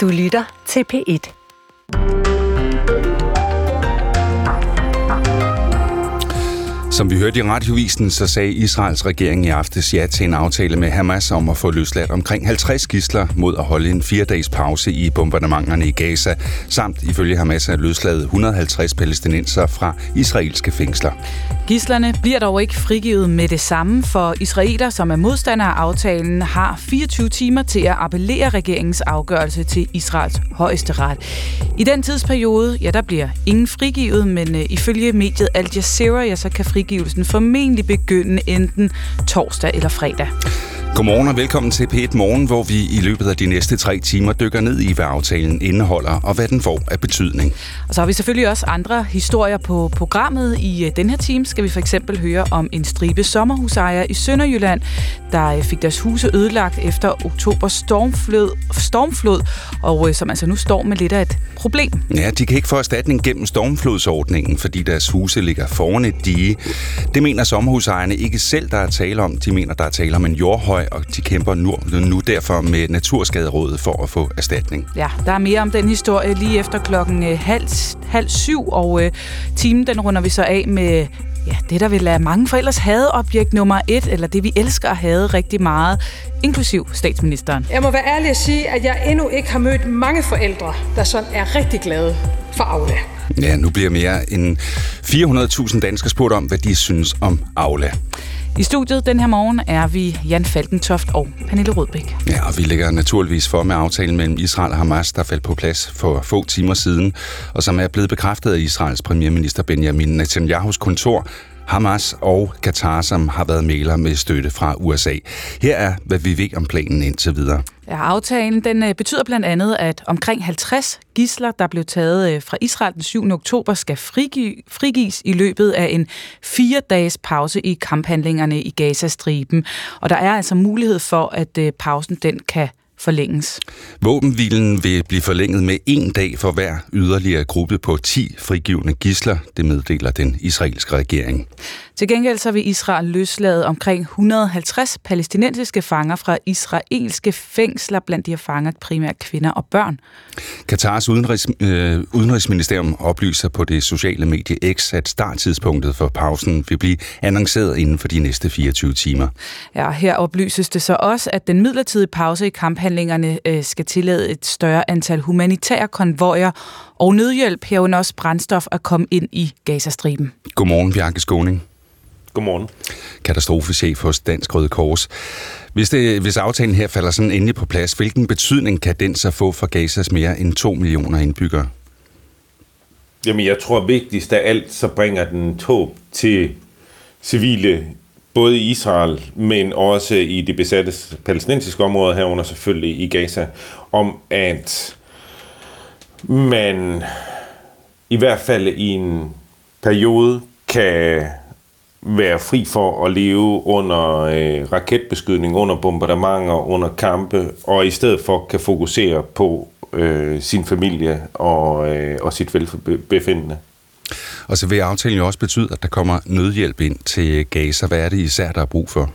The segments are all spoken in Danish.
Du lytter til P1. Som vi hørte i radiovisen, så sagde Israels regering i aftes ja til en aftale med Hamas om at få løsladt omkring 50 gisler mod at holde en fire-dages pause i bombardementerne i Gaza, samt ifølge Hamas at løslade 150 palæstinenser fra israelske fængsler. Gislerne bliver dog ikke frigivet med det samme, for israeler, som er modstandere af aftalen, har 24 timer til at appellere regeringens afgørelse til Israels højeste ret. I den tidsperiode, ja, der bliver ingen frigivet, men øh, ifølge mediet Al Jazeera, ja, så kan frigivelsen formentlig begynde enten torsdag eller fredag. Godmorgen og velkommen til P1 Morgen, hvor vi i løbet af de næste tre timer dykker ned i, hvad aftalen indeholder og hvad den får af betydning. Og så har vi selvfølgelig også andre historier på programmet. I øh, den her time skal vi for eksempel høre om en stribe sommerhusejere i Sønderjylland, der øh, fik deres huse ødelagt efter oktober stormflod, stormflod og øh, som altså nu står med lidt af et problem. Ja, de kan ikke få erstatning gennem stormflodsordningen, fordi deres huse ligger foran et dige. Det mener sommerhusejerne ikke selv, der er tale om. De mener, der er tale om en jordhøj, og de kæmper nu, nu derfor med Naturskaderådet for at få erstatning. Ja, der er mere om den historie lige efter klokken øh, halv, halv syv, og øh, timen den runder vi så af med ja, det, der vil lade mange forældres hadeobjekt nummer et, eller det, vi elsker at have rigtig meget, inklusiv statsministeren. Jeg må være ærlig at sige, at jeg endnu ikke har mødt mange forældre, der sådan er rigtig glade for Aula. Ja, nu bliver mere end 400.000 danskere spurgt om, hvad de synes om Aula. I studiet den her morgen er vi Jan Falkentoft og Pernille Rødbæk. Ja, og vi lægger naturligvis for med aftalen mellem Israel og Hamas, der faldt på plads for få timer siden, og som er blevet bekræftet af Israels premierminister Benjamin Netanyahus kontor, Hamas og Katar, som har været mæler med støtte fra USA. Her er, hvad vi ved om planen indtil videre. Ja, aftalen den øh, betyder blandt andet, at omkring 50 gisler, der blev taget øh, fra Israel den 7. oktober, skal frigi- frigives i løbet af en fire dages pause i kamphandlingerne i Gazastriben. Og der er altså mulighed for, at øh, pausen den kan forlænges. Våbenhvilen vil blive forlænget med en dag for hver yderligere gruppe på 10 frigivende gisler, det meddeler den israelske regering. Til gengæld så vil Israel løslade omkring 150 palæstinensiske fanger fra israelske fængsler, blandt de her fanger primært kvinder og børn. Katars udenrigs, øh, udenrigsministerium oplyser på det sociale medie X, at starttidspunktet for pausen vil blive annonceret inden for de næste 24 timer. Ja, her oplyses det så også, at den midlertidige pause i kamphandlingerne øh, skal tillade et større antal humanitære konvojer og nødhjælp herunder også brændstof at komme ind i Gazastriben. Godmorgen, Bjarke Skåning. Godmorgen. Katastrofechef hos Dansk Røde Kors. Hvis, det, hvis aftalen her falder sådan endelig på plads, hvilken betydning kan den så få for Gazas mere end 2 millioner indbyggere? Jamen, jeg tror vigtigst af alt, så bringer den tog til civile, både i Israel, men også i de besatte palæstinensiske områder herunder selvfølgelig i Gaza, om at man i hvert fald i en periode kan være fri for at leve under øh, raketbeskydning, under bombardementer, under kampe, og i stedet for kan fokusere på øh, sin familie og, øh, og sit velbefindende. Og så vil aftalen jo også betyde, at der kommer nødhjælp ind til Gaza. Hvad er det især, der er brug for?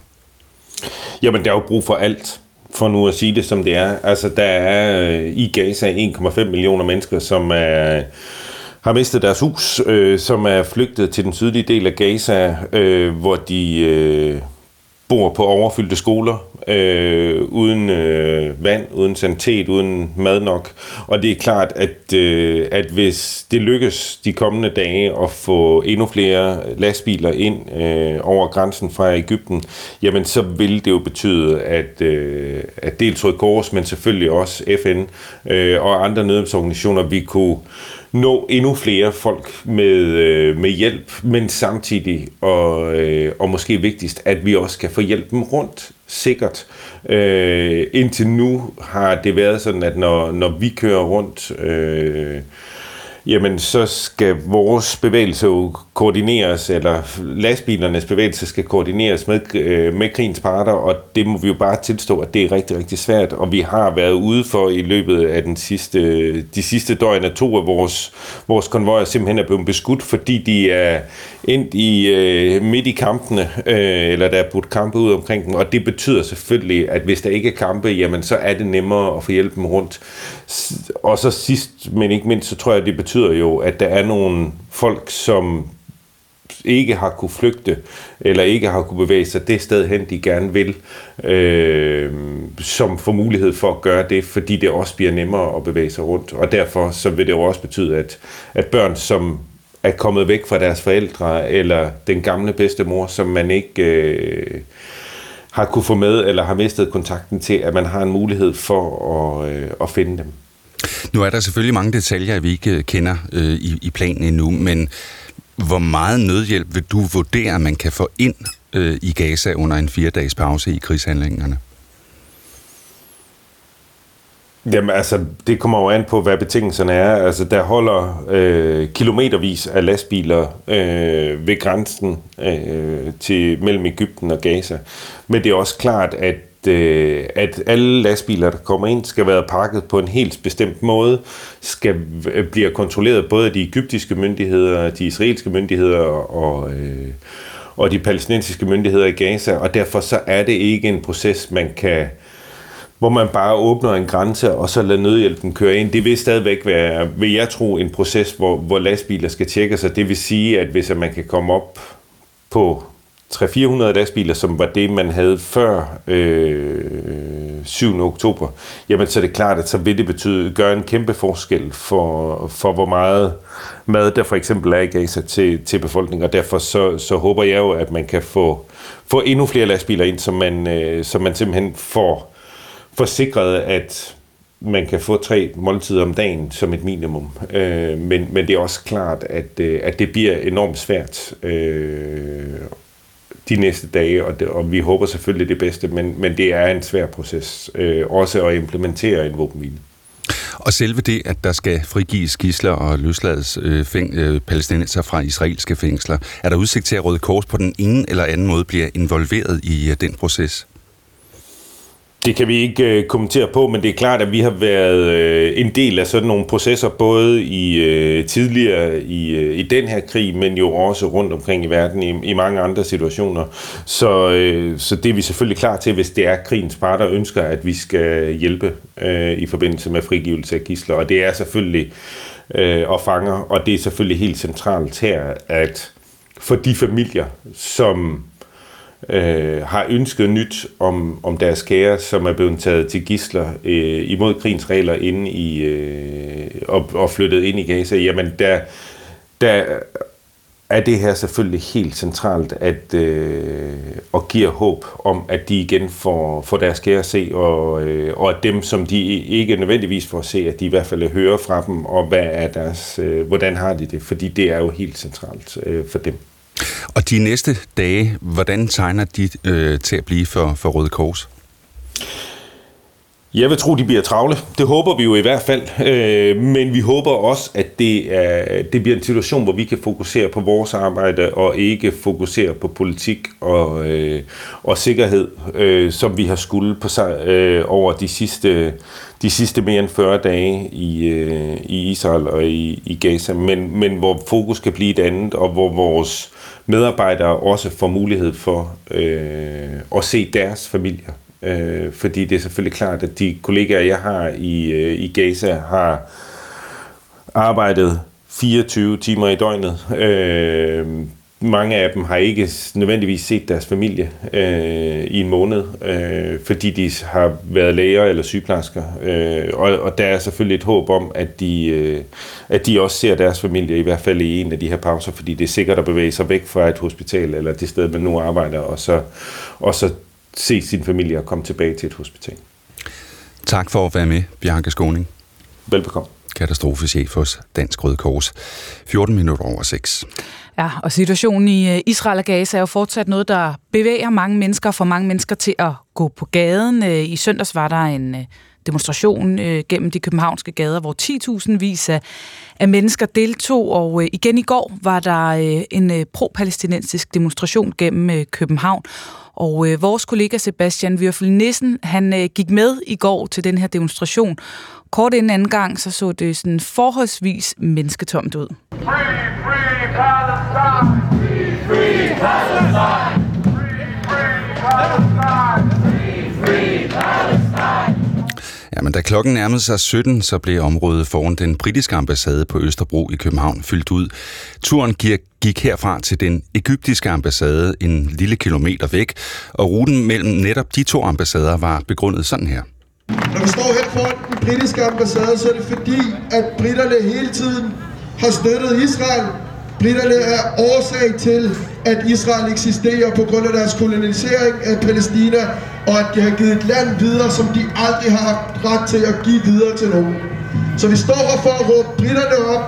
Jamen, der er jo brug for alt, for nu at sige det som det er. Altså, der er øh, i Gaza 1,5 millioner mennesker, som er har mistet deres hus, øh, som er flygtet til den sydlige del af Gaza, øh, hvor de øh, bor på overfyldte skoler, øh, uden øh, vand, uden sanitet, uden mad nok. Og det er klart, at, øh, at hvis det lykkes de kommende dage at få endnu flere lastbiler ind øh, over grænsen fra Ægypten, jamen så vil det jo betyde, at, øh, at dels Røde Kors, men selvfølgelig også FN øh, og andre nødhjælpsorganisationer, vi kunne nå endnu flere folk med, øh, med hjælp, men samtidig, og, øh, og måske vigtigst, at vi også kan få hjælpen rundt sikkert. Øh, indtil nu har det været sådan, at når, når vi kører rundt øh, jamen så skal vores bevægelse jo koordineres, eller lastbilernes bevægelse skal koordineres med, øh, med krigens parter, og det må vi jo bare tilstå, at det er rigtig, rigtig svært, og vi har været ude for i løbet af den sidste, de sidste døgn, at to af vores, vores konvojer simpelthen er blevet beskudt, fordi de er ind i øh, midt i kampene, øh, eller der er budt kampe ud omkring dem, og det betyder selvfølgelig, at hvis der ikke er kampe, jamen så er det nemmere at få hjælp rundt. Og så sidst, men ikke mindst, så tror jeg, det betyder betyder jo, at der er nogle folk, som ikke har kunne flygte, eller ikke har kunne bevæge sig det sted hen, de gerne vil, øh, som får mulighed for at gøre det, fordi det også bliver nemmere at bevæge sig rundt. Og derfor så vil det jo også betyde, at, at børn, som er kommet væk fra deres forældre, eller den gamle bedstemor, som man ikke øh, har kunne få med, eller har mistet kontakten til, at man har en mulighed for at, øh, at finde dem. Nu er der selvfølgelig mange detaljer, vi ikke øh, kender øh, i, i planen endnu, men hvor meget nødhjælp vil du vurdere, man kan få ind øh, i Gaza under en fire-dages pause i krigshandlingerne? Jamen altså, det kommer jo an på, hvad betingelserne er. Altså, der holder øh, kilometervis af lastbiler øh, ved grænsen øh, til mellem Ægypten og Gaza. Men det er også klart, at øh, at alle lastbiler, der kommer ind, skal være pakket på en helt bestemt måde, skal øh, bliver kontrolleret både af de egyptiske myndigheder, de israelske myndigheder og, øh, og de palæstinensiske myndigheder i Gaza, og derfor så er det ikke en proces, man kan hvor man bare åbner en grænse, og så lader nødhjælpen køre ind. Det vil stadigvæk være, vil jeg tro, en proces, hvor, hvor lastbiler skal tjekke sig. Det vil sige, at hvis man kan komme op på 300-400 lastbiler, som var det, man havde før øh, 7. oktober, jamen så er det klart, at så vil det betyde, gøre en kæmpe forskel for, for hvor meget mad der for eksempel er i Gaza til, til befolkningen, og derfor så, så håber jeg jo, at man kan få, få endnu flere lastbiler ind, så man, øh, så man simpelthen får forsikret, at man kan få tre måltider om dagen som et minimum. Øh, men, men det er også klart, at, øh, at det bliver enormt svært øh, de næste dage, og, det, og vi håber selvfølgelig det bedste, men, men det er en svær proces øh, også at implementere en våbenhvile. Og selve det, at der skal frigives gisler og løslades øh, fæng, øh, palæstinenser fra israelske fængsler, er der udsigt til, at Røde Kors på den ene eller anden måde bliver involveret i øh, den proces? Det kan vi ikke øh, kommentere på, men det er klart, at vi har været øh, en del af sådan nogle processer, både i øh, tidligere i, øh, i den her krig, men jo også rundt omkring i verden i, i mange andre situationer. Så, øh, så det er vi selvfølgelig klar til, hvis det er krigens parter ønsker, at vi skal hjælpe øh, i forbindelse med frigivelse af gisler. Og det er selvfølgelig øh, og fanger, og det er selvfølgelig helt centralt her, at for de familier, som øh, har ønsket nyt om, om deres kære, som er blevet taget til gisler øh, imod krigens regler inde i, øh, og, og flyttet ind i Gaza, jamen der, der er det her selvfølgelig helt centralt at, øh, og giver håb om, at de igen får, får deres kære at se, og, øh, og at dem, som de ikke nødvendigvis får at se, at de i hvert fald hører fra dem, og hvad er deres, øh, hvordan har de det, fordi det er jo helt centralt øh, for dem. Og de næste dage, hvordan tegner de øh, til at blive for, for Røde Kors? Jeg vil tro, de bliver travle. Det håber vi jo i hvert fald. Øh, men vi håber også, at det, er, det bliver en situation, hvor vi kan fokusere på vores arbejde og ikke fokusere på politik og, øh, og sikkerhed, øh, som vi har skulle på sig øh, over de sidste, de sidste mere end 40 dage i, øh, i Israel og i, i Gaza. Men, men hvor fokus kan blive et andet, og hvor vores medarbejdere også får mulighed for øh, at se deres familier. Øh, fordi det er selvfølgelig klart, at de kollegaer, jeg har i, øh, i Gaza, har arbejdet 24 timer i døgnet. Øh, mange af dem har ikke nødvendigvis set deres familie øh, i en måned, øh, fordi de har været læger eller sygeplejersker. Øh, og, og der er selvfølgelig et håb om, at de, øh, at de også ser deres familie, i hvert fald i en af de her pauser, fordi det er sikkert at bevæge sig væk fra et hospital eller det sted, man nu arbejder, og så, og så se sin familie og komme tilbage til et hospital. Tak for at være med, Bjarke Skåning. Velbekomme. Katastrofechef hos Dansk Røde Kors. 14 minutter over 6. Ja, og situationen i øh, Israel og Gaza er jo fortsat noget, der bevæger mange mennesker, for mange mennesker til at gå på gaden. Øh, I søndags var der en øh, demonstration øh, gennem de københavnske gader, hvor 10.000 vis af, af mennesker deltog, og øh, igen i går var der øh, en øh, pro-palæstinensisk demonstration gennem øh, København, og øh, vores kollega Sebastian Würfel Nissen, han øh, gik med i går til den her demonstration. Kort inden anden gang, så så det sådan forholdsvis mennesketomt ud. Free, free Palestine! Free, free Palestine! Ja, men da klokken nærmede sig 17, så blev området foran den britiske ambassade på Østerbro i København fyldt ud. Turen gik herfra til den egyptiske ambassade en lille kilometer væk, og ruten mellem netop de to ambassader var begrundet sådan her. Når vi står her foran den britiske ambassade, så er det fordi, at britterne hele tiden har støttet Israel Britterne er årsag til, at Israel eksisterer på grund af deres kolonisering af Palæstina, og at de har givet et land videre, som de aldrig har haft ret til at give videre til nogen. Så vi står her for at råbe britterne op,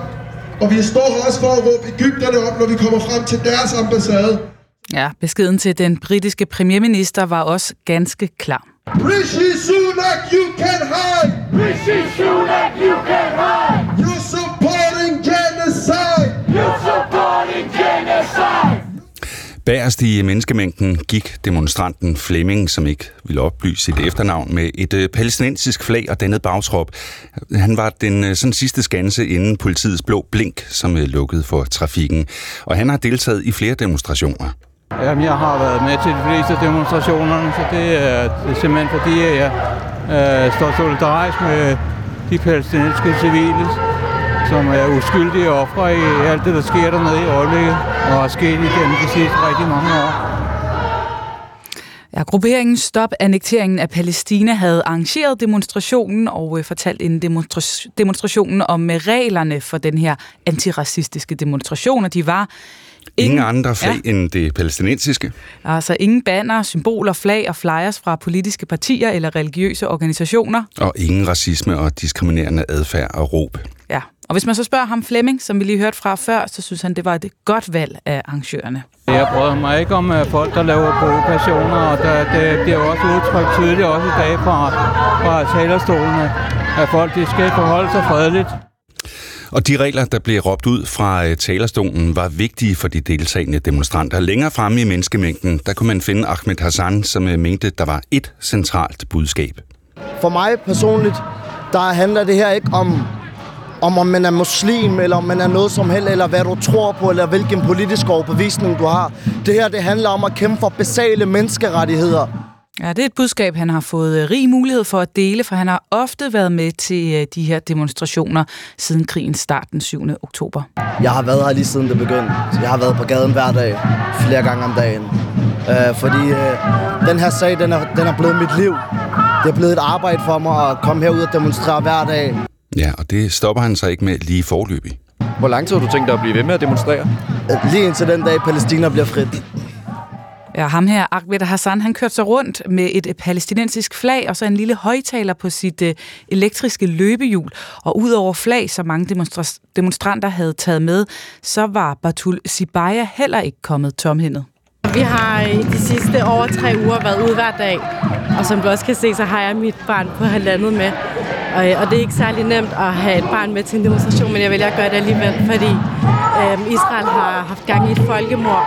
og vi står her også for at råbe Ægypterne op, når vi kommer frem til deres ambassade. Ja, beskeden til den britiske premierminister var også ganske klar. Rishi Sunak, you can hide! Rishi Sunak, you can hide! You're supporting Bagerst i menneskemængden gik demonstranten Flemming, som ikke ville oplyse sit efternavn, med et øh, palæstinensisk flag og dannet bagtrop. Han var den øh, sådan sidste skanse inden politiets blå blink, som øh, lukkede for trafikken. Og han har deltaget i flere demonstrationer. Jamen, jeg har været med til de fleste demonstrationerne, så det er, det er simpelthen fordi, at jeg øh, står solidarisk med de palæstinensiske civile, som er uskyldige ofre i alt det, der sker dernede i øjeblikket, og har sket igennem de sidste rigtig mange år. Ja, grupperingen Stop Annekteringen af Palæstina havde arrangeret demonstrationen og øh, fortalt en demonstra- demonstrationen om øh, reglerne for den her antiracistiske demonstration, og de var Ingen andre flag ja. end det palæstinensiske? Altså ingen banner, symboler, flag og flyers fra politiske partier eller religiøse organisationer. Og ingen racisme og diskriminerende adfærd og råb. Og hvis man så spørger ham Flemming, som vi lige hørte fra før, så synes han, det var et godt valg af arrangørerne. Jeg bryder mig ikke om folk, der laver provokationer, og der, det bliver også udtrykt tydeligt også i dag fra, fra talerstolene, at folk de skal forholde sig fredeligt. Og de regler, der blev råbt ud fra øh, talerstolen, var vigtige for de deltagende demonstranter. Længere fremme i menneskemængden, der kunne man finde Ahmed Hassan, som øh, mente, der var et centralt budskab. For mig personligt, der handler det her ikke om, om om man er muslim, eller om man er noget som helst, eller hvad du tror på, eller hvilken politisk overbevisning du har. Det her, det handler om at kæmpe for basale menneskerettigheder. Ja, det er et budskab, han har fået øh, rig mulighed for at dele, for han har ofte været med til øh, de her demonstrationer siden krigens start den 7. oktober. Jeg har været her lige siden det begyndte. Jeg har været på gaden hver dag, flere gange om dagen. Øh, fordi øh, den her sag, den er, den er blevet mit liv. Det er blevet et arbejde for mig at komme herud og demonstrere hver dag. Ja, og det stopper han sig ikke med lige forløbig. Hvor lang tid har du tænkt dig at blive ved med at demonstrere? Lige indtil den dag, Palæstina bliver frit. Ja, ham her, Ahmed Hassan, han kørte sig rundt med et palæstinensisk flag og så en lille højtaler på sit øh, elektriske løbehjul. Og udover flag, som mange demonstra- demonstranter havde taget med, så var Batul Sibaya heller ikke kommet tomhændet. Vi har i de sidste over tre uger været ude hver dag, og som du også kan se, så har jeg mit barn på halvandet med. Og, øh, og det er ikke særlig nemt at have et barn med til en demonstration, men jeg vælger at gøre det alligevel, fordi øh, Israel har haft gang i et folkemord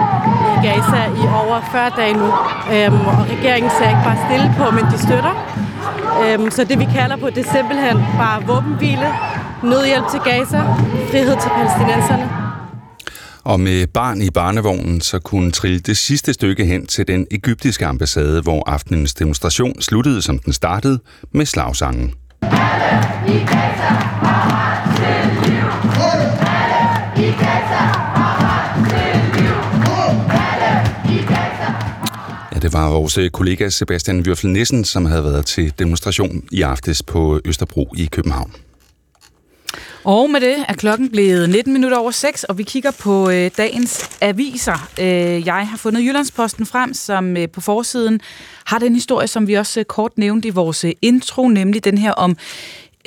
i Gaza i over 40 dage nu. Øh, og regeringen ser ikke bare stille på, men de støtter. Øh, så det vi kalder på, det er simpelthen bare våbenhvile, nødhjælp til Gaza, frihed til palæstinenserne. Og med barn i barnevognen, så kunne trille det sidste stykke hen til den egyptiske ambassade, hvor aftenens demonstration sluttede, som den startede, med slagsangen. Alle i Gaza, til liv. Alle i Gaza, til liv. Alle i Gaza. Ja, det var vores øh, kollega Sebastian Würfel Nissen, som havde været til demonstration i aftes på Østerbro i København. Og med det er klokken blevet 19 minutter over 6, og vi kigger på øh, dagens aviser. Øh, jeg har fundet Jyllandsposten frem, som øh, på forsiden har den historie, som vi også øh, kort nævnte i vores øh, intro, nemlig den her om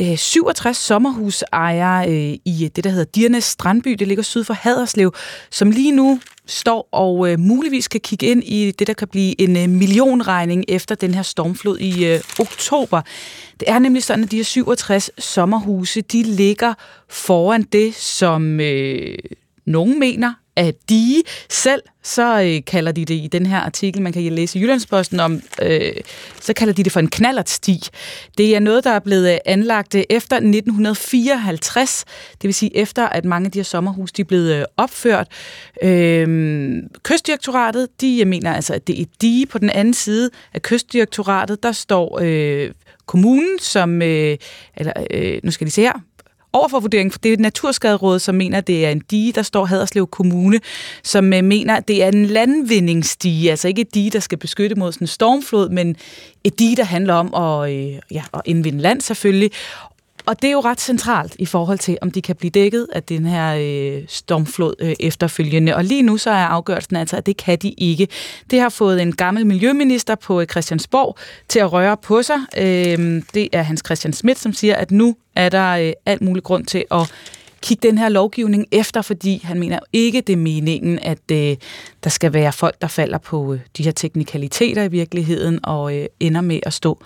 øh, 67 sommerhusejere øh, i øh, det, der hedder Dirnes Strandby. Det ligger syd for Haderslev, som lige nu står og øh, muligvis kan kigge ind i det, der kan blive en øh, millionregning efter den her stormflod i øh, oktober. Det er nemlig sådan, at de her 67 sommerhuse, de ligger foran det, som øh, nogen mener af dige. Selv så øh, kalder de det i den her artikel, man kan læse i Jyllandsposten om, øh, så kalder de det for en knallertsti. Det er noget, der er blevet øh, anlagt øh, efter 1954, det vil sige efter, at mange af de her sommerhus de er blevet øh, opført. Øh, kystdirektoratet, de mener altså, at det er dige. På den anden side af kystdirektoratet, der står øh, kommunen, som, øh, eller øh, nu skal de se her, overfor vurderingen, for det er Naturskaderådet, som mener, at det er en dige, der står Haderslev Kommune, som øh, mener, at det er en landvindingsdige, altså ikke et dige, der skal beskytte mod sådan en stormflod, men et dige, der handler om at, øh, ja, at indvinde land selvfølgelig, og det er jo ret centralt i forhold til, om de kan blive dækket af den her øh, stormflod øh, efterfølgende. Og lige nu så er afgørelsen altså, at det kan de ikke. Det har fået en gammel miljøminister på øh, Christiansborg til at røre på sig. Øh, det er Hans Christian Schmidt, som siger, at nu er der øh, alt mulig grund til at kigge den her lovgivning efter, fordi han mener ikke, det er meningen, at øh, der skal være folk, der falder på øh, de her teknikaliteter i virkeligheden og øh, ender med at stå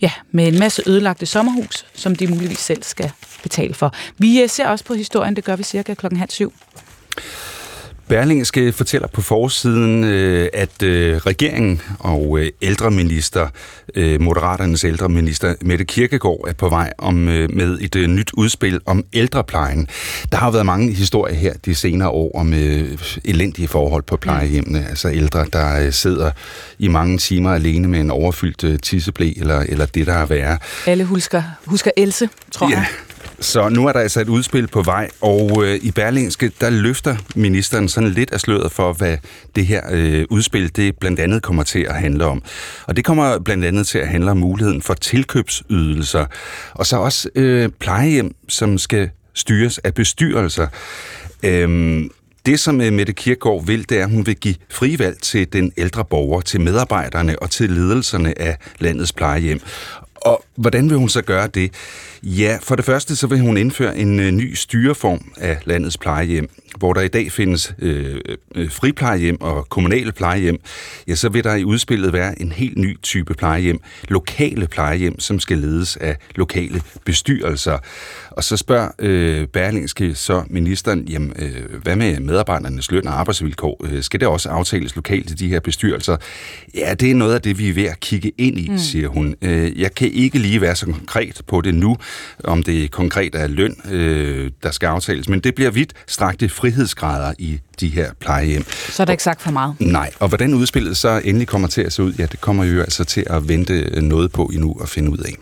ja, med en masse ødelagte sommerhus, som de muligvis selv skal betale for. Vi øh, ser også på historien, det gør vi cirka klokken halv syv. Berlingske fortæller på forsiden, øh, at øh, regeringen og ældreminister, Moderaternes ældreminister Mette Kirkegaard, er på vej om med et nyt udspil om ældreplejen. Der har været mange historier her de senere år om elendige forhold på plejehjemmene, altså ældre, der sidder i mange timer alene med en overfyldt tisseblæ eller, eller det, der er værre. Alle husker, husker Else, tror ja. jeg. Så nu er der altså et udspil på vej, og øh, i Berlingske, der løfter ministeren sådan lidt af sløret for, hvad det her øh, udspil, det blandt andet kommer til at handle om. Og det kommer blandt andet til at handle om muligheden for tilkøbsydelser, og så også øh, plejehjem, som skal styres af bestyrelser. Øhm, det, som øh, Mette Kirkgaard vil, det er, at hun vil give frivalg til den ældre borger, til medarbejderne og til ledelserne af landets plejehjem. Og hvordan vil hun så gøre det? Ja, for det første så vil hun indføre en øh, ny styreform af landets plejehjem, hvor der i dag findes øh, øh, friplejehjem og kommunale plejehjem. Ja, så vil der i udspillet være en helt ny type plejehjem, lokale plejehjem, som skal ledes af lokale bestyrelser. Og så spørger øh, Berlingske så ministeren, jamen, øh, hvad med medarbejdernes løn og arbejdsvilkår? Øh, skal det også aftales lokalt i de her bestyrelser? Ja, det er noget af det, vi er ved at kigge ind i, mm. siger hun. Øh, jeg kan ikke lige være så konkret på det nu, om det konkret er løn, øh, der skal aftales, men det bliver vidt strakte frihedsgrader i de her plejehjem. Så er der ikke sagt for meget. Nej, og hvordan udspillet så endelig kommer til at se ud, ja, det kommer jo altså til at vente noget på endnu og finde ud af.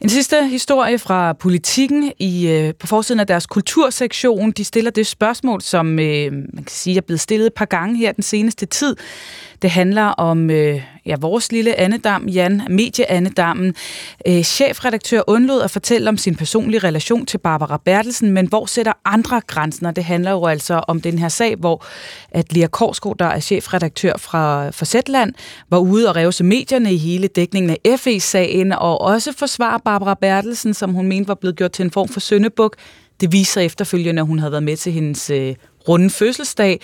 En sidste historie fra politikken i, øh, på forsiden af deres kultursektion. De stiller det spørgsmål, som øh, man kan sige er blevet stillet et par gange her den seneste tid. Det handler om øh, ja, vores lille andedam, Jan, medieandedammen. Øh, chefredaktør undlod at fortælle om sin personlige relation til Barbara Bertelsen, men hvor sætter andre grænser? Det handler jo altså om den her sag, hvor at Lia Korsgaard, der er chefredaktør fra, for Zetland, var ude og revse medierne i hele dækningen af FE-sagen, og også forsvare Barbara Bertelsen, som hun mente var blevet gjort til en form for søndebuk. Det viser efterfølgende, at hun havde været med til hendes øh, runde fødselsdag,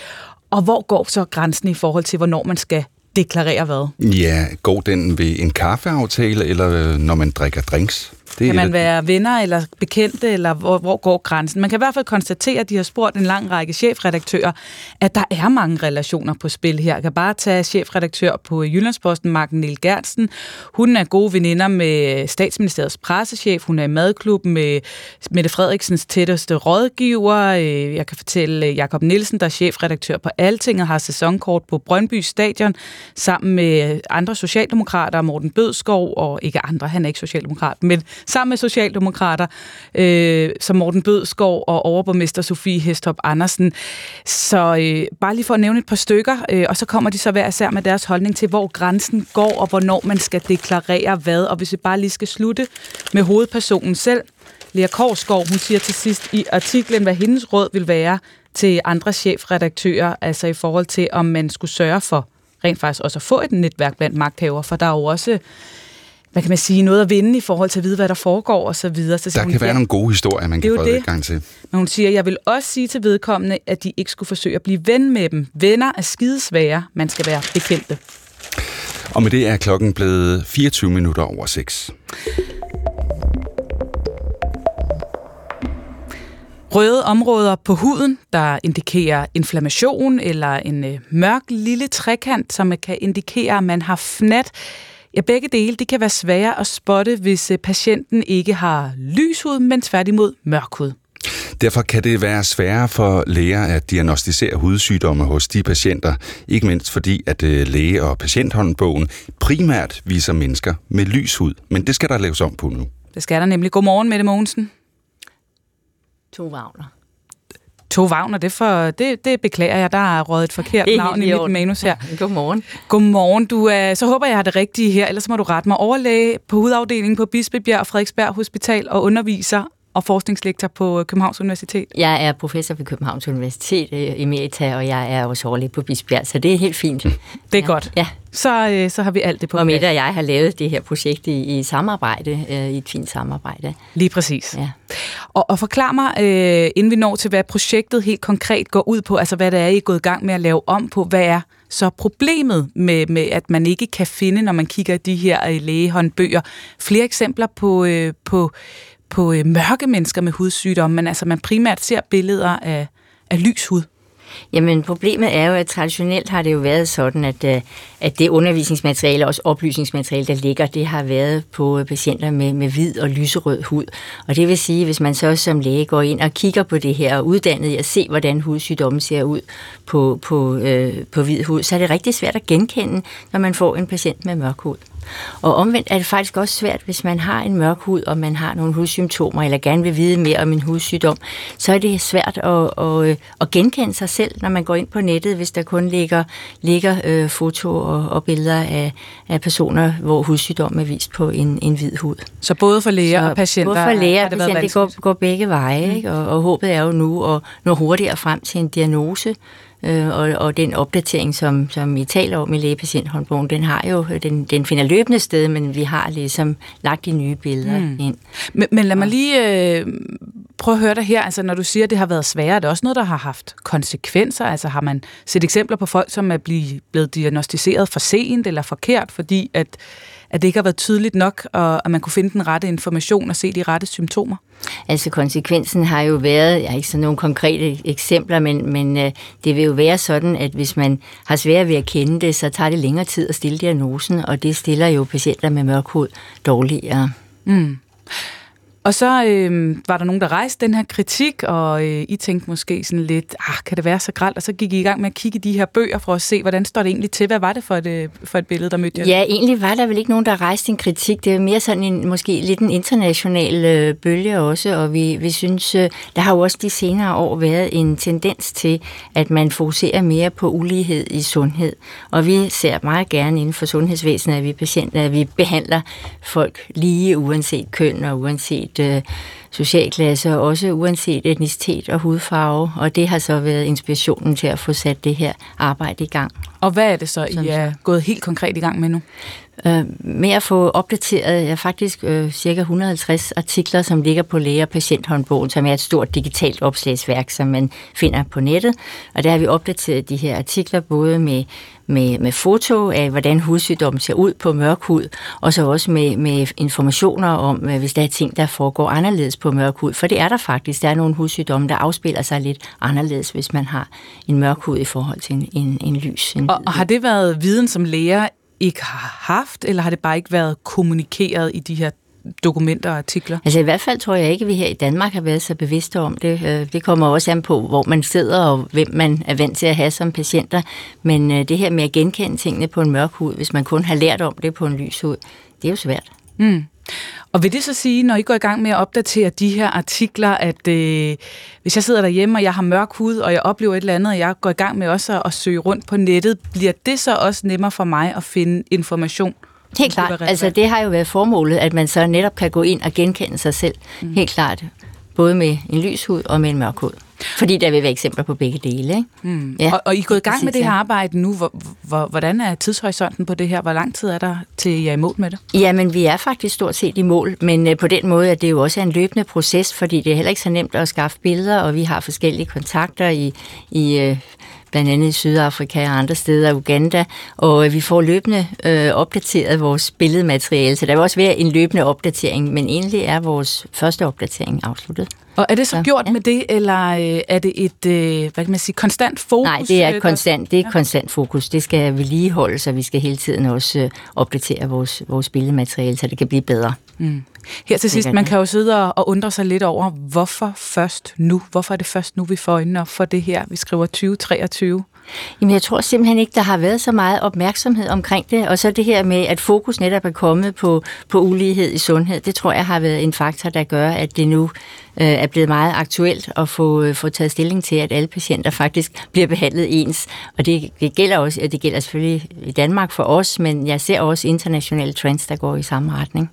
og hvor går så grænsen i forhold til, hvornår man skal deklarere hvad? Ja, går den ved en kaffeaftale, eller øh, når man drikker drinks? Det kan man være venner eller bekendte, eller hvor, hvor går grænsen? Man kan i hvert fald konstatere, at de har spurgt en lang række chefredaktører, at der er mange relationer på spil her. Jeg kan bare tage chefredaktør på Jyllandsposten, Marken Niel Gertsen. Hun er gode veninder med statsministeriets pressechef. Hun er i madklubben med Mette Frederiksens tætteste rådgiver. Øh, jeg kan fortælle Jakob Nielsen, der er chefredaktør på Alting og har sæsonkort på Brøndby Stadion, sammen med andre socialdemokrater, Morten Bødskov, og ikke andre, han er ikke socialdemokrat, men sammen med Socialdemokrater, øh, som Morten Bødskov og overborgmester Sofie Hestop Andersen. Så øh, bare lige for at nævne et par stykker, øh, og så kommer de så hver især med deres holdning til, hvor grænsen går, og hvornår man skal deklarere hvad. Og hvis vi bare lige skal slutte med hovedpersonen selv, Lea Korsgaard, hun siger til sidst i artiklen, hvad hendes råd vil være til andre chefredaktører, altså i forhold til, om man skulle sørge for rent faktisk også at få et netværk blandt magthaver, for der er jo også hvad kan man sige, noget at vinde i forhold til at vide, hvad der foregår og så videre. Så der hun, kan være nogle gode historier, man kan få adgang til. Men hun siger, jeg vil også sige til vedkommende, at de ikke skulle forsøge at blive ven med dem. Venner er skidesvære. Man skal være bekendte. Og med det er klokken blevet 24 minutter over 6. Røde områder på huden, der indikerer inflammation, eller en øh, mørk lille trekant, som kan indikere, at man har fnat. Ja, begge dele de kan være svære at spotte, hvis øh, patienten ikke har lys hud, men tværtimod mørk hud. Derfor kan det være sværere for læger at diagnostisere hudsygdomme hos de patienter, ikke mindst fordi, at øh, læge- og patienthåndbogen primært viser mennesker med lys hud. Men det skal der laves om på nu. Det skal der nemlig. Godmorgen, Mette Mogensen. To Wagner. To Wagner, det, for, det, det beklager jeg. Der er rådet et forkert navn i mit manus her. Godmorgen. Godmorgen. Du, uh, så håber jeg, har det rigtige her, ellers må du rette mig. Overlæge på hudafdelingen på Bispebjerg og Frederiksberg Hospital og underviser og forskningslektor på Københavns Universitet. Jeg er professor ved Københavns Universitet i Merita, og jeg er også overlæge på Bispebjerg, så det er helt fint. Det er ja. godt. Ja. Så, øh, så har vi alt det på Og Mette og jeg har lavet det her projekt i, i samarbejde, øh, i et fint samarbejde. Lige præcis. Ja. Og, og forklar mig, øh, inden vi når til, hvad projektet helt konkret går ud på, altså hvad det er, I er gået i gang med at lave om på, hvad er så problemet med, med at man ikke kan finde, når man kigger i de her øh, lægehåndbøger, flere eksempler på, øh, på på øh, mørke mennesker med hudsygdomme, men altså man primært ser billeder af, af lys hud. Jamen problemet er jo, at traditionelt har det jo været sådan, at, øh, at det undervisningsmateriale og også oplysningsmateriale, der ligger, det har været på øh, patienter med, med hvid og lyserød hud. Og det vil sige, hvis man så som læge går ind og kigger på det her og uddannet i at se, hvordan hudsygdommen ser ud på, på, øh, på hvid hud, så er det rigtig svært at genkende, når man får en patient med mørk hud. Og omvendt er det faktisk også svært, hvis man har en mørk hud, og man har nogle hudsymptomer, eller gerne vil vide mere om en hudsygdom, så er det svært at, at, at genkende sig selv, når man går ind på nettet, hvis der kun ligger, ligger øh, foto og, og billeder af, af personer, hvor hudsygdom er vist på en, en hvid hud. Så både for læger så og patienter både for læger og patienter, det går, går begge veje, mm. ikke? Og, og håbet er jo nu at nå hurtigere frem til en diagnose, øh, og, og den opdatering, som, som I taler om i lægepatienthåndbogen, den har jo, den, den finder løbende sted, men vi har ligesom lagt de nye billeder mm. ind. Men, men lad mig lige øh, prøve at høre dig her, altså når du siger, at det har været sværere, er det også noget, der har haft konsekvenser? Altså har man set eksempler på folk, som er blevet diagnostiseret for sent eller forkert, fordi at at det ikke har været tydeligt nok, og at man kunne finde den rette information og se de rette symptomer? Altså konsekvensen har jo været, jeg har ikke sådan nogle konkrete eksempler, men, men øh, det vil jo være sådan, at hvis man har svært ved at kende det, så tager det længere tid at stille diagnosen, og det stiller jo patienter med mørk hud dårligere. Mm. Og så øh, var der nogen, der rejste den her kritik, og øh, I tænkte måske sådan lidt, ah, kan det være så gralt? Og så gik I i gang med at kigge i de her bøger for at se, hvordan står det egentlig til? Hvad var det for et, øh, for et billede, der mødte jer? Ja, egentlig var der vel ikke nogen, der rejste en kritik. Det er mere sådan en, måske lidt en international øh, bølge også, og vi, vi synes, øh, der har jo også de senere år været en tendens til, at man fokuserer mere på ulighed i sundhed. Og vi ser meget gerne inden for sundhedsvæsenet, at vi patienter, at vi behandler folk lige uanset køn og uanset uanset øh, socialklasse, og også uanset etnicitet og hudfarve. Og det har så været inspirationen til at få sat det her arbejde i gang. Og hvad er det så, I er gået helt konkret i gang med nu? Øh, med at få opdateret ja, faktisk øh, cirka 150 artikler, som ligger på læge- og patienthåndbogen, som er et stort digitalt opslagsværk, som man finder på nettet. Og der har vi opdateret de her artikler både med, med, med foto af, hvordan hudsygdommen ser ud på mørk hud, og så også med, med informationer om, øh, hvis der er ting, der foregår anderledes på mørk hud. For det er der faktisk. Der er nogle hudsygdomme, der afspiller sig lidt anderledes, hvis man har en mørk hud i forhold til en, en, en lys. En og, og har det været viden, som læger ikke har haft, eller har det bare ikke været kommunikeret i de her dokumenter og artikler? Altså i hvert fald tror jeg ikke, at vi her i Danmark har været så bevidste om det. Øh, det kommer også an på, hvor man sidder og hvem man er vant til at have som patienter. Men øh, det her med at genkende tingene på en mørk hud, hvis man kun har lært om det på en lys hud, det er jo svært. Mm. Og vil det så sige, når I går i gang med at opdatere de her artikler, at øh, hvis jeg sidder derhjemme, og jeg har mørk hud, og jeg oplever et eller andet, og jeg går i gang med også at, at søge rundt på nettet, bliver det så også nemmere for mig at finde information? Helt klart. Altså det har jo været formålet, at man så netop kan gå ind og genkende sig selv. Mm. Helt klart. Både med en lys hud og med en mørk hud. Fordi der vil være eksempler på begge dele. Ikke? Mm. Ja, og, og I er gået i gang med det her arbejde nu. Hvor, hvor, hvordan er tidshorisonten på det her? Hvor lang tid er der til I er i mål med det? Jamen, vi er faktisk stort set i mål, men øh, på den måde at det jo også er en løbende proces, fordi det er heller ikke så nemt at skaffe billeder, og vi har forskellige kontakter i, i øh, blandt andet i Sydafrika og andre steder, Uganda, og øh, vi får løbende øh, opdateret vores billedmateriale, så der vil også være en løbende opdatering, men egentlig er vores første opdatering afsluttet. Og er det så, så gjort ja. med det, eller øh, er det et øh, hvad kan man sige, konstant fokus? Nej, det er konstant, det er ja. konstant fokus. Det skal vedligeholde, så vi skal hele tiden også opdatere vores, vores billedmateriale, så det kan blive bedre. Mm. Her til sidst, man kan jo sidde og undre sig lidt over, hvorfor først nu? Hvorfor er det først nu, vi får øjnene op for det her? Vi skriver 2023. Jamen, jeg tror simpelthen ikke, der har været så meget opmærksomhed omkring det. Og så det her med, at fokus netop er kommet på, på ulighed i sundhed, det tror jeg har været en faktor, der gør, at det nu øh, er blevet meget aktuelt at få, øh, få taget stilling til, at alle patienter faktisk bliver behandlet ens. Og det, det gælder også, det gælder selvfølgelig i Danmark for os, men jeg ser også internationale trends, der går i samme retning.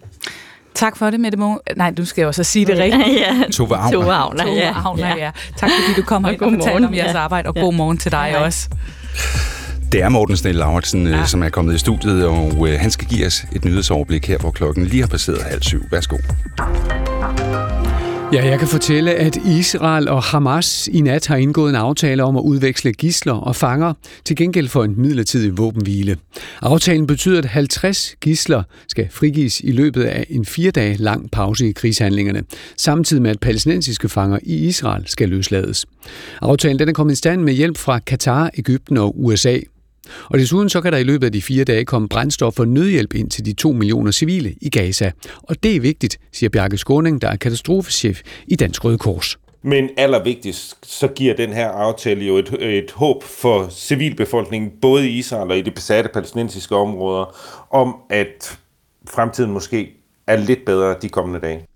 Tak for det, Mette Mo. Nej, du skal jo også sige det rigtigt. ja. Tove Agner. Tove Agner, Tove Agner, ja. ja. Tak fordi du kom og, og fortalte om jeres ja. arbejde, og ja. god morgen til dig ja. også. Det er Morten Snell Lauritsen, ja. som er kommet i studiet, og øh, han skal give os et nyhedsoverblik her, hvor klokken lige har passeret halv syv. Værsgo. Ja, jeg kan fortælle, at Israel og Hamas i nat har indgået en aftale om at udveksle gisler og fanger til gengæld for en midlertidig våbenhvile. Aftalen betyder, at 50 gisler skal frigives i løbet af en fire dage lang pause i krigshandlingerne, samtidig med at palæstinensiske fanger i Israel skal løslades. Aftalen den er kommet i stand med hjælp fra Katar, Ægypten og USA. Og desuden så kan der i løbet af de fire dage komme brændstof og nødhjælp ind til de to millioner civile i Gaza. Og det er vigtigt, siger Bjarke Skåning, der er katastrofechef i Dansk Røde Kors. Men allervigtigst, så giver den her aftale jo et, et håb for civilbefolkningen, både i Israel og i de besatte palæstinensiske områder, om at fremtiden måske er lidt bedre de kommende dage.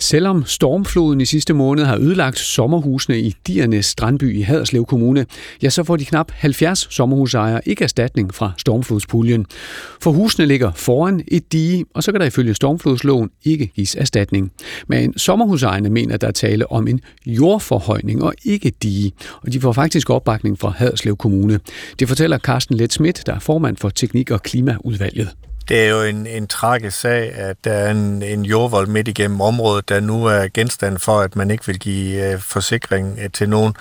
Selvom stormfloden i sidste måned har ødelagt sommerhusene i Diernes Strandby i Haderslev Kommune, ja, så får de knap 70 sommerhusejere ikke erstatning fra stormflodspuljen. For husene ligger foran et dige, og så kan der ifølge stormflodsloven ikke gives erstatning. Men sommerhusejerne mener, at der er tale om en jordforhøjning og ikke dige, og de får faktisk opbakning fra Haderslev Kommune. Det fortæller Carsten Let Schmidt, der er formand for Teknik- og Klimaudvalget. Det er jo en, en tragisk sag, at der er en, en jordvold midt igennem området, der nu er genstand for, at man ikke vil give øh, forsikring øh, til nogen,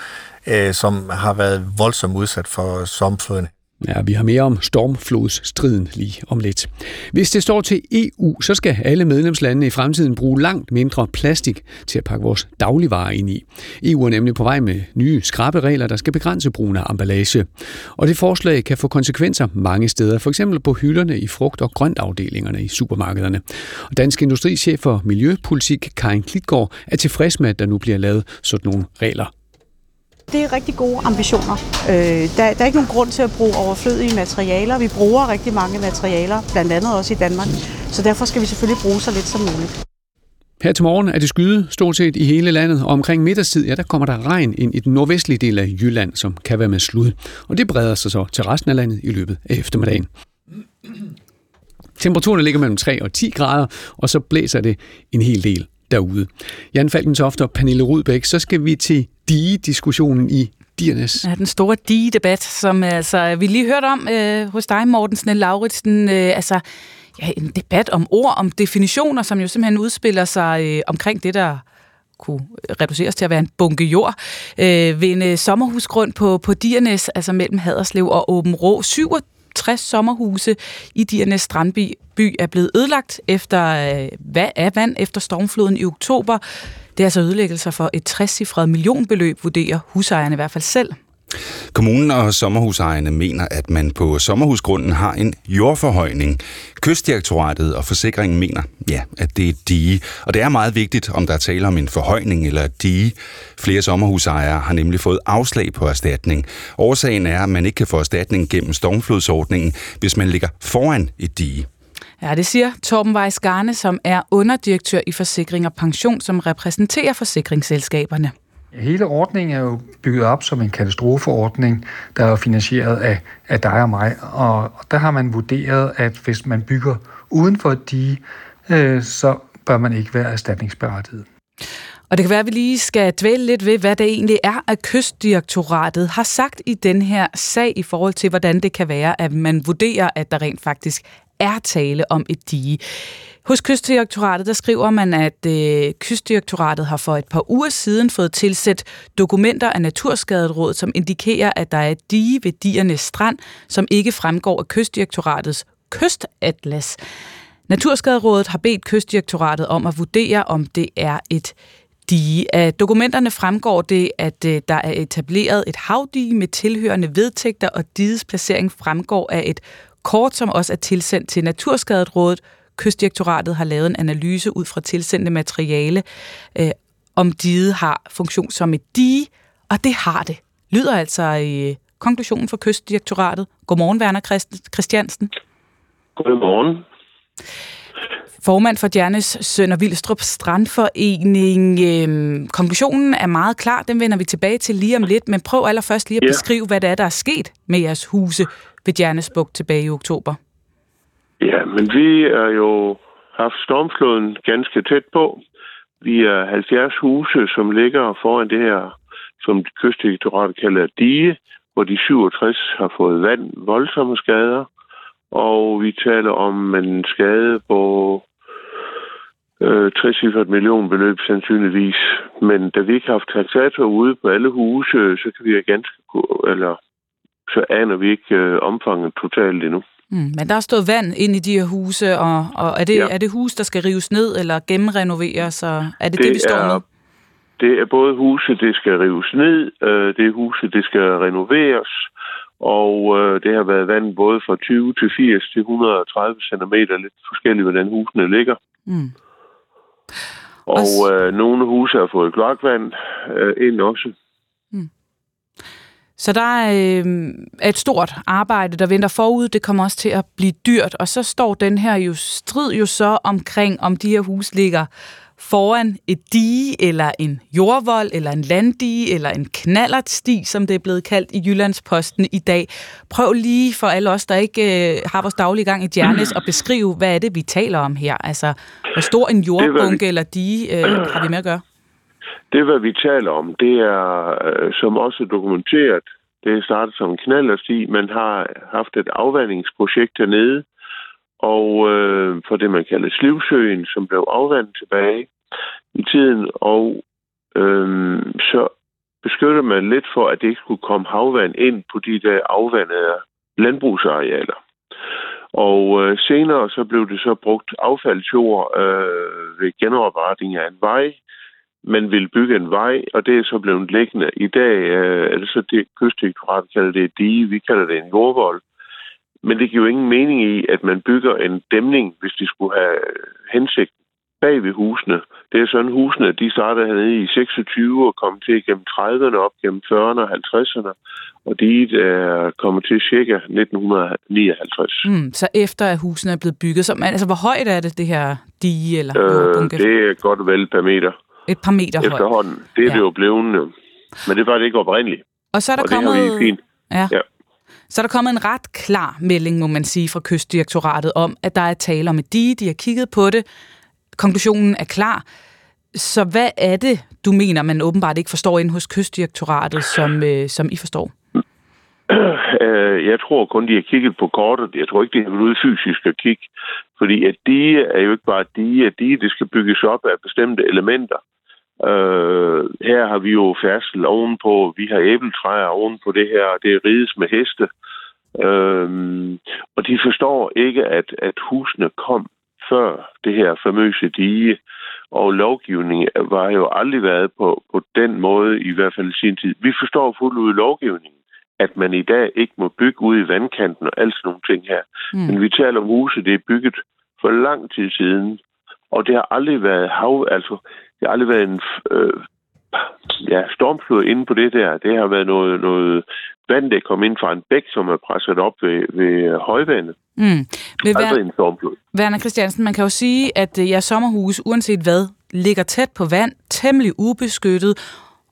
øh, som har været voldsomt udsat for somfloden. Ja, vi har mere om stormflodsstriden lige om lidt. Hvis det står til EU, så skal alle medlemslandene i fremtiden bruge langt mindre plastik til at pakke vores dagligvarer ind i. EU er nemlig på vej med nye skrappe regler, der skal begrænse brugen af emballage. Og det forslag kan få konsekvenser mange steder, for eksempel på hylderne i frugt- og grøntafdelingerne i supermarkederne. Og Dansk Industrichef for Miljøpolitik, Karin Klitgaard, er tilfreds med, at der nu bliver lavet sådan nogle regler. Det er rigtig gode ambitioner. Øh, der, der er ikke nogen grund til at bruge overflødige materialer. Vi bruger rigtig mange materialer, blandt andet også i Danmark. Så derfor skal vi selvfølgelig bruge så lidt som muligt. Her til morgen er det skyde stort set i hele landet, og omkring middagstid, ja, der kommer der regn ind i den nordvestlige del af Jylland, som kan være med slud. Og det breder sig så til resten af landet i løbet af eftermiddagen. Temperaturen ligger mellem 3 og 10 grader, og så blæser det en hel del derude. Jan Falkentoft og Pernille Rudbæk, så skal vi til dige-diskussionen i Diernes. Ja, den store dige-debat, som altså, vi lige hørte om øh, hos dig, Morten Snell Lauritsen. Øh, altså, ja, en debat om ord, om definitioner, som jo simpelthen udspiller sig øh, omkring det, der kunne reduceres til at være en bunke jord, øh, ved en øh, sommerhusgrund på, på Diernes, altså mellem Haderslev og Åben Rå. 60 sommerhuse i Diernes Strandby by er blevet ødelagt efter øh, hvad er vand efter stormfloden i oktober. Det er altså ødelæggelser for et 60-cifret millionbeløb, vurderer husejerne i hvert fald selv. Kommunen og sommerhusejerne mener, at man på sommerhusgrunden har en jordforhøjning. Kystdirektoratet og forsikringen mener, ja, at det er dige. Og det er meget vigtigt, om der er tale om en forhøjning eller et dige. Flere sommerhusejere har nemlig fået afslag på erstatning. Årsagen er, at man ikke kan få erstatning gennem stormflodsordningen, hvis man ligger foran et dige. Ja, det siger Torben Weiss Garne, som er underdirektør i Forsikring og Pension, som repræsenterer forsikringsselskaberne. Hele ordningen er jo bygget op som en katastrofeordning, der er finansieret af, af dig og mig. Og der har man vurderet, at hvis man bygger uden for de, øh, så bør man ikke være erstatningsberettiget. Og det kan være, at vi lige skal dvæle lidt ved, hvad det egentlig er, at Kystdirektoratet har sagt i den her sag i forhold til, hvordan det kan være, at man vurderer, at der rent faktisk er tale om et dige. Hos Kystdirektoratet, der skriver man, at øh, Kystdirektoratet har for et par uger siden fået tilsendt dokumenter af Naturskaderådet, som indikerer, at der er et dige ved Diernes Strand, som ikke fremgår af Kystdirektoratets kystatlas. Naturskaderådet har bedt Kystdirektoratet om at vurdere, om det er et dige. Af dokumenterne fremgår det, at øh, der er etableret et havdige med tilhørende vedtægter, og digets placering fremgår af et kort, som også er tilsendt til Naturskaderådet. Kystdirektoratet har lavet en analyse ud fra tilsendte materiale, øh, om diget har funktion som et dige, og det har det. Lyder altså i øh, konklusionen for Kystdirektoratet. Godmorgen, Werner Christiansen. Godmorgen. Formand for Djernes Sønder Vildstrup Strandforening. Øhm, konklusionen er meget klar, den vender vi tilbage til lige om lidt, men prøv allerførst lige at ja. beskrive, hvad det er, der er sket med jeres huse ved Djernes Bugt tilbage i oktober. Ja, men vi er jo haft stormfloden ganske tæt på. Vi er 70 huse, som ligger foran det her, som kystdirektoratet kalder dige, hvor de 67 har fået vand, voldsomme skader. Og vi taler om en skade på øh, 60 millionbeløb sandsynligvis. Men da vi ikke har haft taxator ude på alle huse, så kan vi ganske eller så aner vi ikke øh, omfanget totalt endnu. Mm, men der er stået vand ind i de her huse, og, og er, det, ja. er det hus, der skal rives ned eller gennemrenoveres? Og er det det, det vi står er, nu? Det er både huse, det skal rives ned, øh, det er huse, det skal renoveres, og øh, det har været vand både fra 20 til 80 til 130 cm, lidt forskelligt, hvordan husene ligger. Mm. Og øh, nogle huse har fået kloakvand øh, ind også. Så der er, øh, et stort arbejde, der venter forud. Det kommer også til at blive dyrt. Og så står den her jo strid jo så omkring, om de her hus ligger foran et dige, eller en jordvold, eller en landdige, eller en knallertsti, som det er blevet kaldt i Jyllandsposten i dag. Prøv lige for alle os, der ikke øh, har vores daglige gang i Djernes, at beskrive, hvad er det, vi taler om her? Altså, hvor stor en jordbunke eller dige øh, har vi med at gøre? Det, hvad vi taler om, det er, øh, som også dokumenteret, det er startet som en knallersti. Man har haft et afvandingsprojekt dernede, og øh, for det, man kalder Slivsøen, som blev afvandet tilbage i tiden, og øh, så beskytter man lidt for, at det ikke skulle komme havvand ind på de der afvandede landbrugsarealer. Og øh, senere så blev det så brugt affaldsjord øh, ved genopretning af en vej, man vil bygge en vej, og det er så blevet liggende. I dag øh, er det så det, kystdirektoratet kalder det dige, vi kalder det en jordvold. Men det giver jo ingen mening i, at man bygger en dæmning, hvis de skulle have hensigt bag ved husene. Det er sådan, husene de startede hernede i 26 og kom til gennem 30'erne op gennem 40'erne og 50'erne. Og de er kommet til cirka 1959. Mm, så efter at husene er blevet bygget, så, altså hvor højt er det, det her dige eller øh, Det er godt vel per meter. Et par meter højt. Efterhånden. Det er ja. det jo blevet. Men det var det ikke oprindeligt. Og så er der og kommet... Det fint. Ja. ja. Så er der kommet en ret klar melding, må man sige, fra Kystdirektoratet om, at der er tale om et dige. De har kigget på det. Konklusionen er klar. Så hvad er det, du mener, man åbenbart ikke forstår ind hos Kystdirektoratet, som, øh, som I forstår? Øh, jeg tror kun, de har kigget på kortet. Jeg tror ikke, de har været ude fysisk at kigge. Fordi at dige er jo ikke bare dige. At dige, det skal bygges op af bestemte elementer. Øh, her har vi jo færdsel ovenpå. Vi har æbletræer ovenpå det her. Det er rides med heste. Øh, og de forstår ikke, at, at husene kom før det her famøse dige. Og lovgivningen var jo aldrig været på, på den måde, i hvert fald i sin tid. Vi forstår fuldt ud lovgivningen at man i dag ikke må bygge ud i vandkanten og alt sådan nogle ting her. Mm. Men vi taler om huse, det er bygget for lang tid siden, og det har aldrig været hav, altså det har aldrig været en øh, ja, stormflod inde på det der. Det har været noget, noget vand, der kom ind fra en bæk, som er presset op ved, ved højvandet. Mm. Ved Aldrig en stormflod. Werner Christiansen, man kan jo sige, at øh, jeres sommerhus, uanset hvad, ligger tæt på vand, temmelig ubeskyttet,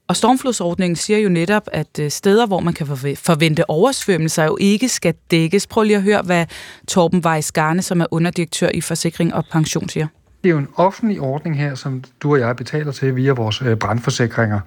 og stormflodsordningen siger jo netop, at øh, steder, hvor man kan forvente oversvømmelser, jo ikke skal dækkes. Prøv lige at høre, hvad Torben Weiss Garne, som er underdirektør i Forsikring og Pension, siger det er jo en offentlig ordning her, som du og jeg betaler til via vores øh, brandforsikringer.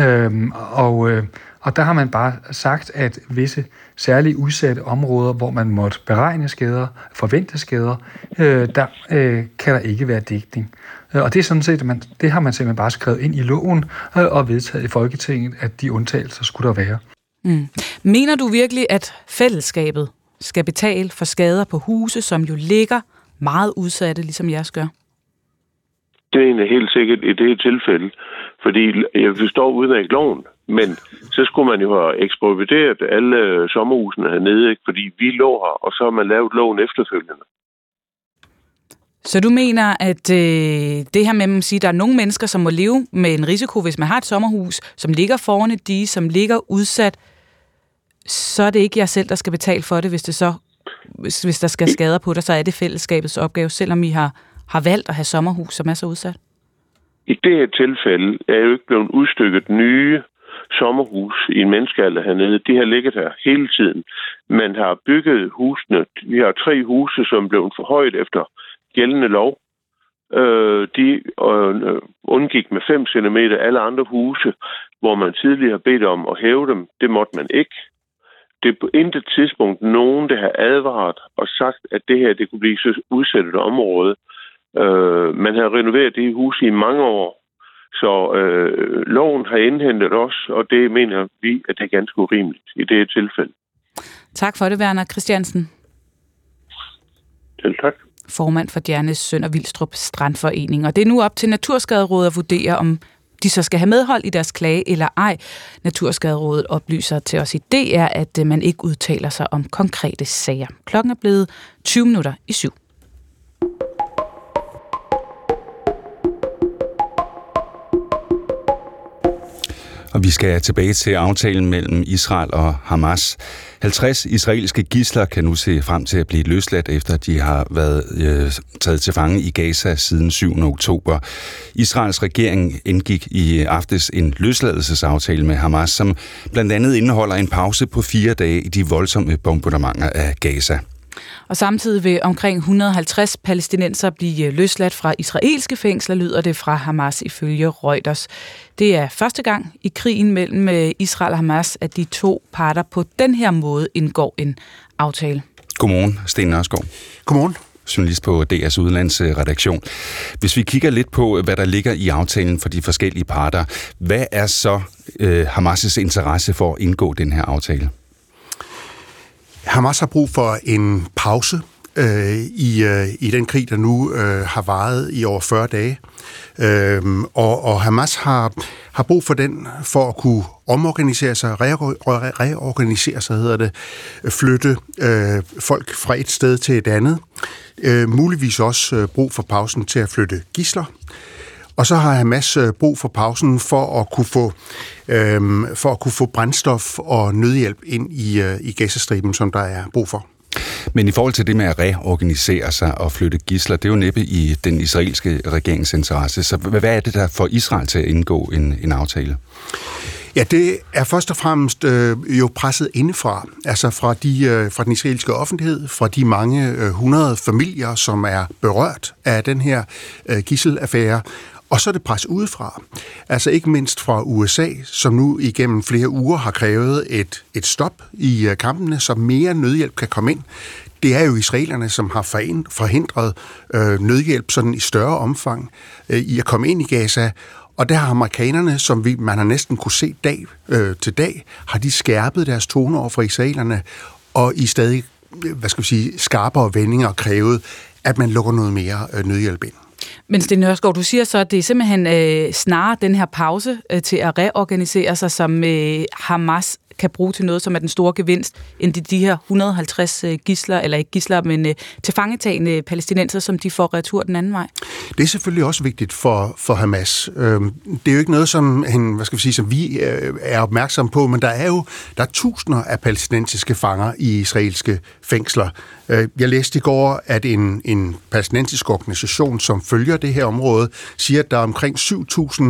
Øhm, og, øh, og der har man bare sagt, at visse særligt udsatte områder, hvor man måtte beregne skader, forvente skader, øh, der øh, kan der ikke være dækning. Øh, og det er sådan set, man, det har man simpelthen bare skrevet ind i loven øh, og vedtaget i Folketinget, at de undtagelser skulle der være. Mm. Mener du virkelig, at fællesskabet skal betale for skader på huse, som jo ligger meget udsatte, ligesom jeres gør? Det er helt sikkert i det her tilfælde, fordi jeg forstår udmærket loven, men så skulle man jo have eksproprieret alle sommerhusene hernede, ikke? fordi vi lå her, og så har man lavet loven efterfølgende. Så du mener, at øh, det her med at sige, at der er nogle mennesker, som må leve med en risiko, hvis man har et sommerhus, som ligger foran et dige, som ligger udsat, så er det ikke jer selv, der skal betale for det, hvis det så hvis, hvis der skal skader på dig, så er det fællesskabets opgave, selvom I har, har valgt at have sommerhus, som er så udsat? I det her tilfælde er jo ikke blevet udstykket nye sommerhus i en menneskealder hernede. De har ligget her hele tiden. Man har bygget husene. Vi har tre huse, som blev forhøjet efter gældende lov. Øh, de øh, undgik med 5 cm alle andre huse, hvor man tidligere har bedt om at hæve dem. Det måtte man ikke. Det er på intet tidspunkt nogen, der har advaret og sagt, at det her det kunne blive så udsat et område. Øh, man har renoveret det hus i mange år, så øh, loven har indhentet os, og det mener vi, at det er ganske urimeligt i det her tilfælde. Tak for det, Werner Christiansen. Selv tak. Formand for Djernes Sønder Vildstrup Strandforening. Og det er nu op til Naturskaderådet at vurdere, om de så skal have medhold i deres klage eller ej. Naturskaderådet oplyser til os i DR, at øh, man ikke udtaler sig om konkrete sager. Klokken er blevet 20 minutter i syv. Og vi skal tilbage til aftalen mellem Israel og Hamas. 50 israelske gisler kan nu se frem til at blive løsladt, efter de har været øh, taget til fange i Gaza siden 7. oktober. Israels regering indgik i aftes en løsladelsesaftale med Hamas, som blandt andet indeholder en pause på fire dage i de voldsomme bombardementer af Gaza. Og samtidig vil omkring 150 palæstinenser blive løsladt fra israelske fængsler, lyder det fra Hamas ifølge Reuters. Det er første gang i krigen mellem øh, Israel og Hamas, at de to parter på den her måde indgår en aftale. Godmorgen, Sten Nørskov. Godmorgen journalist på DR's udlandsredaktion. Hvis vi kigger lidt på, hvad der ligger i aftalen for de forskellige parter, hvad er så øh, Hamas' interesse for at indgå den her aftale? Hamas har brug for en pause øh, i, øh, i den krig, der nu øh, har varet i over 40 dage. Øh, og, og Hamas har, har brug for den for at kunne omorganisere sig, reorganisere sig, hedder det, flytte øh, folk fra et sted til et andet. Øh, muligvis også øh, brug for pausen til at flytte gisler. Og så har Hamas øh, brug for pausen for at kunne få, øhm, for at kunne få brændstof og nødhjælp ind i, øh, i Gazastriben, som der er brug for. Men i forhold til det med at reorganisere sig og flytte gisler, det er jo næppe i den israelske regerings interesse. Så hvad er det, der får Israel til at indgå en, en aftale? Ja, det er først og fremmest øh, jo presset indefra, altså fra, de, øh, fra den israelske offentlighed, fra de mange øh, hundrede familier, som er berørt af den her øh, gisselaffære, og så er det pres udefra. Altså ikke mindst fra USA, som nu igennem flere uger har krævet et, et stop i øh, kampene, så mere nødhjælp kan komme ind. Det er jo israelerne, som har forhindret øh, nødhjælp sådan i større omfang øh, i at komme ind i Gaza. Og der har amerikanerne, som vi, man har næsten kunne se dag øh, til dag, har de skærpet deres tone over for israelerne, og i stadig øh, hvad skal vi sige, skarpere vendinger krævet, at man lukker noget mere øh, nødhjælp ind. Men Sten Nørskov, du siger så, at det er simpelthen øh, snarere den her pause øh, til at reorganisere sig, som øh, Hamas kan bruge til noget, som er den store gevinst, end de, de her 150 øh, gisler, eller ikke gisler, men øh, tilfangetagende palæstinenser, som de får retur den anden vej? Det er selvfølgelig også vigtigt for, for Hamas. Øh, det er jo ikke noget, som, en, hvad skal vi sige, som vi øh, er opmærksom på, men der er jo der er tusinder af palæstinensiske fanger i israelske fængsler. Øh, jeg læste i går, at en, en palæstinensisk organisation, som følger det her område, siger, at der er omkring 7.000,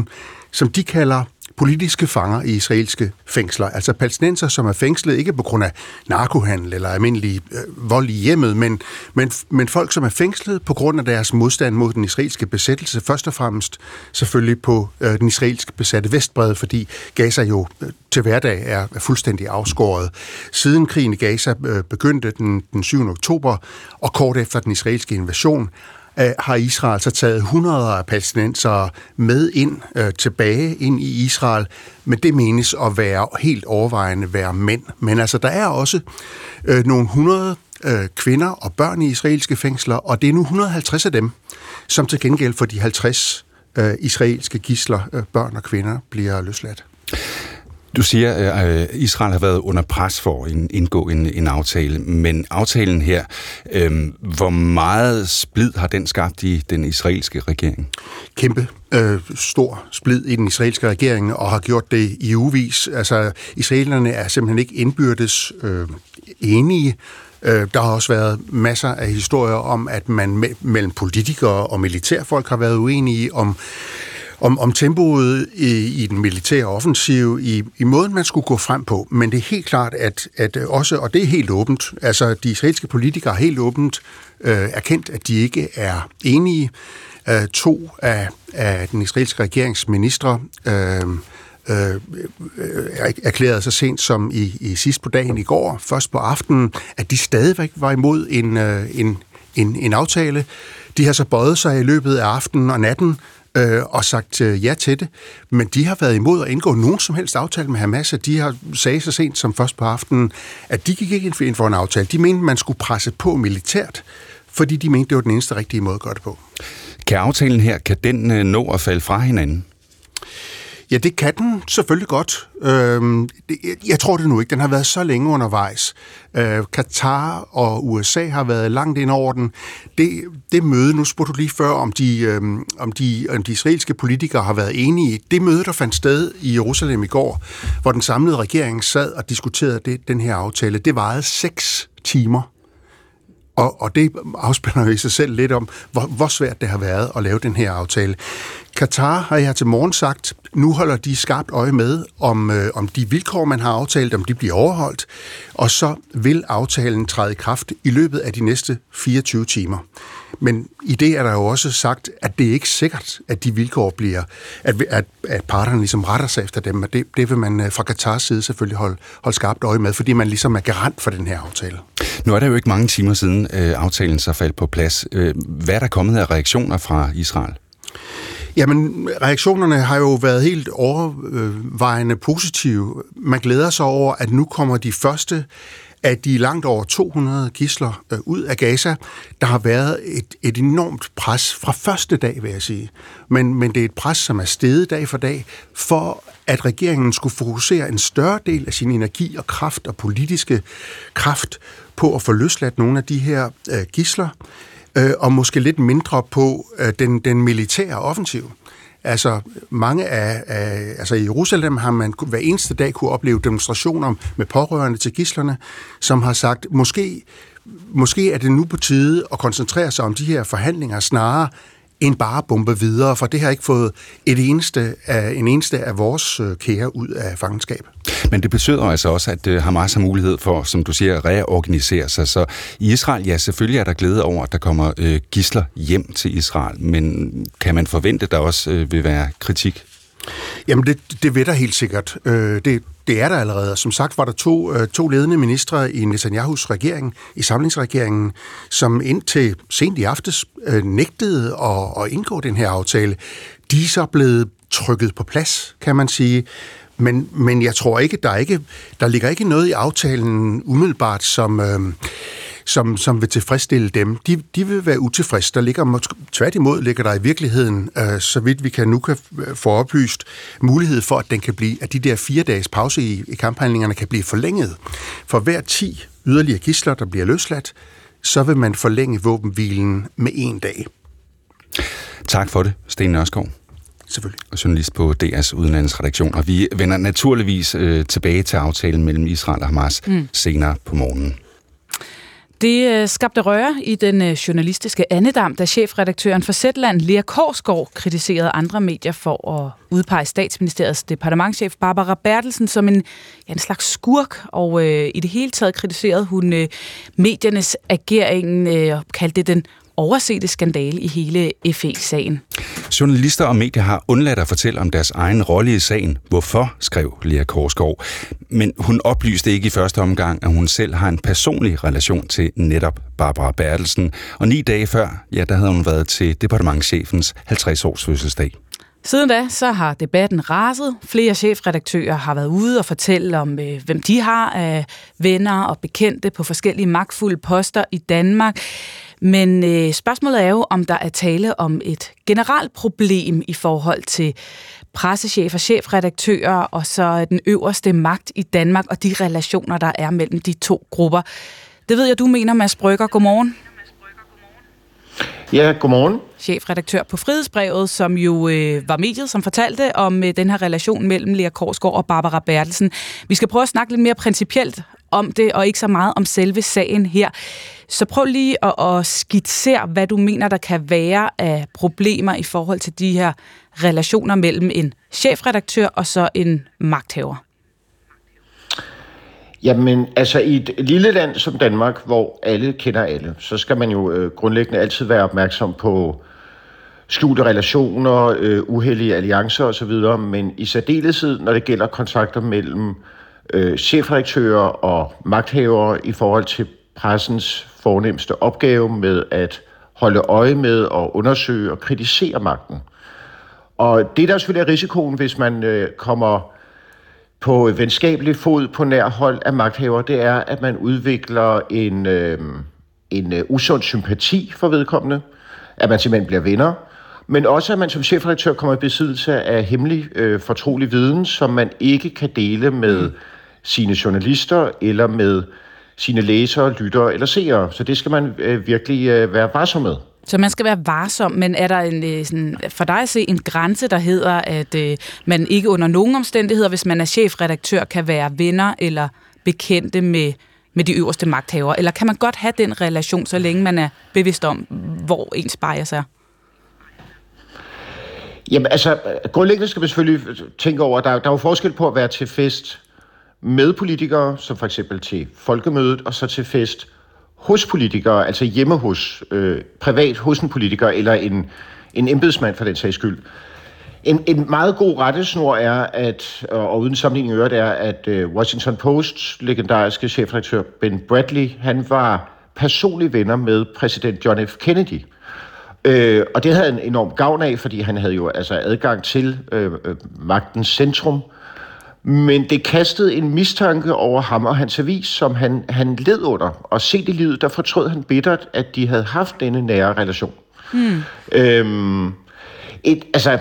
som de kalder politiske fanger i israelske fængsler. Altså palæstinenser, som er fængslet ikke på grund af narkohandel eller almindelig øh, vold i hjemmet, men, men, men folk, som er fængslet på grund af deres modstand mod den israelske besættelse. Først og fremmest selvfølgelig på øh, den israelske besatte Vestbred, fordi Gaza jo øh, til hverdag er, er fuldstændig afskåret. Siden krigen i Gaza øh, begyndte den, den 7. oktober, og kort efter den israelske invasion, øh, har Israel så taget hundreder af palæstinensere med ind, øh, tilbage ind i Israel, men det menes at være helt overvejende være mænd. Men altså, der er også øh, nogle hundrede øh, kvinder og børn i israelske fængsler, og det er nu 150 af dem, som til gengæld for de 50 øh, israelske gisler, øh, børn og kvinder, bliver løsladt. Du siger, at Israel har været under pres for at indgå en, en aftale, men aftalen her, øh, hvor meget splid har den skabt i den israelske regering? Kæmpe øh, stor splid i den israelske regering, og har gjort det i uvis. Altså, israelerne er simpelthen ikke indbyrdes øh, enige. Øh, der har også været masser af historier om, at man me- mellem politikere og militærfolk har været uenige om om, om tempoet i, i den militære offensiv, i, i måden, man skulle gå frem på. Men det er helt klart, at, at også, og det er helt åbent, altså de israelske politikere har helt åbent øh, erkendt, at de ikke er enige. Øh, to af, af den israelske regeringsministre øh, øh, øh, erklærede så sent som i, i sidst på dagen i går, først på aftenen, at de stadigvæk var imod en, øh, en, en, en aftale. De har så bøjet sig i løbet af aftenen og natten øh, og sagt øh, ja til det, men de har været imod at indgå nogen som helst aftale med Hamas, og de har sagt så sent som først på aftenen, at de gik ikke ind for en aftale. De mente, man skulle presse på militært, fordi de mente, det var den eneste rigtige måde at gøre det på. Kan aftalen her, kan den øh, nå at falde fra hinanden? Ja, det kan den selvfølgelig godt. Øhm, jeg tror det nu ikke. Den har været så længe undervejs. Øh, Katar og USA har været langt ind over den. Det, det møde, nu spurgte du lige før, om de, øhm, om, de, om de israelske politikere har været enige. Det møde, der fandt sted i Jerusalem i går, hvor den samlede regering sad og diskuterede det, den her aftale, det varede seks timer. Og, og det afspænder jo i sig selv lidt om, hvor, hvor svært det har været at lave den her aftale. Katar har jeg til morgen sagt, nu holder de skarpt øje med, om, øh, om de vilkår, man har aftalt, om de bliver overholdt, og så vil aftalen træde i kraft i løbet af de næste 24 timer. Men i det er der jo også sagt, at det er ikke sikkert, at de vilkår bliver, at, at, at parterne ligesom retter sig efter dem, og det, det vil man øh, fra Katars side selvfølgelig holde, holde skarpt øje med, fordi man ligesom er garant for den her aftale. Nu er der jo ikke mange timer siden øh, aftalen så faldt på plads. Øh, hvad er der kommet af reaktioner fra Israel? Jamen, reaktionerne har jo været helt overvejende positive. Man glæder sig over, at nu kommer de første af de langt over 200 gisler øh, ud af Gaza. Der har været et, et enormt pres fra første dag, vil jeg sige. Men, men det er et pres, som er steget dag for dag, for at regeringen skulle fokusere en større del af sin energi og kraft og politiske kraft på at få løsladt nogle af de her øh, gisler øh, og måske lidt mindre på øh, den, den militære offensiv. Altså, mange af, af, altså i Jerusalem har man hver eneste dag kunne opleve demonstrationer med pårørende til gislerne, som har sagt, måske, måske er det nu på tide at koncentrere sig om de her forhandlinger snarere end bare bombe videre, for det har ikke fået et eneste af, en eneste af vores øh, kære ud af fangenskab. Men det betyder altså også, at øh, Hamas har mulighed for, som du siger, at reorganisere sig. Så i Israel, ja, selvfølgelig er der glæde over, at der kommer øh, gisler hjem til Israel, men kan man forvente, at der også øh, vil være kritik? Jamen, det, det ved der helt sikkert. Øh, det, det er der allerede. Som sagt var der to, øh, to ledende ministre i Netanyahus regering, i samlingsregeringen, som indtil sent i aftes øh, nægtede at, at indgå den her aftale. De er så blevet trykket på plads, kan man sige. Men, men jeg tror ikke, der, er ikke, der ligger ikke noget i aftalen umiddelbart, som... Øh, som, som vil tilfredsstille dem, de, de vil være utilfredse. Der ligger, tværtimod ligger der i virkeligheden, øh, så vidt vi kan nu kan få oplyst, mulighed for, at den kan blive, at de der fire dages pause i, i kamphandlingerne kan blive forlænget. For hver 10 yderligere gisler, der bliver løsladt, så vil man forlænge våbenhvilen med en dag. Tak for det, Sten Nørskov. Selvfølgelig. Og journalist på DR's udenlandsredaktion. Og vi vender naturligvis øh, tilbage til aftalen mellem Israel og Hamas mm. senere på morgenen. Det øh, skabte røre i den øh, journalistiske andedam, da chefredaktøren for Zetland, Lea Korsgaard, kritiserede andre medier for at udpege statsministeriets departementchef Barbara Bertelsen som en, ja, en slags skurk, og øh, i det hele taget kritiserede hun øh, mediernes agering øh, og kaldte det den oversete skandale i hele FE-sagen. Journalister og medier har undladt at fortælle om deres egen rolle i sagen. Hvorfor, skrev Lea Korsgaard. Men hun oplyste ikke i første omgang, at hun selv har en personlig relation til netop Barbara Bertelsen. Og ni dage før, ja, der havde hun været til departementchefens 50-års fødselsdag. Siden da så har debatten raset. Flere chefredaktører har været ude og fortælle om, øh, hvem de har af venner og bekendte på forskellige magtfulde poster i Danmark. Men øh, spørgsmålet er jo, om der er tale om et generelt problem i forhold til pressechefer, chefredaktører og så den øverste magt i Danmark og de relationer, der er mellem de to grupper. Det ved jeg, du mener, Mads Brygger. Godmorgen. Ja, godmorgen. Chefredaktør på Frihedsbrevet, som jo øh, var mediet, som fortalte om øh, den her relation mellem Lea Korsgaard og Barbara Bertelsen. Vi skal prøve at snakke lidt mere principielt om det, og ikke så meget om selve sagen her. Så prøv lige at, at skitsere, hvad du mener, der kan være af problemer i forhold til de her relationer mellem en chefredaktør og så en magthaver. Jamen, altså i et lille land som Danmark, hvor alle kender alle, så skal man jo øh, grundlæggende altid være opmærksom på skjulte relationer, øh, uheldige alliancer osv., men i særdeleshed, når det gælder kontakter mellem øh, øh, chefredaktører og magthavere i forhold til pressens fornemmeste opgave med at holde øje med og undersøge og kritisere magten. Og det, der selvfølgelig er risikoen, hvis man øh, kommer på venskabelig fod på nær hold af magthaver, det er, at man udvikler en, øh, en øh, usund sympati for vedkommende, at man simpelthen bliver venner, men også at man som chefredaktør kommer i besiddelse af hemmelig øh, fortrolig viden, som man ikke kan dele med mm sine journalister eller med sine læsere, lyttere eller seere. Så det skal man øh, virkelig øh, være varsom med. Så man skal være varsom, men er der en, øh, sådan, for dig at se en grænse, der hedder, at øh, man ikke under nogen omstændigheder, hvis man er chefredaktør, kan være venner eller bekendte med, med de øverste magthavere? Eller kan man godt have den relation, så længe man er bevidst om, hvor ens bias er? Jamen altså, grundlæggende skal man selvfølgelig tænke over, at der, der er jo forskel på at være til fest med politikere, som for eksempel til folkemødet, og så til fest hos politikere, altså hjemme hos, øh, privat hos en politiker, eller en, en embedsmand for den sags skyld. En, en meget god rettesnor er, at, og uden sammenligning øvrigt er, at øh, Washington Posts legendariske chefredaktør Ben Bradley, han var personlig venner med præsident John F. Kennedy. Øh, og det havde han enorm gavn af, fordi han havde jo altså adgang til øh, øh magtens centrum, men det kastede en mistanke over ham og hans avis, som han, han led under. Og set i livet, der fortrød han bittert, at de havde haft denne nære relation. Mm. Øhm, et, altså,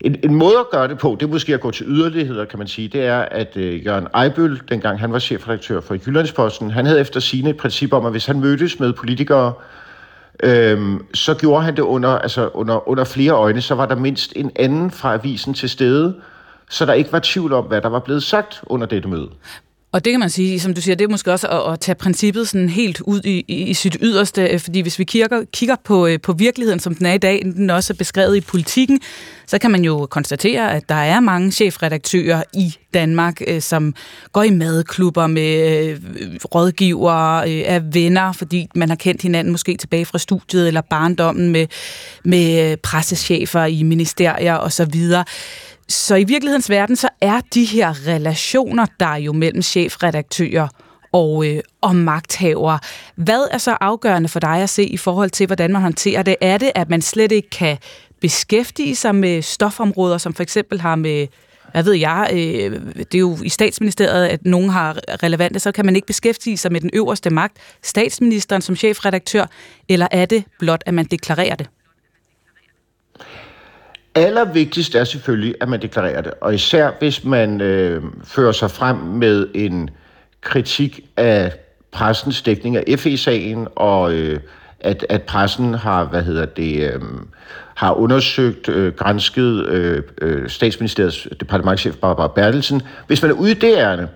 en, en måde at gøre det på, det er måske at gå til yderligheder, kan man sige, det er, at øh, Jørgen Ejbøl, dengang han var chefredaktør for Jyllandsposten, han havde efter sine et princip om, at hvis han mødtes med politikere, øhm, så gjorde han det under, altså under, under flere øjne, så var der mindst en anden fra avisen til stede, så der ikke var tvivl om, hvad der var blevet sagt under dette møde. Og det kan man sige, som du siger, det er måske også at, at tage princippet sådan helt ud i, i, i sit yderste, øh, fordi hvis vi kigger, kigger på, øh, på virkeligheden, som den er i dag, den også er beskrevet i politikken, så kan man jo konstatere, at der er mange chefredaktører i Danmark, øh, som går i madklubber med rådgivere, er venner, fordi man har kendt hinanden måske tilbage fra studiet eller barndommen med, med pressechefer i ministerier osv., så i virkelighedens verden, så er de her relationer, der er jo mellem chefredaktører og, øh, og magthavere. Hvad er så afgørende for dig at se i forhold til, hvordan man håndterer det? Er det, at man slet ikke kan beskæftige sig med stofområder, som for eksempel har med hvad ved jeg, øh, det er jo i statsministeriet, at nogen har relevante, så kan man ikke beskæftige sig med den øverste magt, statsministeren som chefredaktør, eller er det blot, at man deklarerer det? Allervigtigst er selvfølgelig, at man deklarerer det. Og især hvis man øh, fører sig frem med en kritik af pressens dækning af FE-sagen, og øh, at, at pressen har, hvad hedder det, øh, har undersøgt, øh, grænsket øh, øh, statsministeriets departementchef Barbara Bertelsen. Hvis man er ude i det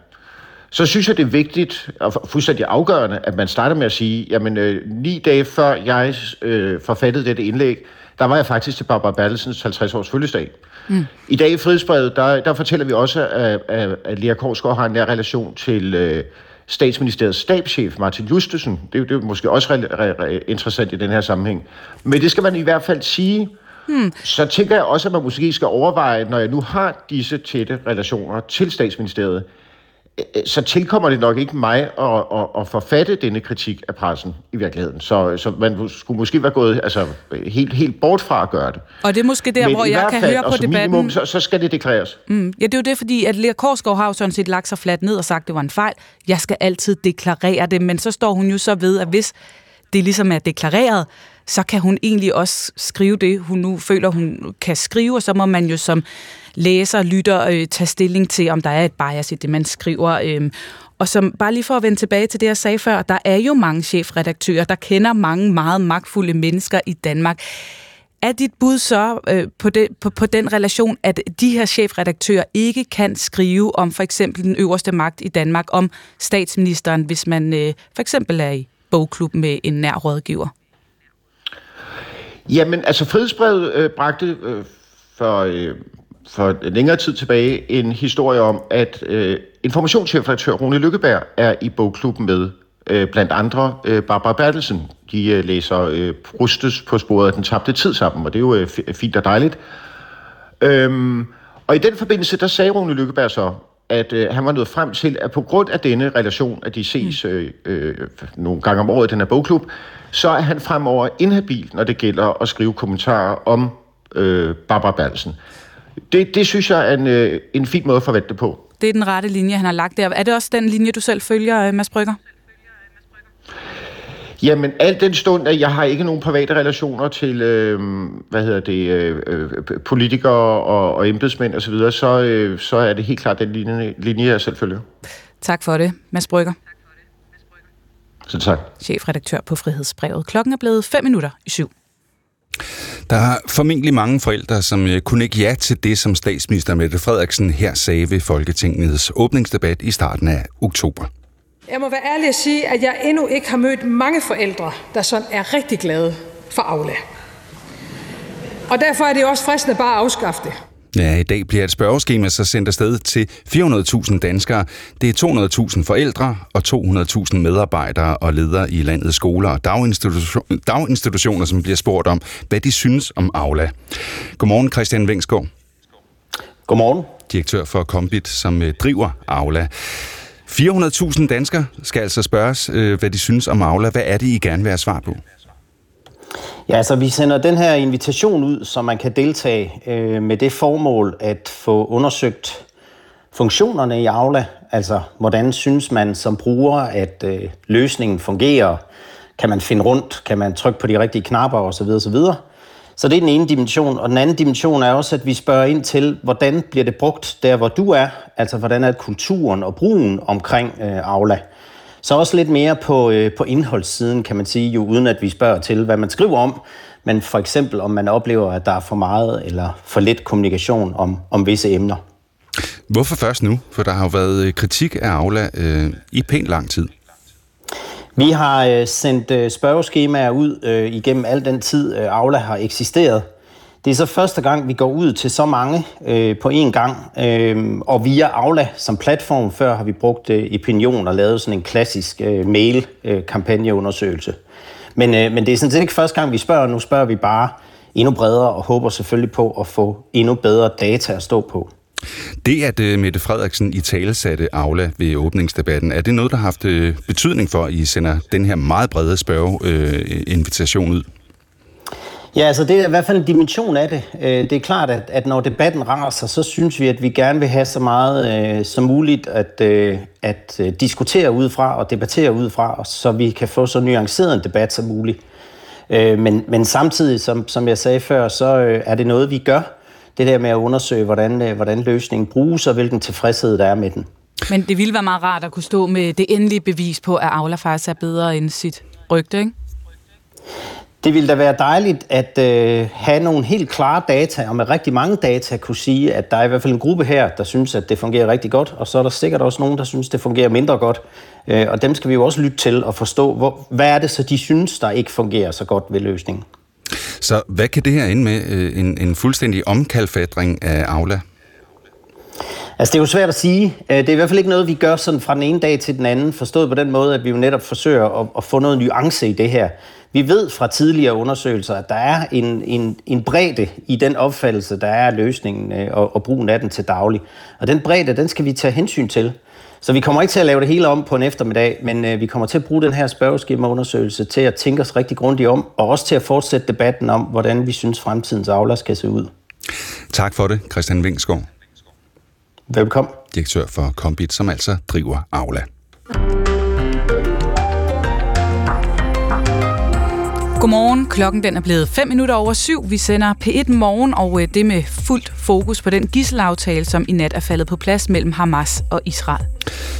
så synes jeg, det er vigtigt og fuldstændig afgørende, at man starter med at sige, jamen øh, ni dage før jeg øh, forfattede dette indlæg, der var jeg faktisk til Barbara Bertelsens 50-års fødselsdag. Mm. I dag i Frihedsbrevet, der, der fortæller vi også, at, at, at Lea Korsgaard har en nær relation til øh, statsministeriets stabschef Martin Justesen. Det, det er måske også re, re, re, interessant i den her sammenhæng. Men det skal man i hvert fald sige. Hmm. Så tænker jeg også, at man måske skal overveje, når jeg nu har disse tætte relationer til statsministeriet, så tilkommer det nok ikke mig at, at, at forfatte denne kritik af pressen i virkeligheden. Så, så man skulle måske være gået altså, helt, helt bort fra at gøre det. Og det er måske der, Men hvor jeg kan fald, høre på debatten... Minimum, så, så skal det deklareres. Mm. Ja, det er jo det, fordi at Lea Korsgaard har jo sådan set lagt sig fladt ned og sagt, at det var en fejl. Jeg skal altid deklarere det, men så står hun jo så ved, at hvis det ligesom er deklareret, så kan hun egentlig også skrive det, hun nu føler, hun kan skrive, og så må man jo som læser, lytter, øh, tager stilling til, om der er et bias i det, man skriver. Øh. Og som, bare lige for at vende tilbage til det, jeg sagde før, der er jo mange chefredaktører, der kender mange meget magtfulde mennesker i Danmark. Er dit bud så øh, på, det, på, på den relation, at de her chefredaktører ikke kan skrive om for eksempel den øverste magt i Danmark, om statsministeren, hvis man øh, for eksempel er i bogklub med en nær rådgiver? Jamen, altså frihedsbrevet øh, bragte øh, for, øh, for længere tid tilbage en historie om, at øh, informationschefredaktør Rune Lykkeberg er i bogklubben med øh, blandt andre øh, Barbara Bertelsen. De øh, læser øh, Rustes på sporet af den tabte tid sammen, og det er jo øh, fint og dejligt. Øhm, og i den forbindelse, der sagde Rune Lykkeberg så, at øh, han var nået frem til, at på grund af denne relation, at de ses øh, øh, nogle gange om året i den her bogklub, så er han fremover inhabil, når det gælder at skrive kommentarer om øh, Barbara Bertelsen. Det, det synes jeg er en, øh, en fin måde at forvente det på. Det er den rette linje, han har lagt der. Er det også den linje, du selv følger, øh, Mads Brygger? Jamen, alt den stund, at jeg har ikke nogen private relationer til, øh, hvad hedder det, øh, øh politikere og, og embedsmænd osv., så, videre, så, øh, så er det helt klart den linje, linje, jeg selv følger. Tak for det, Mads Brygger. Så tak. Chefredaktør på Frihedsbrevet. Klokken er blevet 5 minutter i syv. Der er formentlig mange forældre, som øh, kunne ikke ja til det, som statsminister Mette Frederiksen her sagde ved Folketingets åbningsdebat i starten af oktober. Jeg må være ærlig at sige, at jeg endnu ikke har mødt mange forældre, der sådan er rigtig glade for Aula. Og derfor er det også fristende bare at afskaffe det. Ja, i dag bliver et spørgeskema så sendt afsted til 400.000 danskere. Det er 200.000 forældre og 200.000 medarbejdere og ledere i landets skoler og daginstitution, daginstitutioner, som bliver spurgt om, hvad de synes om Aula. Godmorgen, Christian Vengsgaard. Godmorgen. Direktør for Kombit, som øh, driver Aula. 400.000 danskere skal altså spørges, øh, hvad de synes om Aula. Hvad er det, I gerne vil have svar på? Ja, så vi sender den her invitation ud, så man kan deltage øh, med det formål at få undersøgt funktionerne i Aula. Altså, hvordan synes man som bruger, at øh, løsningen fungerer? Kan man finde rundt? Kan man trykke på de rigtige knapper osv. osv.? Så det er den ene dimension. Og den anden dimension er også, at vi spørger ind til, hvordan bliver det brugt der, hvor du er? Altså, hvordan er kulturen og brugen omkring øh, Aula? Så også lidt mere på, øh, på indholdssiden, kan man sige, jo uden at vi spørger til, hvad man skriver om, men for eksempel om man oplever, at der er for meget eller for lidt kommunikation om, om visse emner. Hvorfor først nu? For der har jo været øh, kritik af Aula øh, i pænt lang tid. Vi har øh, sendt øh, spørgeskemaer ud øh, igennem al den tid, øh, Aula har eksisteret. Det er så første gang, vi går ud til så mange øh, på én gang, øh, og via Aula som platform. Før har vi brugt øh, Opinion og lavet sådan en klassisk øh, mail-kampagneundersøgelse. Øh, men, øh, men det er sådan set ikke første gang, vi spørger. Nu spørger vi bare endnu bredere og håber selvfølgelig på at få endnu bedre data at stå på. Det, at uh, Mette Frederiksen i tale satte Aula ved åbningsdebatten, er det noget, der har haft uh, betydning for, at I sender den her meget brede spørgeinvitation øh, uh, ud? Ja, altså det er i hvert fald en dimension af det. Øh, det er klart, at, at når debatten raser, så synes vi, at vi gerne vil have så meget øh, som muligt at, øh, at øh, diskutere ud fra og debattere ud fra, så vi kan få så nuanceret en debat som muligt. Øh, men, men samtidig, som, som jeg sagde før, så øh, er det noget, vi gør. Det der med at undersøge, hvordan, øh, hvordan løsningen bruges og hvilken tilfredshed der er med den. Men det ville være meget rart at kunne stå med det endelige bevis på, at Aula faktisk er bedre end sit rygte, ikke? Det ville da være dejligt at øh, have nogle helt klare data, og med rigtig mange data kunne sige, at der er i hvert fald en gruppe her, der synes, at det fungerer rigtig godt, og så er der sikkert også nogen, der synes, det fungerer mindre godt. Øh, og dem skal vi jo også lytte til og forstå, hvor, hvad er det så, de synes, der ikke fungerer så godt ved løsningen. Så hvad kan det her ende med? Øh, en, en fuldstændig omkalfatring af Aula? Altså, det er jo svært at sige. Øh, det er i hvert fald ikke noget, vi gør sådan fra den ene dag til den anden, forstået på den måde, at vi jo netop forsøger at, at få noget nuance i det her. Vi ved fra tidligere undersøgelser, at der er en, en, en bredde i den opfattelse, der er af løsningen øh, og, og brugen af den til daglig. Og den bredde, den skal vi tage hensyn til. Så vi kommer ikke til at lave det hele om på en eftermiddag, men øh, vi kommer til at bruge den her spørgeskemaundersøgelse til at tænke os rigtig grundigt om, og også til at fortsætte debatten om, hvordan vi synes, fremtidens avler skal se ud. Tak for det, Christian Vingsgaard. Velkommen. Direktør for Kombit, som altså driver Aula. Godmorgen. Klokken den er blevet 5 minutter over syv. Vi sender P1 Morgen, og øh, det med fuldt fokus på den gisselaftale, som i nat er faldet på plads mellem Hamas og Israel.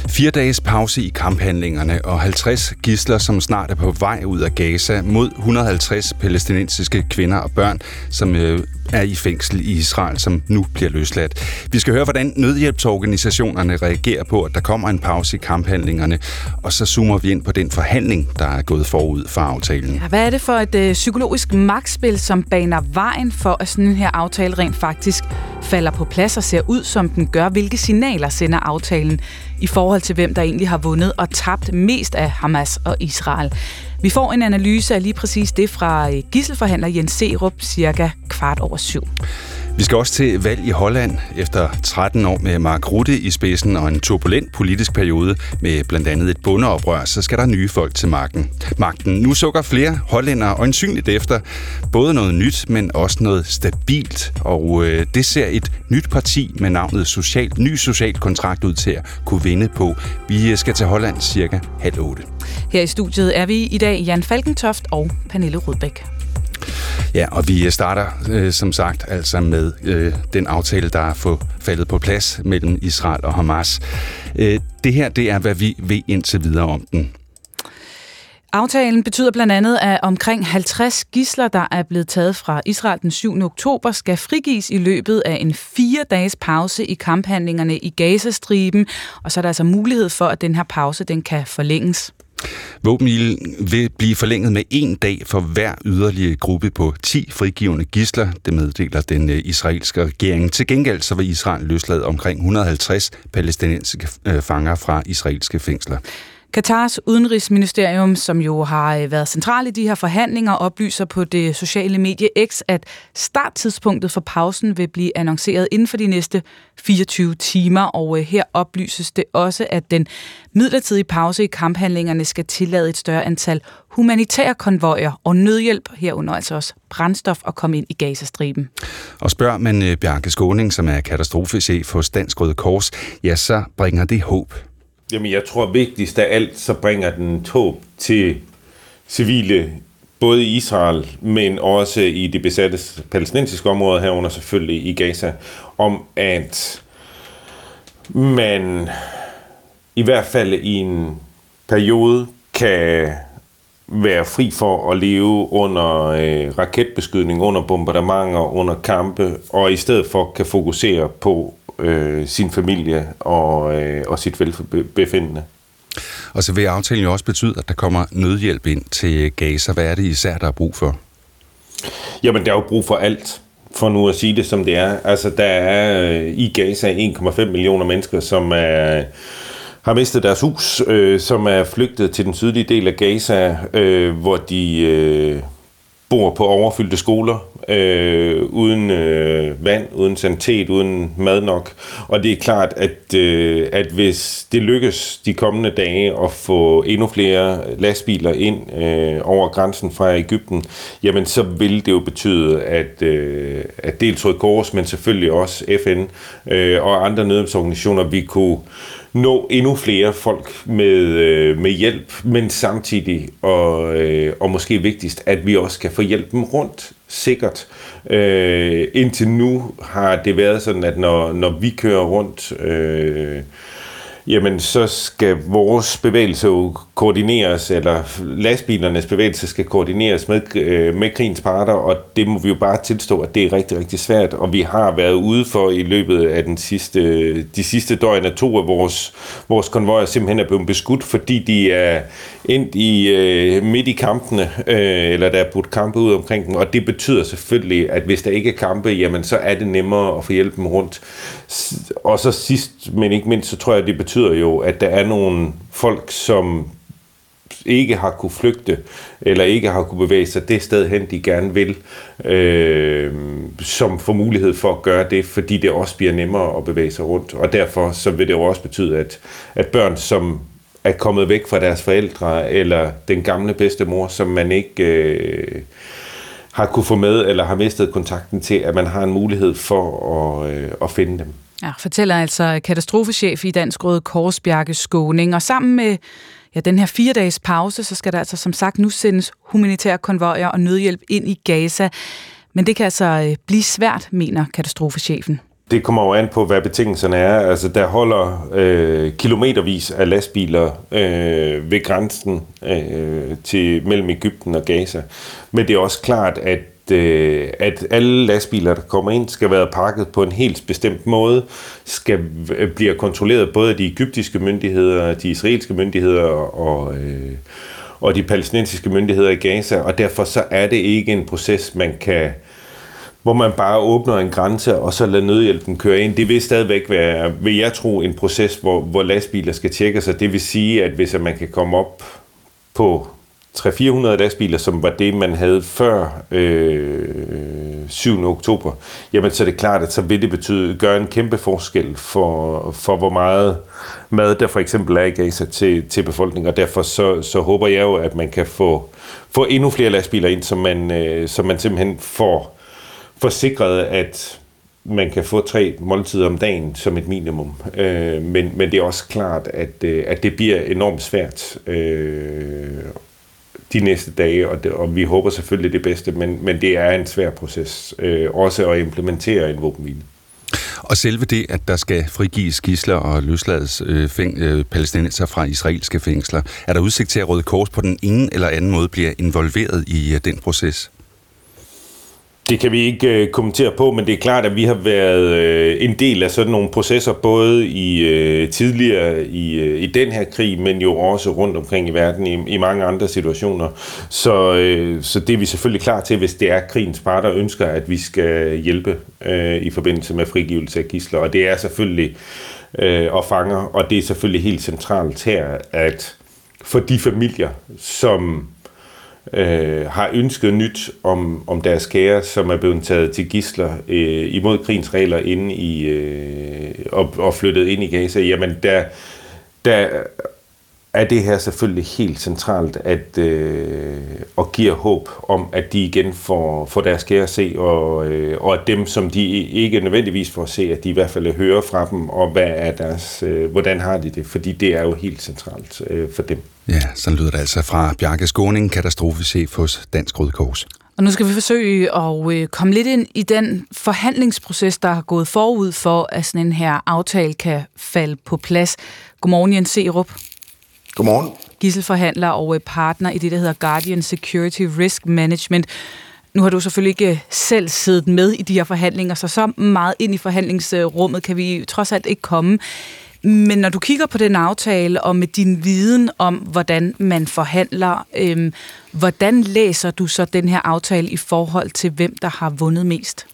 Fire dages pause i kamphandlingerne og 50 gisler, som snart er på vej ud af Gaza mod 150 palæstinensiske kvinder og børn, som øh, er i fængsel i Israel, som nu bliver løsladt. Vi skal høre, hvordan nødhjælpsorganisationerne reagerer på, at der kommer en pause i kamphandlingerne, og så zoomer vi ind på den forhandling, der er gået forud for aftalen. Ja, hvad er det for et øh, psykologisk magtspil, som baner vejen for, at sådan en her aftale rent faktisk falder på plads og ser ud, som den gør? Hvilke signaler sender aftalen i forhold til, hvem der egentlig har vundet og tabt mest af Hamas og Israel? Vi får en analyse af lige præcis det fra øh, gisselforhandler Jens Serup cirka kvart over syv. Vi skal også til valg i Holland efter 13 år med Mark Rutte i spidsen og en turbulent politisk periode med blandt andet et bundeoprør, så skal der nye folk til magten. magten. Nu sukker flere hollændere øjensynligt efter både noget nyt, men også noget stabilt. Og øh, det ser et nyt parti med navnet Social, Ny Social Kontrakt ud til at kunne vinde på. Vi øh, skal til Holland cirka halv otte. Her i studiet er vi i dag Jan Falkentoft og Pernille Rudbæk. Ja, og vi øh, starter øh, som sagt altså med øh, den aftale, der er få faldet på plads mellem Israel og Hamas. Øh, det her, det er, hvad vi ved indtil videre om den. Aftalen betyder blandt andet, at omkring 50 gisler, der er blevet taget fra Israel den 7. oktober, skal frigives i løbet af en fire dages pause i kamphandlingerne i Gazastriben, og så er der altså mulighed for, at den her pause den kan forlænges. Våbenhvilen vil blive forlænget med en dag for hver yderligere gruppe på 10 frigivende gisler, det meddeler den øh, israelske regering. Til gengæld så vil Israel løslade omkring 150 palæstinensiske øh, fanger fra israelske fængsler. Katars udenrigsministerium, som jo har øh, været central i de her forhandlinger, oplyser på det sociale medie X, at starttidspunktet for pausen vil blive annonceret inden for de næste 24 timer, og øh, her oplyses det også, at den midlertidige pause i kamphandlingerne skal tillade et større antal humanitære konvojer og nødhjælp, herunder altså også brændstof, at komme ind i Gazastriben. Og spørger man øh, Bjarke Skåning, som er katastrofechef hos Dansk Røde Kors, ja, så bringer det håb Jamen, jeg tror vigtigst af alt, så bringer den tåb til civile, både i Israel, men også i det besatte palæstinensiske område herunder selvfølgelig i Gaza, om at man i hvert fald i en periode kan være fri for at leve under øh, raketbeskydning, under bombardementer, under kampe, og i stedet for kan fokusere på øh, sin familie og, øh, og sit velbefindende. Og så vil aftalen jo også betyde, at der kommer nødhjælp ind til Gaza. Hvad er det især, der er brug for? Jamen, der er jo brug for alt, for nu at sige det som det er. Altså, der er øh, i Gaza 1,5 millioner mennesker, som er har mistet deres hus, øh, som er flygtet til den sydlige del af Gaza, øh, hvor de øh, bor på overfyldte skoler, øh, uden øh, vand, uden sanitet, uden mad nok. Og det er klart, at, øh, at hvis det lykkes de kommende dage at få endnu flere lastbiler ind øh, over grænsen fra Ægypten, jamen så vil det jo betyde, at, øh, at dels Røde Kors, men selvfølgelig også FN øh, og andre nødhjælpsorganisationer, vi kunne nå endnu flere folk med, øh, med hjælp, men samtidig, og, øh, og måske vigtigst, at vi også kan få hjælpen rundt sikkert. Øh, indtil nu har det været sådan, at når, når vi kører rundt øh, jamen så skal vores bevægelse jo koordineres, eller lastbilernes bevægelse skal koordineres med, øh, med krigens parter, og det må vi jo bare tilstå, at det er rigtig, rigtig svært, og vi har været ude for i løbet af den sidste, de sidste døgn, at to af vores, vores konvojer simpelthen er blevet beskudt, fordi de er ind i, øh, midt i kampene, øh, eller der er budt kampe ud omkring dem, og det betyder selvfølgelig, at hvis der ikke er kampe, jamen så er det nemmere at få hjælpen rundt. Og så sidst, men ikke mindst, så tror jeg, det betyder jo, at der er nogle folk, som ikke har kunne flygte, eller ikke har kunne bevæge sig det sted hen, de gerne vil, øh, som får mulighed for at gøre det, fordi det også bliver nemmere at bevæge sig rundt. Og derfor så vil det jo også betyde, at, at børn, som er kommet væk fra deres forældre, eller den gamle bedstemor, som man ikke øh, har kunne få med, eller har mistet kontakten til, at man har en mulighed for at, øh, at finde dem. Ja, fortæller altså katastrofechef i Dansk Røde Kors, Bjarke Skåning. Og sammen med ja, den her fire dages pause, så skal der altså som sagt nu sendes humanitære konvojer og nødhjælp ind i Gaza. Men det kan altså øh, blive svært, mener katastrofechefen. Det kommer jo an på, hvad betingelserne er. Altså, der holder øh, kilometervis af lastbiler øh, ved grænsen øh, til mellem Ægypten og Gaza. Men det er også klart, at øh, at alle lastbiler, der kommer ind, skal være pakket på en helt bestemt måde, skal øh, blive kontrolleret både af de egyptiske myndigheder, de israelske myndigheder og, øh, og de palæstinensiske myndigheder i Gaza, og derfor så er det ikke en proces, man kan hvor man bare åbner en grænse, og så lader nødhjælpen køre ind. Det vil stadigvæk være, vil jeg tro, en proces, hvor, hvor lastbiler skal tjekke sig. Det vil sige, at hvis man kan komme op på 300-400 lastbiler, som var det, man havde før øh, 7. oktober, jamen så er det klart, at så vil det betyde, gøre en kæmpe forskel for, for hvor meget mad der for eksempel er i Gaza til, til befolkningen, og derfor så, så håber jeg jo, at man kan få, få endnu flere lastbiler ind, så man, øh, så man simpelthen får forsikret, at man kan få tre måltider om dagen som et minimum. Øh, men, men det er også klart, at, øh, at det bliver enormt svært øh, de næste dage, og, det, og vi håber selvfølgelig det bedste, men, men det er en svær proces øh, også at implementere en våbenhvile. Og selve det, at der skal frigives gisler og løslades øh, fæng, øh, palæstinenser fra israelske fængsler, er der udsigt til, at Røde Kors på den ene eller anden måde bliver involveret i øh, den proces? Det kan vi ikke øh, kommentere på, men det er klart, at vi har været øh, en del af sådan nogle processer, både i øh, tidligere i, øh, i den her krig, men jo også rundt omkring i verden i, i mange andre situationer. Så, øh, så det er vi selvfølgelig klar til, hvis det er krigens parter ønsker, at vi skal hjælpe øh, i forbindelse med frigivelse af gisler. Og det er selvfølgelig øh, og fanger, og det er selvfølgelig helt centralt her, at for de familier, som øh, har ønsket nyt om, om deres kære, som er blevet taget til gisler øh, imod krigens regler inde i, øh, og, og flyttet ind i Gaza, jamen der, der er det her selvfølgelig helt centralt at, øh, og giver håb om, at de igen får, får deres kære at se, og, øh, og at dem, som de ikke nødvendigvis får at se, at de i hvert fald hører fra dem, og hvad er deres, øh, hvordan har de det, fordi det er jo helt centralt øh, for dem. Ja, så lyder det altså fra Bjarke Skåning, katastrofechef hos Dansk Røde Kors. Og nu skal vi forsøge at øh, komme lidt ind i den forhandlingsproces, der har gået forud for, at sådan en her aftale kan falde på plads. Godmorgen, Jens Serup. Godmorgen. Gisselforhandler og øh, partner i det, der hedder Guardian Security Risk Management. Nu har du selvfølgelig ikke selv siddet med i de her forhandlinger, så så meget ind i forhandlingsrummet kan vi trods alt ikke komme. Men når du kigger på den aftale, og med din viden om, hvordan man forhandler, øhm, hvordan læser du så den her aftale i forhold til, hvem der har vundet mest?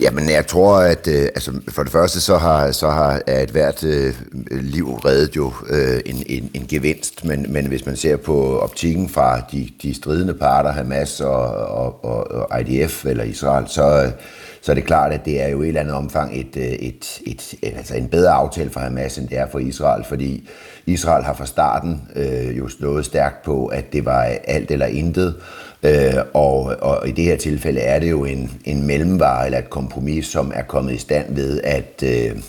Jamen, jeg tror, at øh, altså, for det første, så har, så har et hvert øh, liv reddet jo øh, en, en, en gevinst, men, men hvis man ser på optikken fra de, de stridende parter, Hamas og, og, og IDF eller Israel, så, så er det klart, at det er jo i et eller andet omfang et, øh, et, et, et, altså en bedre aftale for Hamas, end det er for Israel, fordi Israel har fra starten øh, jo stået stærkt på, at det var alt eller intet, Øh, Øh, og, og i det her tilfælde er det jo en, en mellemvare eller et kompromis, som er kommet i stand ved, at øh,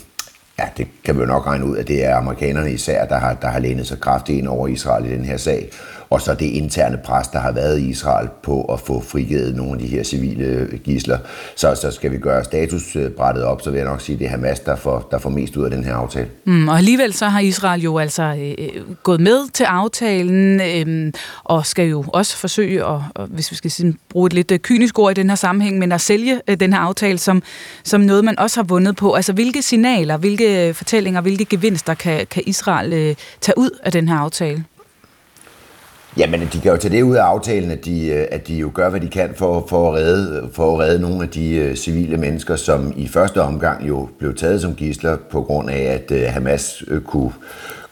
ja, det kan vi jo nok regne ud, at det er amerikanerne især, der har, der har lænet sig kraftigt ind over Israel i den her sag og så det interne pres, der har været i Israel på at få frigivet nogle af de her civile gisler. Så, så skal vi gøre statusbrættet op, så vil jeg nok sige, at det er Hamas, der får, der får mest ud af den her aftale. Mm, og alligevel så har Israel jo altså øh, øh gået med til aftalen, øh, og skal jo også forsøge, at, og, hvis vi skal sige, bruge et lidt øh, kynisk ord i den her sammenhæng, men at sælge øh, den her aftale som, som noget, man også har vundet på. Altså hvilke signaler, hvilke øh, fortællinger, hvilke gevinster kan, kan Israel øh, tage ud af den her aftale? Jamen, de kan jo tage det ud af aftalen, at de, øh, at de jo gør, hvad de kan for, for, at, redde, for at redde nogle af de øh, civile mennesker, som i første omgang jo blev taget som gisler på grund af, at øh, Hamas kunne,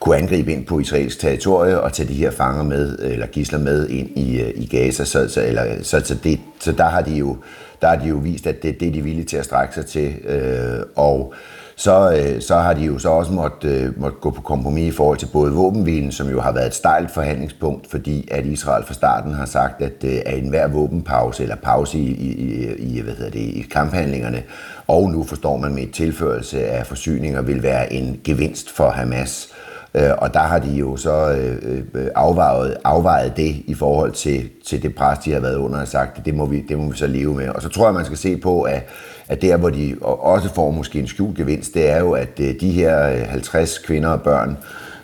kunne angribe ind på israelsk territorie og tage de her fanger med, eller gisler med ind i, i Gaza. Så, så, eller, så, så, det, så der har de jo der har de jo vist, at det, det er de villige til at strække sig til. Øh, og så, øh, så har de jo så også måtte, øh, måtte gå på kompromis i forhold til både våbenhvilen, som jo har været et stejlt forhandlingspunkt, fordi at Israel fra starten har sagt, at, øh, at enhver våbenpause eller pause i, i, i, hvad hedder det, i kamphandlingerne, og nu forstår man med et tilførelse af forsyninger, vil være en gevinst for Hamas. Øh, og der har de jo så øh, øh, afvejet, afvejet det i forhold til, til det pres, de har været under og sagt, at det må, vi, det må vi så leve med. Og så tror jeg, man skal se på, at, at der, hvor de også får måske en skjult gevinst, det er jo, at de her 50 kvinder og børn,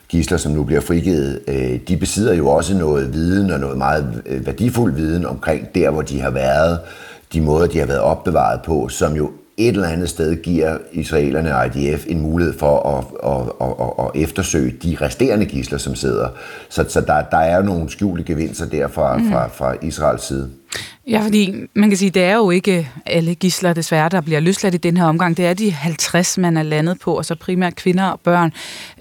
gisler, som nu bliver frigivet, de besidder jo også noget viden og noget meget værdifuld viden omkring der, hvor de har været, de måder, de har været opbevaret på, som jo et eller andet sted giver israelerne og IDF en mulighed for at, at, at, at eftersøge de resterende gisler, som sidder. Så, så der, der er jo nogle skjulte gevinster der fra, mm. fra, fra Israels side. Ja, fordi man kan sige, det er jo ikke alle gisler desværre, der bliver løsladt i den her omgang. Det er de 50, man er landet på, og så primært kvinder og børn.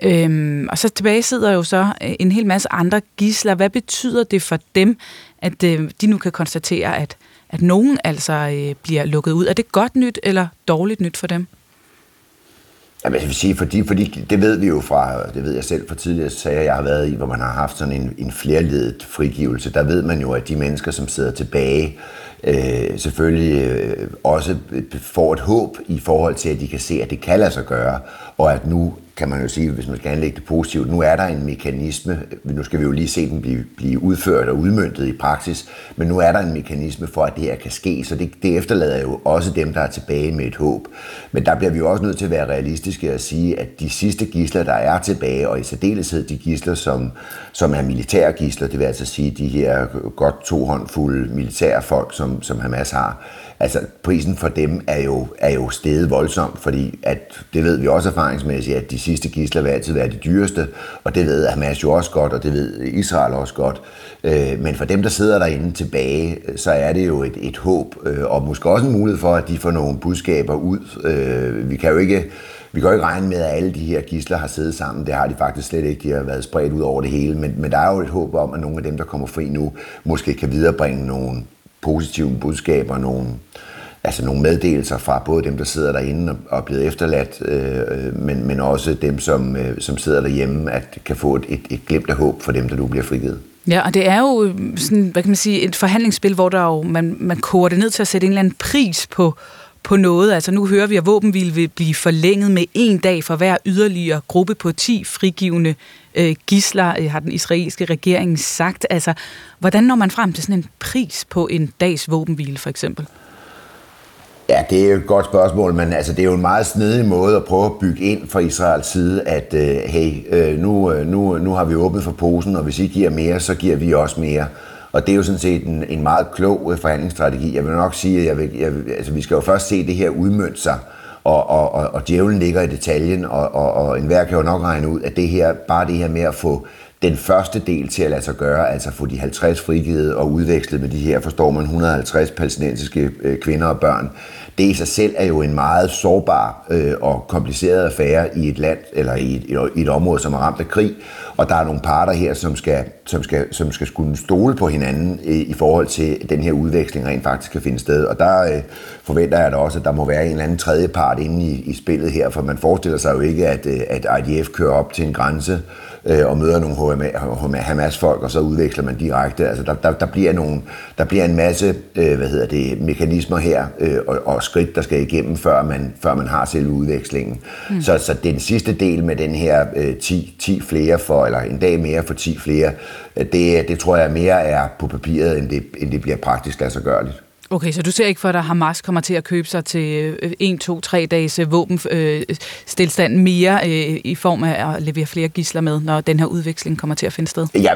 Øhm, og så tilbage sidder jo så øh, en hel masse andre gisler. Hvad betyder det for dem, at øh, de nu kan konstatere, at at nogen altså øh, bliver lukket ud. Er det godt nyt eller dårligt nyt for dem? Jamen, jeg vil sige, fordi, fordi det ved vi jo fra, det ved jeg selv fra tidligere sager, jeg har været i, hvor man har haft sådan en, en flerledet frigivelse, der ved man jo, at de mennesker, som sidder tilbage, øh, selvfølgelig øh, også får et håb i forhold til, at de kan se, at det kan lade sig gøre, og at nu kan man jo sige, hvis man skal anlægge det positivt, nu er der en mekanisme, nu skal vi jo lige se den blive, blive udført og udmyndtet i praksis, men nu er der en mekanisme for, at det her kan ske, så det, det efterlader jo også dem, der er tilbage med et håb. Men der bliver vi jo også nødt til at være realistiske og sige, at de sidste gisler, der er tilbage, og i særdeleshed de gisler, som, som er militære gisler, det vil altså sige de her godt to håndfulde militære folk, som, som Hamas har, altså prisen for dem er jo, er jo steget voldsomt, fordi at, det ved vi også erfaringsmæssigt, at de sidste gisler vil altid være de dyreste, og det ved Hamas jo også godt, og det ved Israel også godt. Øh, men for dem, der sidder derinde tilbage, øh, så er det jo et, et håb, øh, og måske også en mulighed for, at de får nogle budskaber ud. Øh, vi kan jo ikke vi kan jo ikke regne med, at alle de her gisler har siddet sammen. Det har de faktisk slet ikke. De har været spredt ud over det hele. Men, men der er jo et håb om, at nogle af dem, der kommer fri nu, måske kan viderebringe nogle positive budskaber, nogle, altså nogle meddelelser fra både dem, der sidder derinde og er blevet efterladt, øh, øh, men, men også dem, som, øh, som sidder derhjemme, at kan få et, et, et glimt af håb for dem, der nu bliver frigivet. Ja, og det er jo øh, sådan, hvad kan man sige, et forhandlingsspil, hvor der jo, man, man koger det ned til at sætte en eller anden pris på, på noget. Altså nu hører vi, at våbenhvil vil blive forlænget med en dag for hver yderligere gruppe på 10 frigivende øh, gisler, øh, har den israelske regering sagt. Altså, hvordan når man frem til sådan en pris på en dags våbenhvile, for eksempel? Ja, det er jo et godt spørgsmål, men altså, det er jo en meget snedig måde at prøve at bygge ind fra Israels side, at øh, hey, øh, nu, øh, nu, nu har vi åbnet for posen, og hvis I giver mere, så giver vi også mere. Og det er jo sådan set en, en meget klog øh, forhandlingsstrategi. Jeg vil nok sige, at jeg vil, jeg, altså, vi skal jo først se det her udmønte sig, og, og, og, og djævlen ligger i detaljen, og, og, og enhver kan jo nok regne ud, at det her, bare det her med at få den første del til at lade sig gøre, altså få de 50 frigivet og udvekslet med de her, forstår man, 150 palæstinensiske øh, kvinder og børn, det i sig selv er jo en meget sårbar øh, og kompliceret affære i et land, eller i et, i et område, som er ramt af krig, og der er nogle parter her, som skal, som skal, som skal kunne stole på hinanden i, i forhold til, at den her udveksling rent faktisk kan finde sted. Og der øh, forventer jeg da også, at der må være en eller anden tredje part inde i, i spillet her, for man forestiller sig jo ikke, at, øh, at IDF kører op til en grænse, øh, og møder nogle Hamas-folk, og så udveksler man direkte. Altså, der, der, der, bliver, nogle, der bliver en masse øh, hvad hedder det, mekanismer her øh, og, og skridt, der skal igennem, før man, før man har selve udvekslingen. Mm. Så, så den sidste del med den her øh, 10, 10 flere for, eller en dag mere for 10 flere, øh, det, det tror jeg mere er på papiret, end det, end det bliver praktisk gørligt. Okay, så du ser ikke for dig, at Hamas kommer til at købe sig til 1, 2, 3 dages øh, våbenstilstand øh, mere øh, i form af at levere flere gisler med, når den her udveksling kommer til at finde sted? Ja,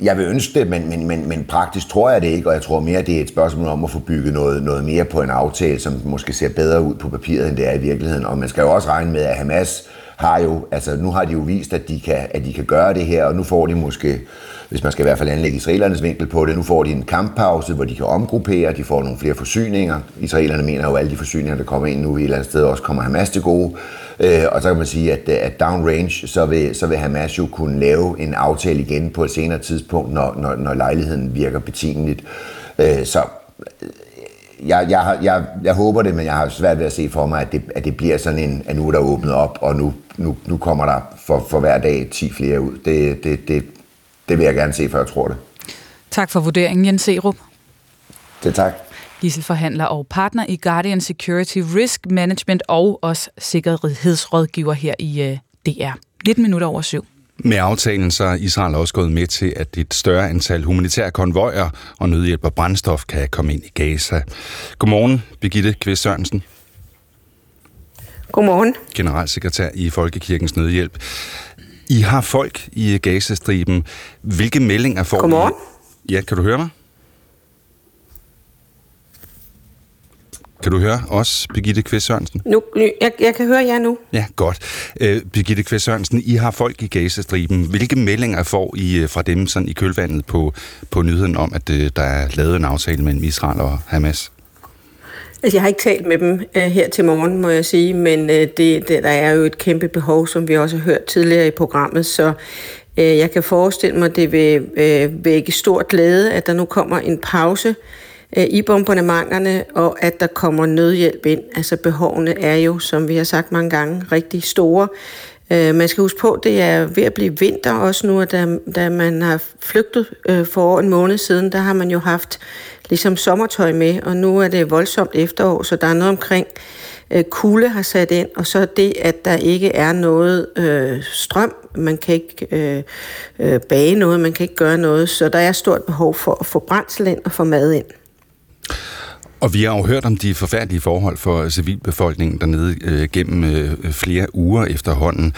jeg vil ønske det, men, men, men, men praktisk tror jeg det ikke, og jeg tror mere, det er et spørgsmål om at få bygget noget, noget mere på en aftale, som måske ser bedre ud på papiret, end det er i virkeligheden. Og man skal jo også regne med, at Hamas har jo, altså nu har de jo vist, at de kan, at de kan gøre det her, og nu får de måske hvis man skal i hvert fald anlægge israelernes vinkel på det. Nu får de en kamppause, hvor de kan omgruppere, de får nogle flere forsyninger. Israelerne mener jo, at alle de forsyninger, der kommer ind nu i et eller andet sted, også kommer Hamas til gode. Øh, og så kan man sige, at, at downrange, så vil, så vil Hamas jo kunne lave en aftale igen på et senere tidspunkt, når, når, når lejligheden virker betingeligt. Øh, så øh, jeg, jeg, jeg, jeg håber det, men jeg har svært ved at se for mig, at det, at det bliver sådan en, at nu er der åbnet op, og nu, nu, nu kommer der for, for hver dag 10 flere ud. Det, det, det, det vil jeg gerne se, før jeg tror det. Tak for vurderingen, Jens Serup. Det tak. Gisselforhandler og partner i Guardian Security Risk Management og også sikkerhedsrådgiver her i øh, DR. 19 minutter over syv. Med aftalen så er Israel også gået med til, at et større antal humanitære konvojer og nødhjælp og brændstof kan komme ind i Gaza. Godmorgen, Birgitte Kvist Sørensen. Godmorgen. Generalsekretær i Folkekirkens Nødhjælp. I har folk i Gazastriben. Hvilke meldinger får Godmorgen. I? Ja, kan du høre mig? Kan du høre os, Birgitte Kvist Sørensen? Nu, jeg, jeg kan høre jer nu. Ja, godt. Uh, Birgitte Kvist Sørensen, I har folk i Gazastriben. Hvilke meldinger får I uh, fra dem sådan i kølvandet på, på nyheden om, at uh, der er lavet en aftale mellem Israel og Hamas? Altså, jeg har ikke talt med dem øh, her til morgen, må jeg sige, men øh, det, det, der er jo et kæmpe behov, som vi også har hørt tidligere i programmet, så øh, jeg kan forestille mig, at det vil øh, vække stor glæde, at der nu kommer en pause øh, i bombardementerne, og at der kommer nødhjælp ind. Altså behovene er jo, som vi har sagt mange gange, rigtig store. Øh, man skal huske på, at det er ved at blive vinter også nu, da, da man har flygtet øh, for over en måned siden, der har man jo haft ligesom sommertøj med, og nu er det voldsomt efterår, så der er noget omkring øh, kulde har sat ind, og så det, at der ikke er noget øh, strøm, man kan ikke øh, øh, bage noget, man kan ikke gøre noget, så der er stort behov for at få brændsel ind og få mad ind. Og vi har jo hørt om de forfærdelige forhold for civilbefolkningen dernede øh, gennem øh, flere uger efterhånden.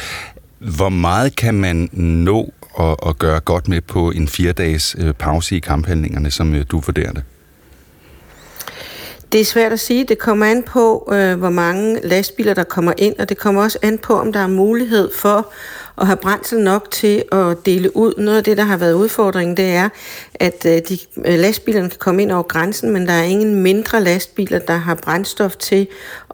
Hvor meget kan man nå at, at gøre godt med på en fire-dages øh, pause i kamphandlingerne, som øh, du vurderer det? Det er svært at sige. Det kommer an på, øh, hvor mange lastbiler, der kommer ind, og det kommer også an på, om der er mulighed for at have brændsel nok til at dele ud. Noget af det, der har været udfordringen, det er, at øh, de, øh, lastbilerne kan komme ind over grænsen, men der er ingen mindre lastbiler, der har brændstof til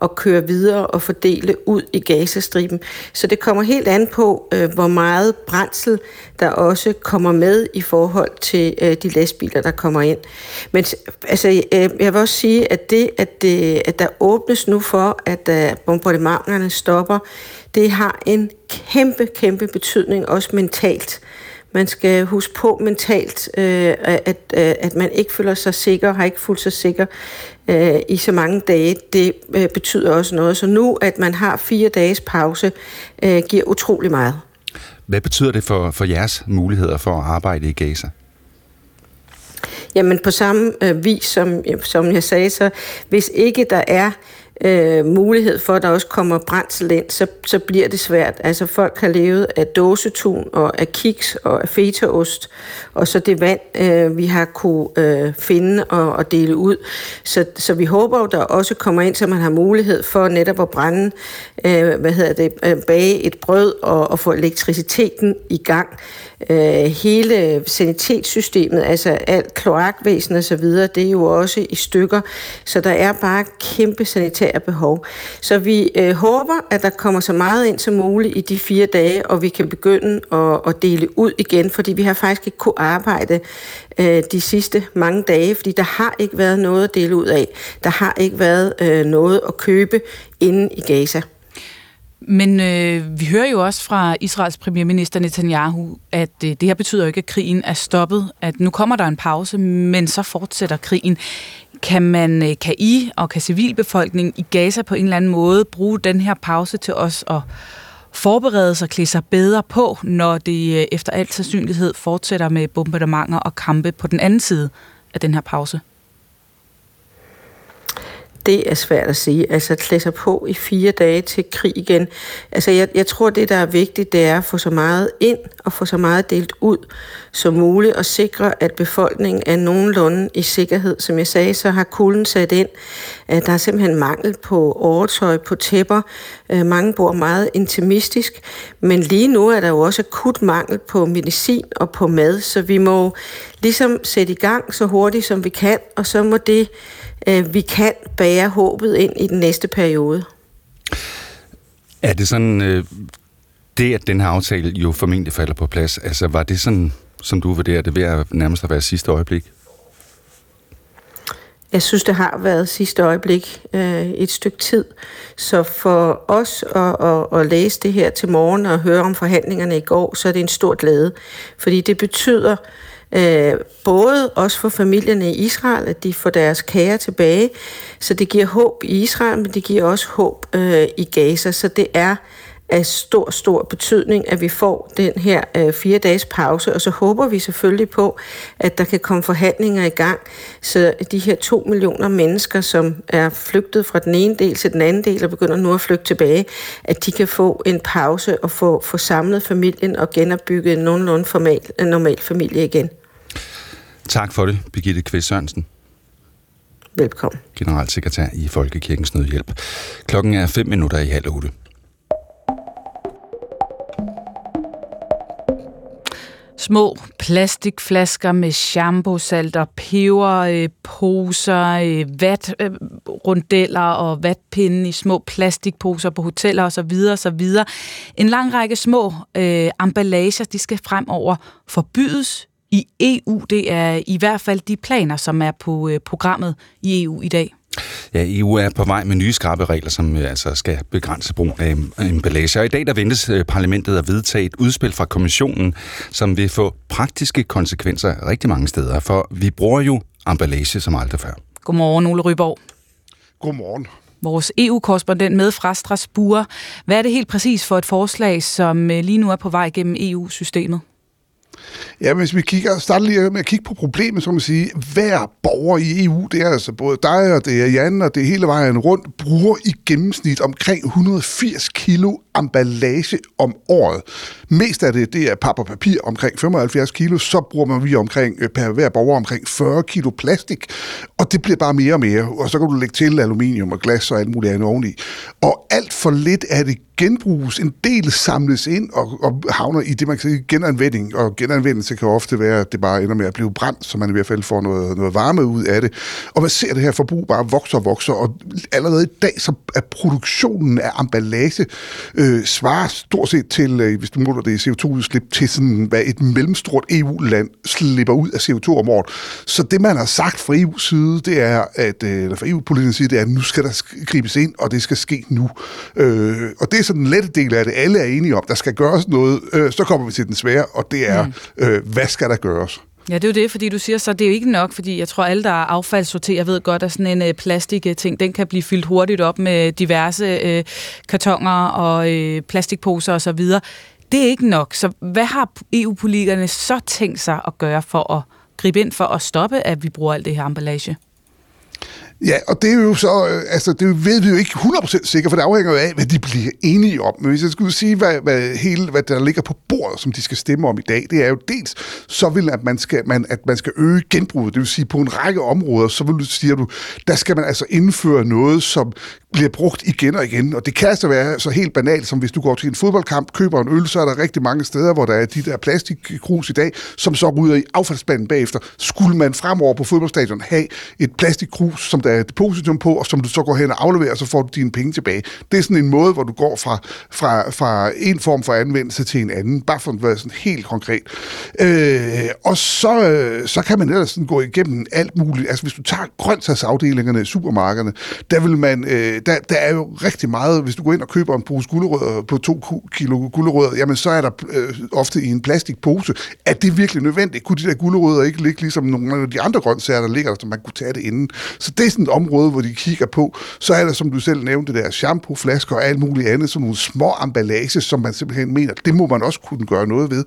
at køre videre og fordele ud i Gazastriben. Så det kommer helt an på, øh, hvor meget brændsel der også kommer med i forhold til de lastbiler, der kommer ind. Men altså, jeg vil også sige, at det, at, det, at der åbnes nu for, at bombardementerne stopper, det har en kæmpe, kæmpe betydning, også mentalt. Man skal huske på mentalt, øh, at, øh, at man ikke føler sig sikker, har ikke fuldt sig sikker øh, i så mange dage. Det øh, betyder også noget. Så nu, at man har fire dages pause, øh, giver utrolig meget. Hvad betyder det for, for jeres muligheder for at arbejde i Gaza? Jamen på samme øh, vis, som, som jeg sagde, så hvis ikke der er øh, mulighed for, at der også kommer brændsel ind, så, så bliver det svært. Altså folk har levet af dåsetun og af kiks og af fetaost, og så det vand, øh, vi har kunne øh, finde og, og dele ud. Så, så vi håber at der også kommer ind, så man har mulighed for netop at brænde, øh, hvad hedder det, øh, bage et brød og, og få elektriciteten i gang øh, hele sanitetssystemet, altså alt kloakvæsen og så videre, det er jo også i stykker, så der er bare kæmpe sanitære behov. Så vi øh, håber, at der kommer så meget ind som muligt i de fire dage, og vi kan begynde at, at dele ud igen, fordi vi har faktisk ikke kunne arbejde øh, de sidste mange dage, fordi der har ikke været noget at dele ud af. Der har ikke været øh, noget at købe inde i Gaza. Men øh, vi hører jo også fra Israels premierminister Netanyahu, at øh, det her betyder jo ikke, at krigen er stoppet. At nu kommer der en pause, men så fortsætter krigen. Kan man, øh, kan I og kan civilbefolkningen i Gaza på en eller anden måde bruge den her pause til os at forberede sig, klæde sig bedre på, når det øh, efter al sandsynlighed fortsætter med bombardementer og kampe på den anden side af den her pause? Det er svært at sige. Altså at klæde sig på i fire dage til krig igen. Altså jeg, jeg tror, det der er vigtigt, det er at få så meget ind og få så meget delt ud som muligt og sikre, at befolkningen er nogenlunde i sikkerhed. Som jeg sagde, så har kulden sat ind. At der er simpelthen mangel på overtøj, på tæpper. Øh, mange bor meget intimistisk. Men lige nu er der jo også akut mangel på medicin og på mad, så vi må ligesom sætte i gang så hurtigt som vi kan, og så må det øh, vi kan bære håbet ind i den næste periode. Er det sådan, øh, det at den her aftale jo formentlig falder på plads, altså var det sådan, som du vurderer det ved at nærmest at være sidste øjeblik? Jeg synes, det har været sidste øjeblik øh, et stykke tid. Så for os at, at, at læse det her til morgen og høre om forhandlingerne i går, så er det en stor glæde. Fordi det betyder, Øh, Øh, både også for familierne i Israel, at de får deres kære tilbage. Så det giver håb i Israel, men det giver også håb øh, i Gaza. Så det er af stor, stor betydning, at vi får den her øh, fire dages pause, og så håber vi selvfølgelig på, at der kan komme forhandlinger i gang, så de her to millioner mennesker, som er flygtet fra den ene del til den anden del og begynder nu at flygte tilbage, at de kan få en pause og få, få samlet familien og genopbygget en nogenlunde formal, en normal familie igen. Tak for det, Birgitte Kvist Sørensen. Velkommen. Generalsekretær i Folkekirkens Nødhjælp. Klokken er 5 minutter i halv otte. Små plastikflasker med shampoo-salter, peberposer, øh, øh vatrundeller øh, og vatpinde i små plastikposer på hoteller osv. osv. En lang række små øh, emballager, de skal fremover forbydes i EU. Det er i hvert fald de planer, som er på øh, programmet i EU i dag. Ja, EU er på vej med nye skarpe regler, som øh, altså skal begrænse brugen af emballage. Og i dag der ventes øh, parlamentet at vedtage et udspil fra kommissionen, som vil få praktiske konsekvenser rigtig mange steder, for vi bruger jo emballage som aldrig før. Godmorgen, Ole Ryborg. Godmorgen. Vores EU-korrespondent med fra Strasbourg. Hvad er det helt præcis for et forslag, som lige nu er på vej gennem EU-systemet? Ja, hvis vi kigger, starter lige med at kigge på problemet, så kan man sige, hver borger i EU, det er altså både dig og det er Jan, og det er hele vejen rundt, bruger i gennemsnit omkring 180 kilo emballage om året. Mest af det, det er pap og papir, omkring 75 kilo, så bruger man vi omkring, øh, per hver borger omkring 40 kilo plastik, og det bliver bare mere og mere, og så kan du lægge til aluminium og glas og alt muligt andet oveni. Og alt for lidt af det genbruges, en del samles ind og, og havner i det, man kan sige genanvending, og genanvendelse kan ofte være, at det bare ender med at blive brændt, så man i hvert fald får noget, noget varme ud af det. Og man ser det her forbrug bare vokser og vokser, og allerede i dag, så er produktionen af emballage øh, svarer stort set til, øh, hvis du måler det i CO2-udslip, til sådan, hvad et mellemstort EU-land slipper ud af CO2 om året. Så det, man har sagt fra EU's side, det er, at, øh, eller fra EU-politikernes side, det er, at nu skal der gribes ind, og det skal ske nu. Øh, og det er så den lette del af det. Alle er enige om, der skal gøres noget. Øh, så kommer vi til den svære, og det er, mm. øh, hvad skal der gøres? Ja, det er jo det, fordi du siger så, det er jo ikke nok, fordi jeg tror, alle, der affaldssorterer, ved godt, at sådan en øh, plastikting, den kan blive fyldt hurtigt op med diverse øh, kartonger og øh, plastikposer osv. Det er ikke nok. Så hvad har EU-politikerne så tænkt sig at gøre for at gribe ind for at stoppe, at vi bruger alt det her emballage? Ja, og det er jo så, øh, altså det ved vi jo ikke 100% sikkert, for det afhænger jo af, hvad de bliver enige om. Men hvis jeg skulle sige, hvad, hvad, hele, hvad der ligger på bordet, som de skal stemme om i dag, det er jo dels, så vil at man skal, man, at man skal øge genbruget, det vil sige på en række områder, så vil du, siger du, der skal man altså indføre noget, som bliver brugt igen og igen. Og det kan altså være så helt banalt, som hvis du går til en fodboldkamp, køber en øl, så er der rigtig mange steder, hvor der er de der plastikkrus i dag, som så ryger i affaldsspanden bagefter. Skulle man fremover på fodboldstadion have et plastikkrus, som der er depositum på, og som du så går hen og afleverer, og så får du dine penge tilbage. Det er sådan en måde, hvor du går fra, fra, fra en form for anvendelse til en anden, bare for at være sådan helt konkret. Øh, og så, øh, så kan man ellers sådan gå igennem alt muligt. Altså hvis du tager grøntsagsafdelingerne i supermarkederne, der vil man, øh, der, der er jo rigtig meget, hvis du går ind og køber en pose gulerødder på to kilo gulerødder, jamen så er der øh, ofte i en plastikpose. Er det virkelig nødvendigt? Kunne de der gulerødder ikke ligge ligesom nogle af de andre grøntsager, der ligger der, så man kunne tage det inden? Så det sådan et område, hvor de kigger på. Så er der, som du selv nævnte, der shampoo, flasker og alt muligt andet, sådan nogle små emballage, som man simpelthen mener, det må man også kunne gøre noget ved.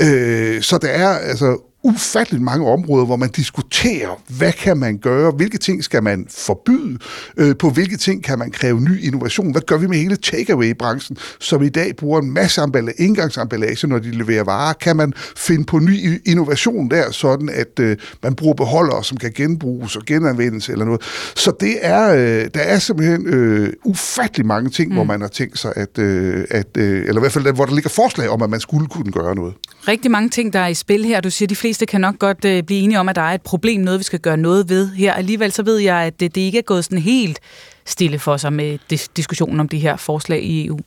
Øh, så der er altså ufatteligt mange områder, hvor man diskuterer, hvad kan man gøre, hvilke ting skal man forbyde, øh, på hvilke ting kan man kræve ny innovation, hvad gør vi med hele takeaway-branchen, som i dag bruger en masse indgangsemballage, når de leverer varer, kan man finde på ny innovation der, sådan at øh, man bruger beholdere, som kan genbruges og genanvendes eller noget. Så det er, øh, der er simpelthen øh, ufattelig mange ting, mm. hvor man har tænkt sig, at, øh, at øh, eller i hvert fald, hvor der ligger forslag om, at man skulle kunne gøre noget. Rigtig mange ting, der er i spil her. Du siger, de fleste kan nok godt øh, blive enige om, at der er et problem, noget vi skal gøre noget ved her. Alligevel så ved jeg, at det, det ikke er gået sådan helt stille for sig med dis- diskussionen om de her forslag i EU.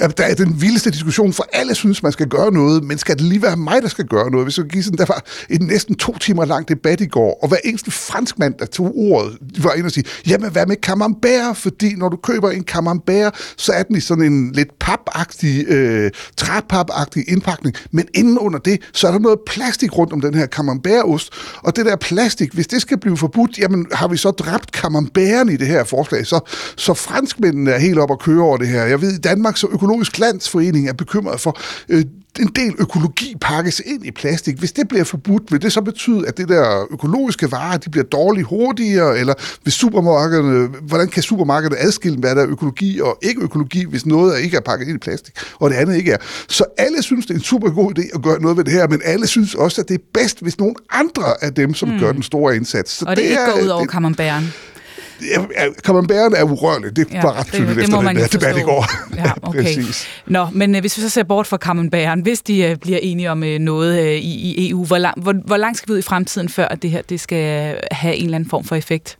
Ja, der er den vildeste diskussion, for alle synes, man skal gøre noget, men skal det lige være mig, der skal gøre noget? Hvis jeg give sådan, der var en næsten to timer lang debat i går, og hver eneste franskmand, der tog ordet, var inde og sige, jamen hvad med camembert? Fordi når du køber en camembert, så er den i sådan en lidt papagtig, øh, træpapagtig indpakning, men inden under det, så er der noget plastik rundt om den her camembertost, og det der plastik, hvis det skal blive forbudt, jamen har vi så dræbt camemberten i det her forslag? Så, så franskmændene er helt op at køre over det her. Jeg ved, i Danmark så Økologisk Landsforening er bekymret for, øh, en del økologi pakkes ind i plastik. Hvis det bliver forbudt, vil det så betyde, at det der økologiske varer, de bliver dårligt hurtigere, eller hvis supermarkederne, hvordan kan supermarkederne adskille, hvad der er økologi og ikke økologi, hvis noget ikke er pakket ind i plastik, og det andet ikke er. Så alle synes, det er en super god idé at gøre noget ved det her, men alle synes også, at det er bedst, hvis nogen andre af dem, som mm. gør den store indsats. Så og det, det ikke går ud over camemberten. Camemberten er urørlig. Det ja, var ret tydeligt efter den der debat i går. Ja, okay. Nå, men øh, hvis vi så ser bort fra Camemberten, hvis de øh, bliver enige om øh, noget øh, i, i EU, hvor, lang, hvor, hvor langt skal vi ud i fremtiden, før at det her det skal have en eller anden form for effekt?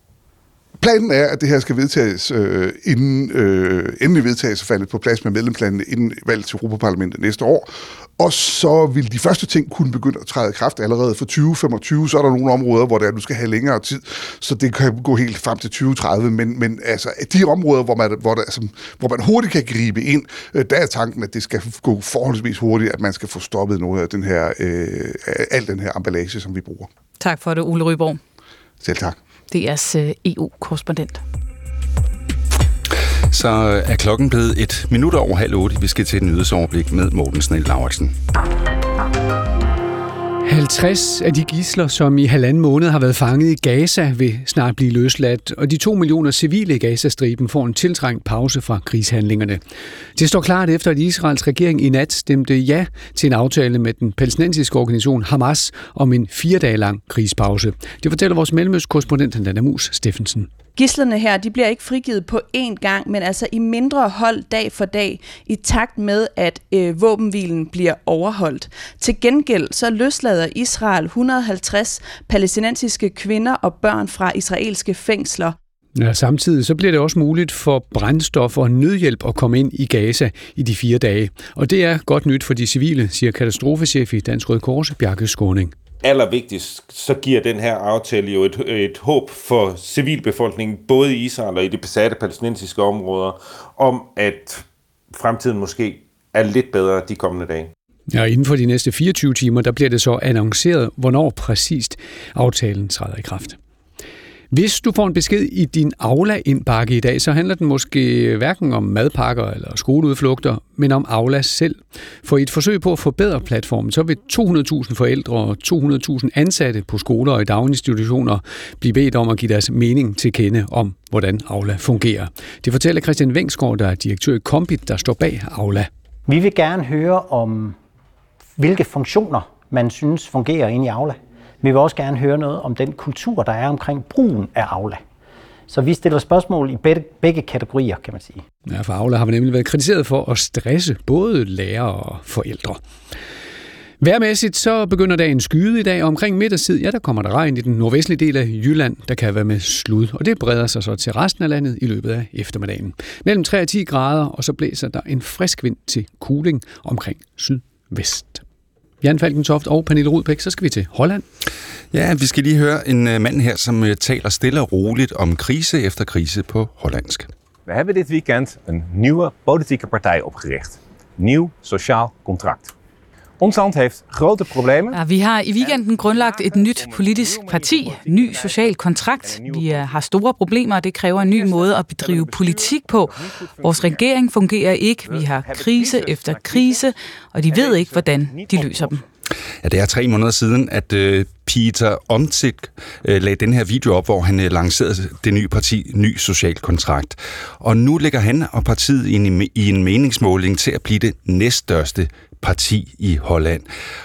Planen er, at det her skal vedtages øh, inden øh, endelig vedtages faldet på plads med medlemslandene inden valget til Europaparlamentet næste år. Og så vil de første ting kunne begynde at træde i kraft allerede for 2025. Så er der nogle områder, hvor det er, du skal have længere tid, så det kan gå helt frem til 2030. Men, men altså, de områder, hvor man, hvor, der, altså, hvor man hurtigt kan gribe ind, øh, der er tanken, at det skal gå forholdsvis hurtigt, at man skal få stoppet noget af den her, øh, al den her emballage, som vi bruger. Tak for det, Ole Ryborg. Selv tak. DR's øh, EU-korrespondent. Så øh, er klokken blevet et minut over halv otte. Vi skal til et nyhedsoverblik med Morten Snell Lauritsen. 50 af de gisler, som i halvanden måned har været fanget i Gaza, vil snart blive løsladt, og de to millioner civile i Gazastriben får en tiltrængt pause fra krigshandlingerne. Det står klart efter, at Israels regering i nat stemte ja til en aftale med den palæstinensiske organisation Hamas om en fire dage lang krigspause. Det fortæller vores mellemøstkorrespondent Dana Mus Steffensen. Gislerne her, de bliver ikke frigivet på én gang, men altså i mindre hold dag for dag, i takt med, at øh, våbenhvilen bliver overholdt. Til gengæld så løslader Israel 150 palæstinensiske kvinder og børn fra israelske fængsler. Ja, samtidig så bliver det også muligt for brændstof og nødhjælp at komme ind i Gaza i de fire dage. Og det er godt nyt for de civile, siger katastrofechef i Dansk Røde Kors, Bjarke Skåning allervigtigst, så giver den her aftale jo et, et håb for civilbefolkningen, både i Israel og i de besatte palæstinensiske områder, om at fremtiden måske er lidt bedre de kommende dage. Ja, inden for de næste 24 timer, der bliver det så annonceret, hvornår præcist aftalen træder i kraft. Hvis du får en besked i din Aula-indbakke i dag, så handler den måske hverken om madpakker eller skoleudflugter, men om Aula selv. For i et forsøg på at forbedre platformen, så vil 200.000 forældre og 200.000 ansatte på skoler og i daginstitutioner blive bedt om at give deres mening til kende om, hvordan Aula fungerer. Det fortæller Christian Vengsgaard, der er direktør i Kombit, der står bag Aula. Vi vil gerne høre om, hvilke funktioner man synes fungerer inde i Aula. Vi vil også gerne høre noget om den kultur, der er omkring brugen af Aula. Så vi stiller spørgsmål i begge kategorier, kan man sige. Ja, for Aula har vi nemlig været kritiseret for at stresse både lærere og forældre. Værmæssigt så begynder dagen skyde i dag, og omkring middagstid, ja, der kommer der regn i den nordvestlige del af Jylland, der kan være med slud, og det breder sig så til resten af landet i løbet af eftermiddagen. Mellem 3 og 10 grader, og så blæser der en frisk vind til kuling omkring sydvest. Jan Falkentoft og Pernille Rudbæk, så skal vi til Holland. Ja, vi skal lige høre en øh, mand her, som øh, taler stille og roligt om krise efter krise på hollandsk. We hebben dit weekend een nieuwe politieke partij opgericht. Nieuw Sociaal Contract. Ons land heeft grote problemer. Ja, vi har i weekenden grundlagt et nyt politisk parti, ny social kontrakt. Vi øh, har store problemer, og det kræver en ny måde at bedrive politik på. Vores regering fungerer ikke. Vi har krise efter krise, og de ved ikke, hvordan de løser dem. Ja, det er tre måneder siden, at øh, Peter Omtzigt øh, lagde den her video op, hvor han øh, lancerede det nye parti Ny Social Kontrakt. Og nu ligger han og partiet i en, i en meningsmåling til at blive det næststørste parti i Holland.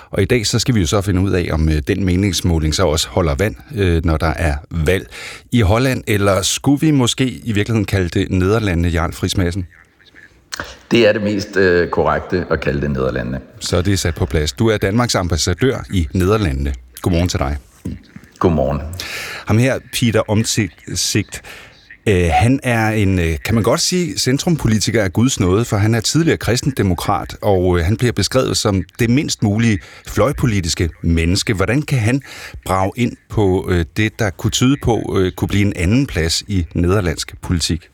Og i dag så skal vi jo så finde ud af, om øh, den meningsmåling så også holder vand, øh, når der er valg i Holland, eller skulle vi måske i virkeligheden kalde det Nederlandene, Jarl Friis Madsen? Det er det mest øh, korrekte at kalde det Nederlandene. Så det er sat på plads. Du er Danmarks ambassadør i Nederlandene. Godmorgen til dig. Godmorgen. Ham her, Peter Omtzigt, øh, han er en, øh, kan man godt sige, centrumpolitiker af Guds nåde, for han er tidligere kristendemokrat, og øh, han bliver beskrevet som det mindst mulige fløjpolitiske menneske. Hvordan kan han brage ind på øh, det, der kunne tyde på øh, kunne blive en anden plads i nederlandsk politik?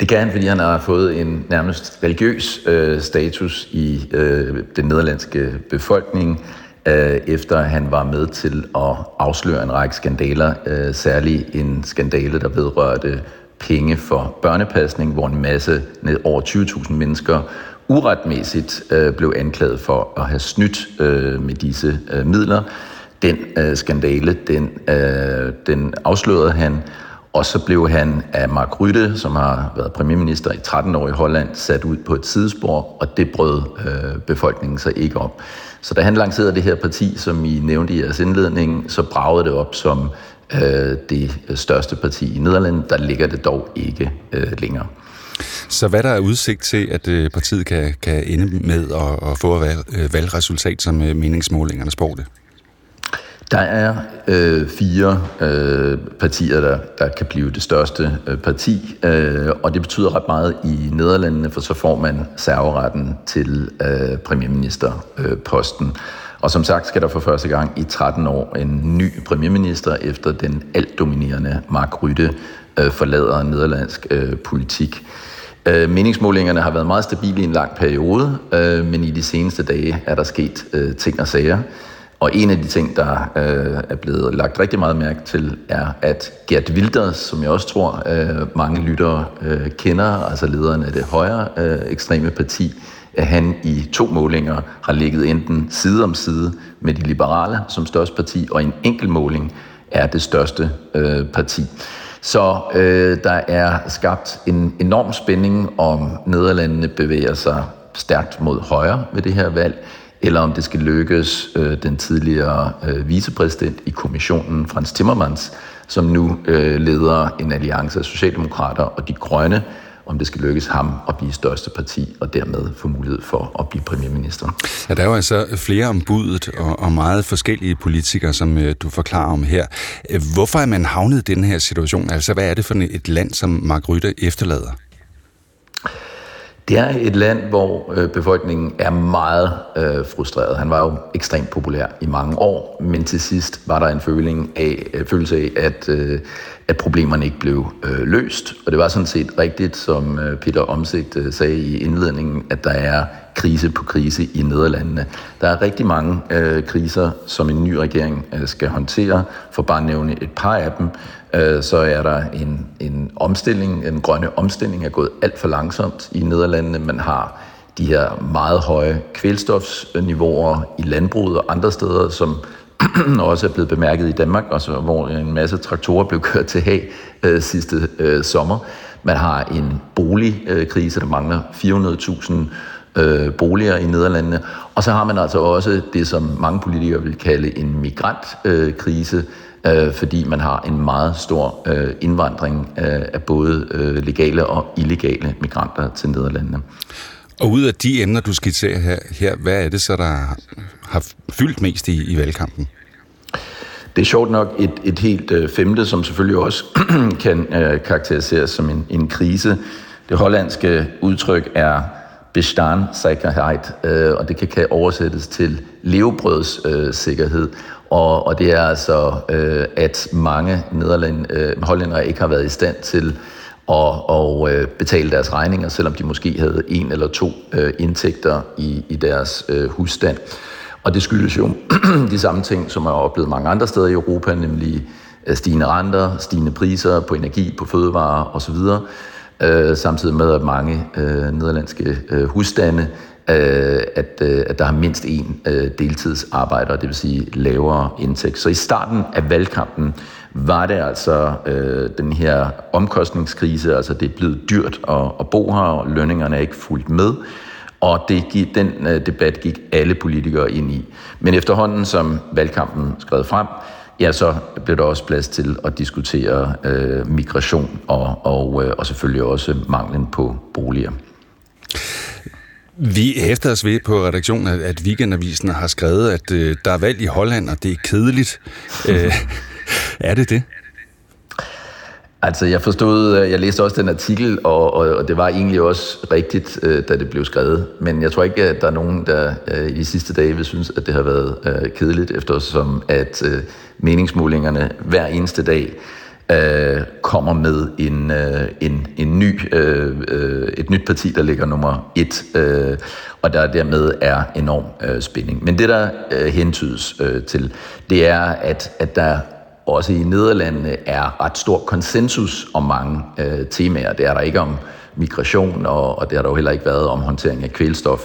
Det kan han, fordi han har fået en nærmest religiøs øh, status i øh, den nederlandske befolkning, øh, efter han var med til at afsløre en række skandaler, øh, særligt en skandale, der vedrørte penge for børnepasning, hvor en masse, ned over 20.000 mennesker, uretmæssigt øh, blev anklaget for at have snydt øh, med disse øh, midler. Den øh, skandale, den, øh, den afslørede han, og så blev han af Mark Rytte, som har været premierminister i 13 år i Holland, sat ud på et sidespor, og det brød øh, befolkningen sig ikke om. Så da han lancerede det her parti, som I nævnte i jeres indledning, så bragede det op som øh, det største parti i Nederland. Der ligger det dog ikke øh, længere. Så hvad der er udsigt til, at øh, partiet kan, kan ende med at, at få valg, øh, valgresultat, som øh, meningsmålingerne spår det? Der er øh, fire øh, partier, der, der kan blive det største øh, parti, øh, og det betyder ret meget i Nederlandene, for så får man serveretten til øh, premierministerposten. Øh, og som sagt skal der for første gang i 13 år en ny premierminister, efter den altdominerende Mark Rytte øh, forlader nederlandsk øh, politik. Øh, meningsmålingerne har været meget stabile i en lang periode, øh, men i de seneste dage er der sket øh, ting og sager. Og en af de ting, der øh, er blevet lagt rigtig meget mærke til, er, at Gert Wilders, som jeg også tror øh, mange lyttere øh, kender, altså lederen af det højre øh, ekstreme parti, at han i to målinger har ligget enten side om side med de liberale som største parti, og en enkelt måling er det største øh, parti. Så øh, der er skabt en enorm spænding, om Nederlandene bevæger sig stærkt mod højre ved det her valg, eller om det skal lykkes øh, den tidligere øh, vicepræsident i kommissionen, Frans Timmermans, som nu øh, leder en alliance af Socialdemokrater og de grønne, om det skal lykkes ham at blive største parti og dermed få mulighed for at blive premierminister. Ja, der er jo altså flere om budet og, og meget forskellige politikere, som øh, du forklarer om her. Hvorfor er man havnet i den her situation? Altså, hvad er det for et land, som Mark Rytte efterlader? Det er et land, hvor øh, befolkningen er meget øh, frustreret. Han var jo ekstremt populær i mange år, men til sidst var der en følelse af, øh, følelse af at, øh, at problemerne ikke blev øh, løst. Og det var sådan set rigtigt, som øh, Peter Omsigt øh, sagde i indledningen, at der er krise på krise i Nederlandene. Der er rigtig mange øh, kriser, som en ny regering øh, skal håndtere. For bare at nævne et par af dem, øh, så er der en, en omstilling, en grønne omstilling er gået alt for langsomt i Nederlandene. Man har de her meget høje kvælstofsniveauer i landbruget og andre steder, som også er blevet bemærket i Danmark, også hvor en masse traktorer blev kørt til hag øh, sidste øh, sommer. Man har en boligkrise, der mangler 400.000 øh, boliger i Nederlandene. Og så har man altså også det, som mange politikere vil kalde en migrantkrise, øh, fordi man har en meget stor øh, indvandring øh, af både øh, legale og illegale migranter til Nederlandene. Og ud af de emner, du skitserer her, her hvad er det så, der har fyldt mest i, i valgkampen? Det er sjovt nok et, et helt øh, femte, som selvfølgelig også kan øh, karakteriseres som en, en krise. Det hollandske udtryk er Bestandssicherheit, øh, og det kan, kan oversættes til levebrødssikkerhed. Øh, og, og det er altså, øh, at mange nederland, øh, hollændere ikke har været i stand til at, at øh, betale deres regninger, selvom de måske havde en eller to øh, indtægter i, i deres øh, husstand. Og det skyldes jo de samme ting, som er oplevet mange andre steder i Europa, nemlig øh, stigende renter, stigende priser på energi, på fødevarer osv., øh, samtidig med, at mange øh, nederlandske øh, husstande, øh, at, øh, at der har mindst én øh, deltidsarbejder, det vil sige lavere indtægt. Så i starten af valgkampen var det altså øh, den her omkostningskrise, altså det er blevet dyrt at, at bo her, og lønningerne er ikke fuldt med, og det, den øh, debat gik alle politikere ind i. Men efterhånden, som valgkampen skred frem, ja, så blev der også plads til at diskutere øh, migration og, og, øh, og selvfølgelig også manglen på boliger. Vi hæfter os ved på redaktionen, at Weekendavisen har skrevet, at øh, der er valg i Holland, og det er kedeligt. øh, er det det? Altså, jeg forstod, øh, jeg læste også den artikel, og, og, og det var egentlig også rigtigt, øh, da det blev skrevet. Men jeg tror ikke, at der er nogen, der øh, i de sidste dage vil synes, at det har været øh, kedeligt, eftersom at øh, meningsmålingerne hver eneste dag øh, kommer med en, øh, en, en ny, øh, øh, et nyt parti, der ligger nummer et, øh, og der dermed er enorm øh, spænding. Men det, der øh, hentydes øh, til, det er, at, at der også i Nederlandene er ret stor konsensus om mange øh, temaer. Det er der ikke om migration, og, og det har der jo heller ikke været om håndtering af kvælstof.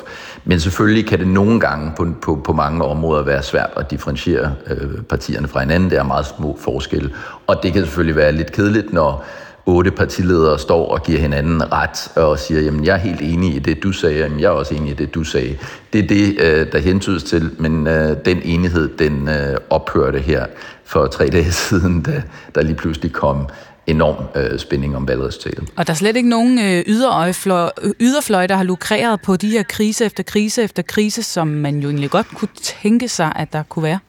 Men selvfølgelig kan det nogle gange på, på, på mange områder være svært at differentiere øh, partierne fra hinanden. Det er meget små forskelle, og det kan selvfølgelig være lidt kedeligt, når otte partiledere står og giver hinanden ret og siger, jamen jeg er helt enig i det, du sagde, jamen jeg er også enig i det, du sagde. Det er det, øh, der hentydes til, men øh, den enighed, den øh, ophørte her for tre dage siden, da der lige pludselig kom enorm øh, spænding om valgresultatet. Og der er slet ikke nogen øh, yderfløj, yderfløj, der har lukreret på de her krise efter krise efter krise, som man jo egentlig godt kunne tænke sig, at der kunne være?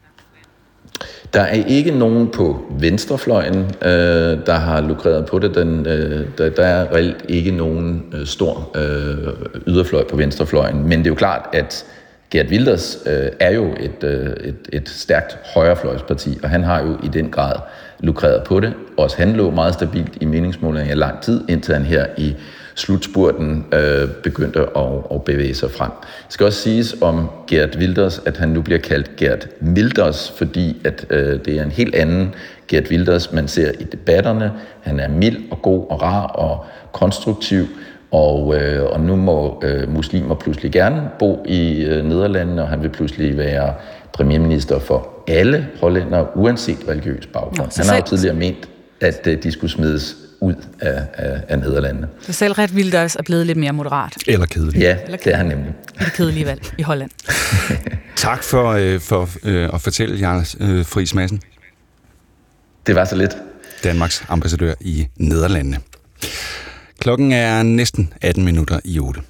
Der er ikke nogen på venstrefløjen, øh, der har lukreret på det. Den, øh, der, der er reelt ikke nogen øh, stor øh, yderfløj på venstrefløjen. Men det er jo klart, at Gert Wilders øh, er jo et, øh, et, et stærkt højrefløjsparti, og han har jo i den grad lukreret på det. Også han lå meget stabilt i meningsmålinger i lang tid, indtil han her i slutspurten øh, begyndte at, at bevæge sig frem. Det skal også siges om Gert Wilders, at han nu bliver kaldt Gert Wilders, fordi at øh, det er en helt anden Gert Wilders, man ser i debatterne. Han er mild og god og rar og konstruktiv, og, øh, og nu må øh, muslimer pludselig gerne bo i øh, Nederlandene, og han vil pludselig være premierminister for alle hollændere, uanset religiøs baggrund. han har jo tidligere ment, at øh, de skulle smides ud af, af, af Nederlandene. Så selv Ret Wilders er blevet lidt mere moderat. Eller kedelig. Ja, Eller det er han nemlig. I det kedelige valg i Holland. tak for, øh, for øh, at fortælle, Jarl øh, Friis Madsen. Det var så lidt. Danmarks ambassadør i Nederlandene. Klokken er næsten 18 minutter i 8.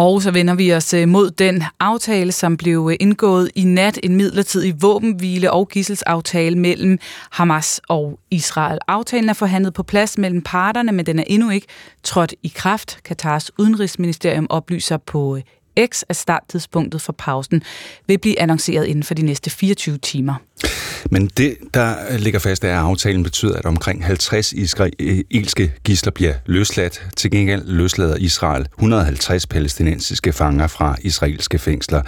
Og så vender vi os øh, mod den aftale, som blev øh, indgået i nat, en midlertidig våbenhvile og gisselsaftale mellem Hamas og Israel. Aftalen er forhandlet på plads mellem parterne, men den er endnu ikke trådt i kraft. Katars udenrigsministerium oplyser på øh, X, at starttidspunktet for pausen vil blive annonceret inden for de næste 24 timer. Men det, der ligger fast, er, at aftalen betyder, at omkring 50 israelske gisler bliver løsladt. Til gengæld løslader Israel 150 palæstinensiske fanger fra israelske fængsler.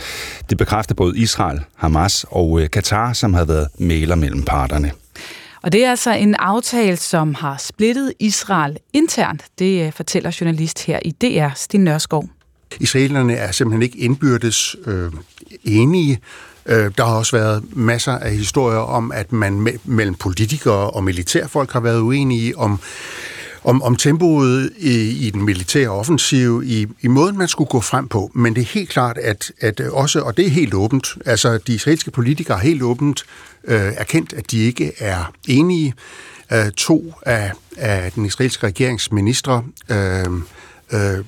Det bekræfter både Israel, Hamas og Katar, øh, som har været maler mellem parterne. Og det er altså en aftale, som har splittet Israel internt. Det øh, fortæller journalist her i DR, Sten Nørskov. Israelerne er simpelthen ikke indbyrdes øh, enige. Øh, der har også været masser af historier om, at man me- mellem politikere og militærfolk har været uenige om om, om tempoet i, i den militære offensiv, i, i måden, man skulle gå frem på. Men det er helt klart, at, at også, og det er helt åbent, altså de israelske politikere har helt åbent øh, erkendt, at de ikke er enige. Øh, to af, af den israelske regeringsministre øh, Øh, øh,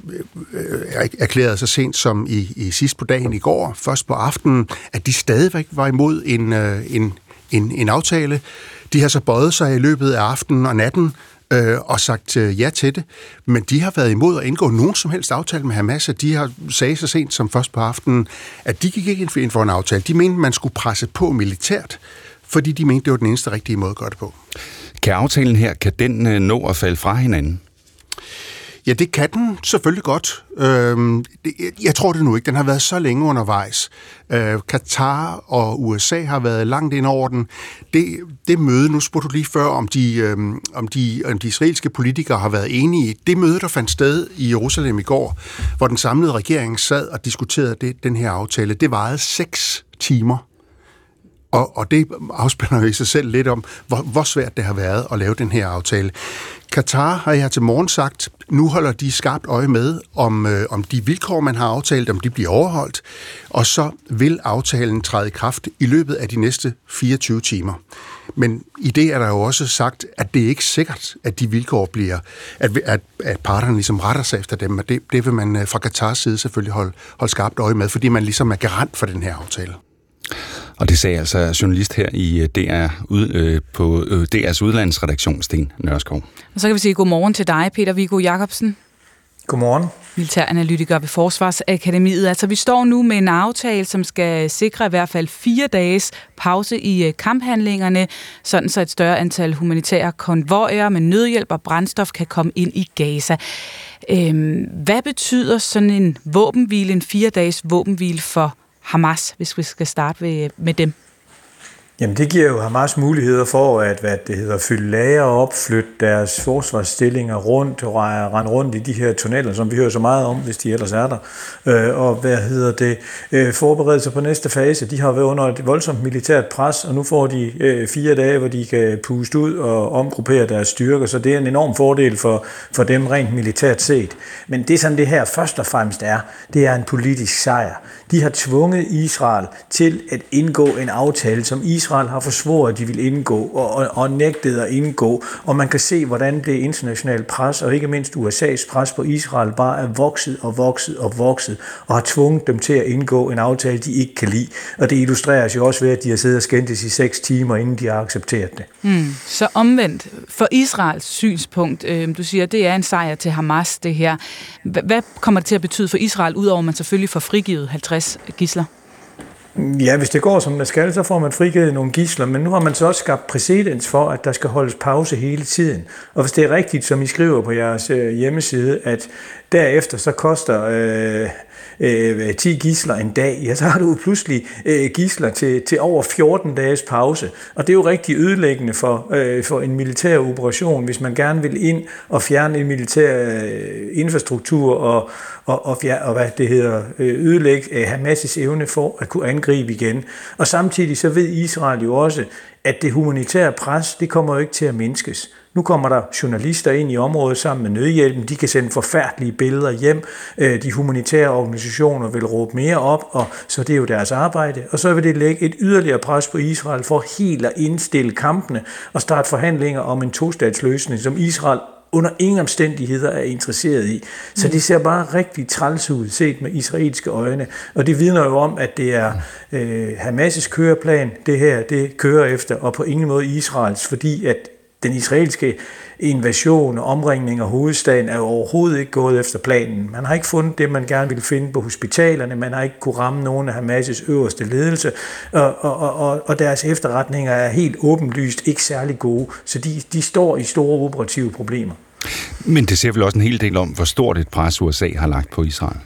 øh, erklærede så sent som i, i sidst på dagen i går, først på aftenen, at de stadigvæk var imod en, øh, en, en, en aftale. De har så bøjet sig i løbet af aftenen og natten øh, og sagt øh, ja til det, men de har været imod at indgå nogen som helst aftale med Hamas, og de har sagt så sent som først på aftenen, at de gik ikke ind for en aftale. De mente, man skulle presse på militært, fordi de mente, det var den eneste rigtige måde at gøre det på. Kan aftalen her, kan den øh, nå at falde fra hinanden? Ja, det kan den selvfølgelig godt. Øhm, jeg tror det nu ikke. Den har været så længe undervejs. Øh, Katar og USA har været langt ind over den. Det, det møde, nu spurgte du lige før, om de, øhm, om, de, om de israelske politikere har været enige. Det møde, der fandt sted i Jerusalem i går, hvor den samlede regering sad og diskuterede det, den her aftale, det varede seks timer. Og, og det afspænder jo i sig selv lidt om, hvor, hvor svært det har været at lave den her aftale. Katar har jeg til morgen sagt, nu holder de skarpt øje med, om, øh, om de vilkår, man har aftalt, om de bliver overholdt, og så vil aftalen træde i kraft i løbet af de næste 24 timer. Men i det er der jo også sagt, at det er ikke sikkert, at de vilkår bliver, at, at, at parterne ligesom retter sig efter dem, og det, det vil man øh, fra Katars side selvfølgelig holde, holde skarpt øje med, fordi man ligesom er garant for den her aftale. Og det sagde altså journalist her i øh, DR, ud, øh, på øh, DR's udlandsredaktion, Sten Nørskov. Og så kan vi sige godmorgen til dig, Peter Viggo Jacobsen. Godmorgen. Militæranalytiker ved Forsvarsakademiet. Altså, vi står nu med en aftale, som skal sikre i hvert fald fire dages pause i øh, kamphandlingerne, sådan så et større antal humanitære konvojer med nødhjælp og brændstof kan komme ind i Gaza. Øhm, hvad betyder sådan en våbenhvile, en fire dages våbenhvile for Hamas, hvis vi skal starte ved, med dem? Jamen det giver jo Hamas muligheder for at hvad det hedder, fylde lager op, flytte deres forsvarsstillinger rundt, og rende rundt i de her tunneller, som vi hører så meget om, hvis de ellers er der. Øh, og hvad hedder det, øh, forberede sig på næste fase. De har været under et voldsomt militært pres, og nu får de øh, fire dage, hvor de kan puste ud og omgruppere deres styrker, så det er en enorm fordel for, for dem rent militært set. Men det som det her først og fremmest er, det er en politisk sejr. De har tvunget Israel til at indgå en aftale, som Israel har forsvoret, at de vil indgå, og, og, og nægtet at indgå. Og man kan se, hvordan det internationale pres, og ikke mindst USA's pres på Israel, bare er vokset og vokset og vokset, og har tvunget dem til at indgå en aftale, de ikke kan lide. Og det illustreres jo også ved, at de har siddet og skændtes i seks timer, inden de har accepteret det. Mm. Så omvendt, for Israels synspunkt, øh, du siger, det er en sejr til Hamas, det her. Hvad kommer det til at betyde for Israel, udover at man selvfølgelig får frigivet 50 gisler? Ja, hvis det går som det skal, så får man frigivet nogle gisler, men nu har man så også skabt præcedens for, at der skal holdes pause hele tiden. Og hvis det er rigtigt, som I skriver på jeres øh, hjemmeside, at derefter så koster øh, øh, 10 gisler en dag, ja, så har du pludselig øh, gisler til, til over 14 dages pause. Og det er jo rigtig ødelæggende for, øh, for en militær operation, hvis man gerne vil ind og fjerne en militær øh, infrastruktur og, og, og, fjerne, og hvad det hedder, øh, ødelægge øh, Hamas' evne for at kunne angribe igen. Og samtidig så ved Israel jo også, at det humanitære pres, det kommer jo ikke til at mindskes. Nu kommer der journalister ind i området sammen med nødhjælpen. De kan sende forfærdelige billeder hjem. Øh, de humanitære organisationer vil råbe mere op, og så det er jo deres arbejde. Og så vil det lægge et yderligere pres på Israel for helt at indstille kampene og starte forhandlinger om en tostatsløsning, som Israel under ingen omstændigheder er interesseret i. Så det ser bare rigtig træls ud set med israelske øjne. Og det vidner jo om, at det er øh, Hamas' køreplan, det her, det kører efter, og på ingen måde Israels, fordi at den israelske invasion og omringning af hovedstaden er jo overhovedet ikke gået efter planen. Man har ikke fundet det, man gerne ville finde på hospitalerne, man har ikke kunne ramme nogen af Hamas' øverste ledelse, og, og, og, og deres efterretninger er helt åbenlyst ikke særlig gode, så de, de står i store operative problemer. Men det ser vel også en hel del om, hvor stort et pres USA har lagt på Israel?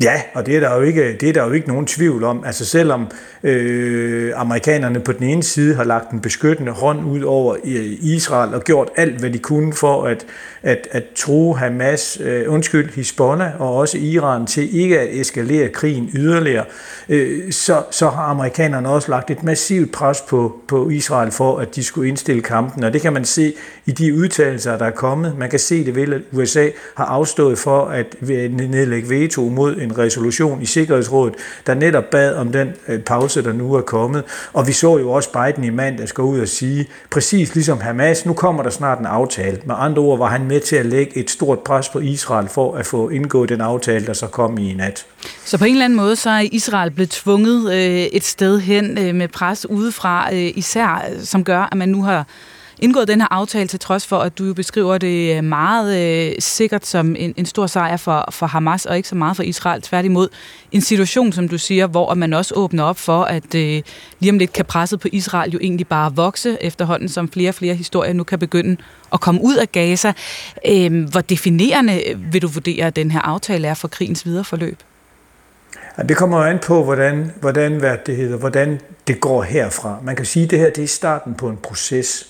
Ja, og det er der jo ikke, det er der jo ikke nogen tvivl om. Altså selvom øh, amerikanerne på den ene side har lagt en beskyttende hånd ud over øh, Israel og gjort alt, hvad de kunne for at, at, at tro Hamas, øh, undskyld, Hezbollah og også Iran til ikke at eskalere krigen yderligere, øh, så, så har amerikanerne også lagt et massivt pres på, på Israel for, at de skulle indstille kampen. Og det kan man se i de udtalelser, der er kommet. Man kan se det ved, at USA har afstået for at øh, nedlægge veto mod en resolution i Sikkerhedsrådet, der netop bad om den øh, pause, der nu er kommet. Og vi så jo også Biden i mandags gå ud og sige, præcis ligesom Hamas, nu kommer der snart en aftale. Med andre ord var han med til at lægge et stort pres på Israel for at få indgået den aftale, der så kom i nat. Så på en eller anden måde, så er Israel blevet tvunget øh, et sted hen øh, med pres udefra, øh, især øh, som gør, at man nu har indgået den her aftale, til trods for, at du jo beskriver det øh, meget øh, sikkert som en, en stor sejr for, for Hamas, og ikke så meget for Israel. Tværtimod en situation, som du siger, hvor man også åbner op for, at øh, lige om lidt kan presset på Israel jo egentlig bare vokse efterhånden, som flere og flere historier nu kan begynde at komme ud af Gaza. Øh, hvor definerende vil du vurdere, at den her aftale er for krigens videre forløb? Det kommer jo an på, hvordan, hvordan, hvad det hedder, hvordan det går herfra. Man kan sige, at det her det er starten på en proces.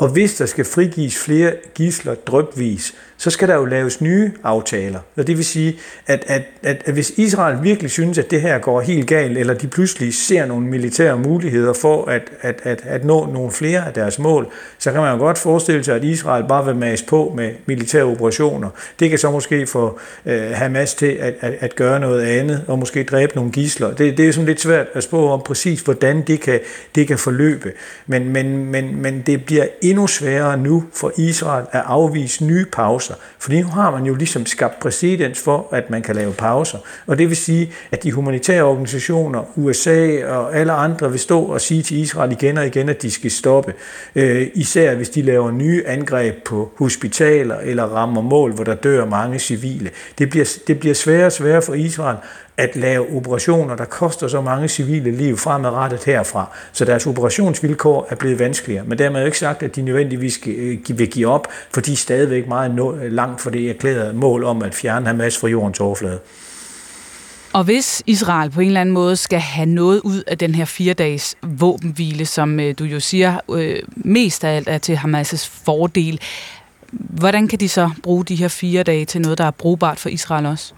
Og hvis der skal frigives flere gisler drøbvis, så skal der jo laves nye aftaler. Og det vil sige, at, at, at, at hvis Israel virkelig synes, at det her går helt galt, eller de pludselig ser nogle militære muligheder for at, at, at, at nå nogle flere af deres mål, så kan man jo godt forestille sig, at Israel bare vil mase på med militære operationer. Det kan så måske få øh, Hamas til at, at, at gøre noget andet, og måske dræbe nogle gisler. Det, det er sådan lidt svært at spå om præcis, hvordan det kan, det kan forløbe. Men, men, men, men det bliver endnu sværere nu for Israel at afvise nye pauser pauser. Fordi nu har man jo ligesom skabt præcedens for, at man kan lave pauser. Og det vil sige, at de humanitære organisationer, USA og alle andre vil stå og sige til Israel igen og igen, at de skal stoppe. Øh, især hvis de laver nye angreb på hospitaler eller rammer mål, hvor der dør mange civile. Det bliver, det bliver sværere og sværere for Israel at lave operationer, der koster så mange civile liv fremadrettet herfra. Så deres operationsvilkår er blevet vanskeligere. Men dermed er jo ikke sagt, at de nødvendigvis øh, vil give op, for de er stadigvæk meget øh, langt for det erklærede mål om at fjerne Hamas fra jordens overflade. Og hvis Israel på en eller anden måde skal have noget ud af den her fire dages våbenhvile, som øh, du jo siger øh, mest af alt er til Hamas' fordel, hvordan kan de så bruge de her fire dage til noget, der er brugbart for Israel også?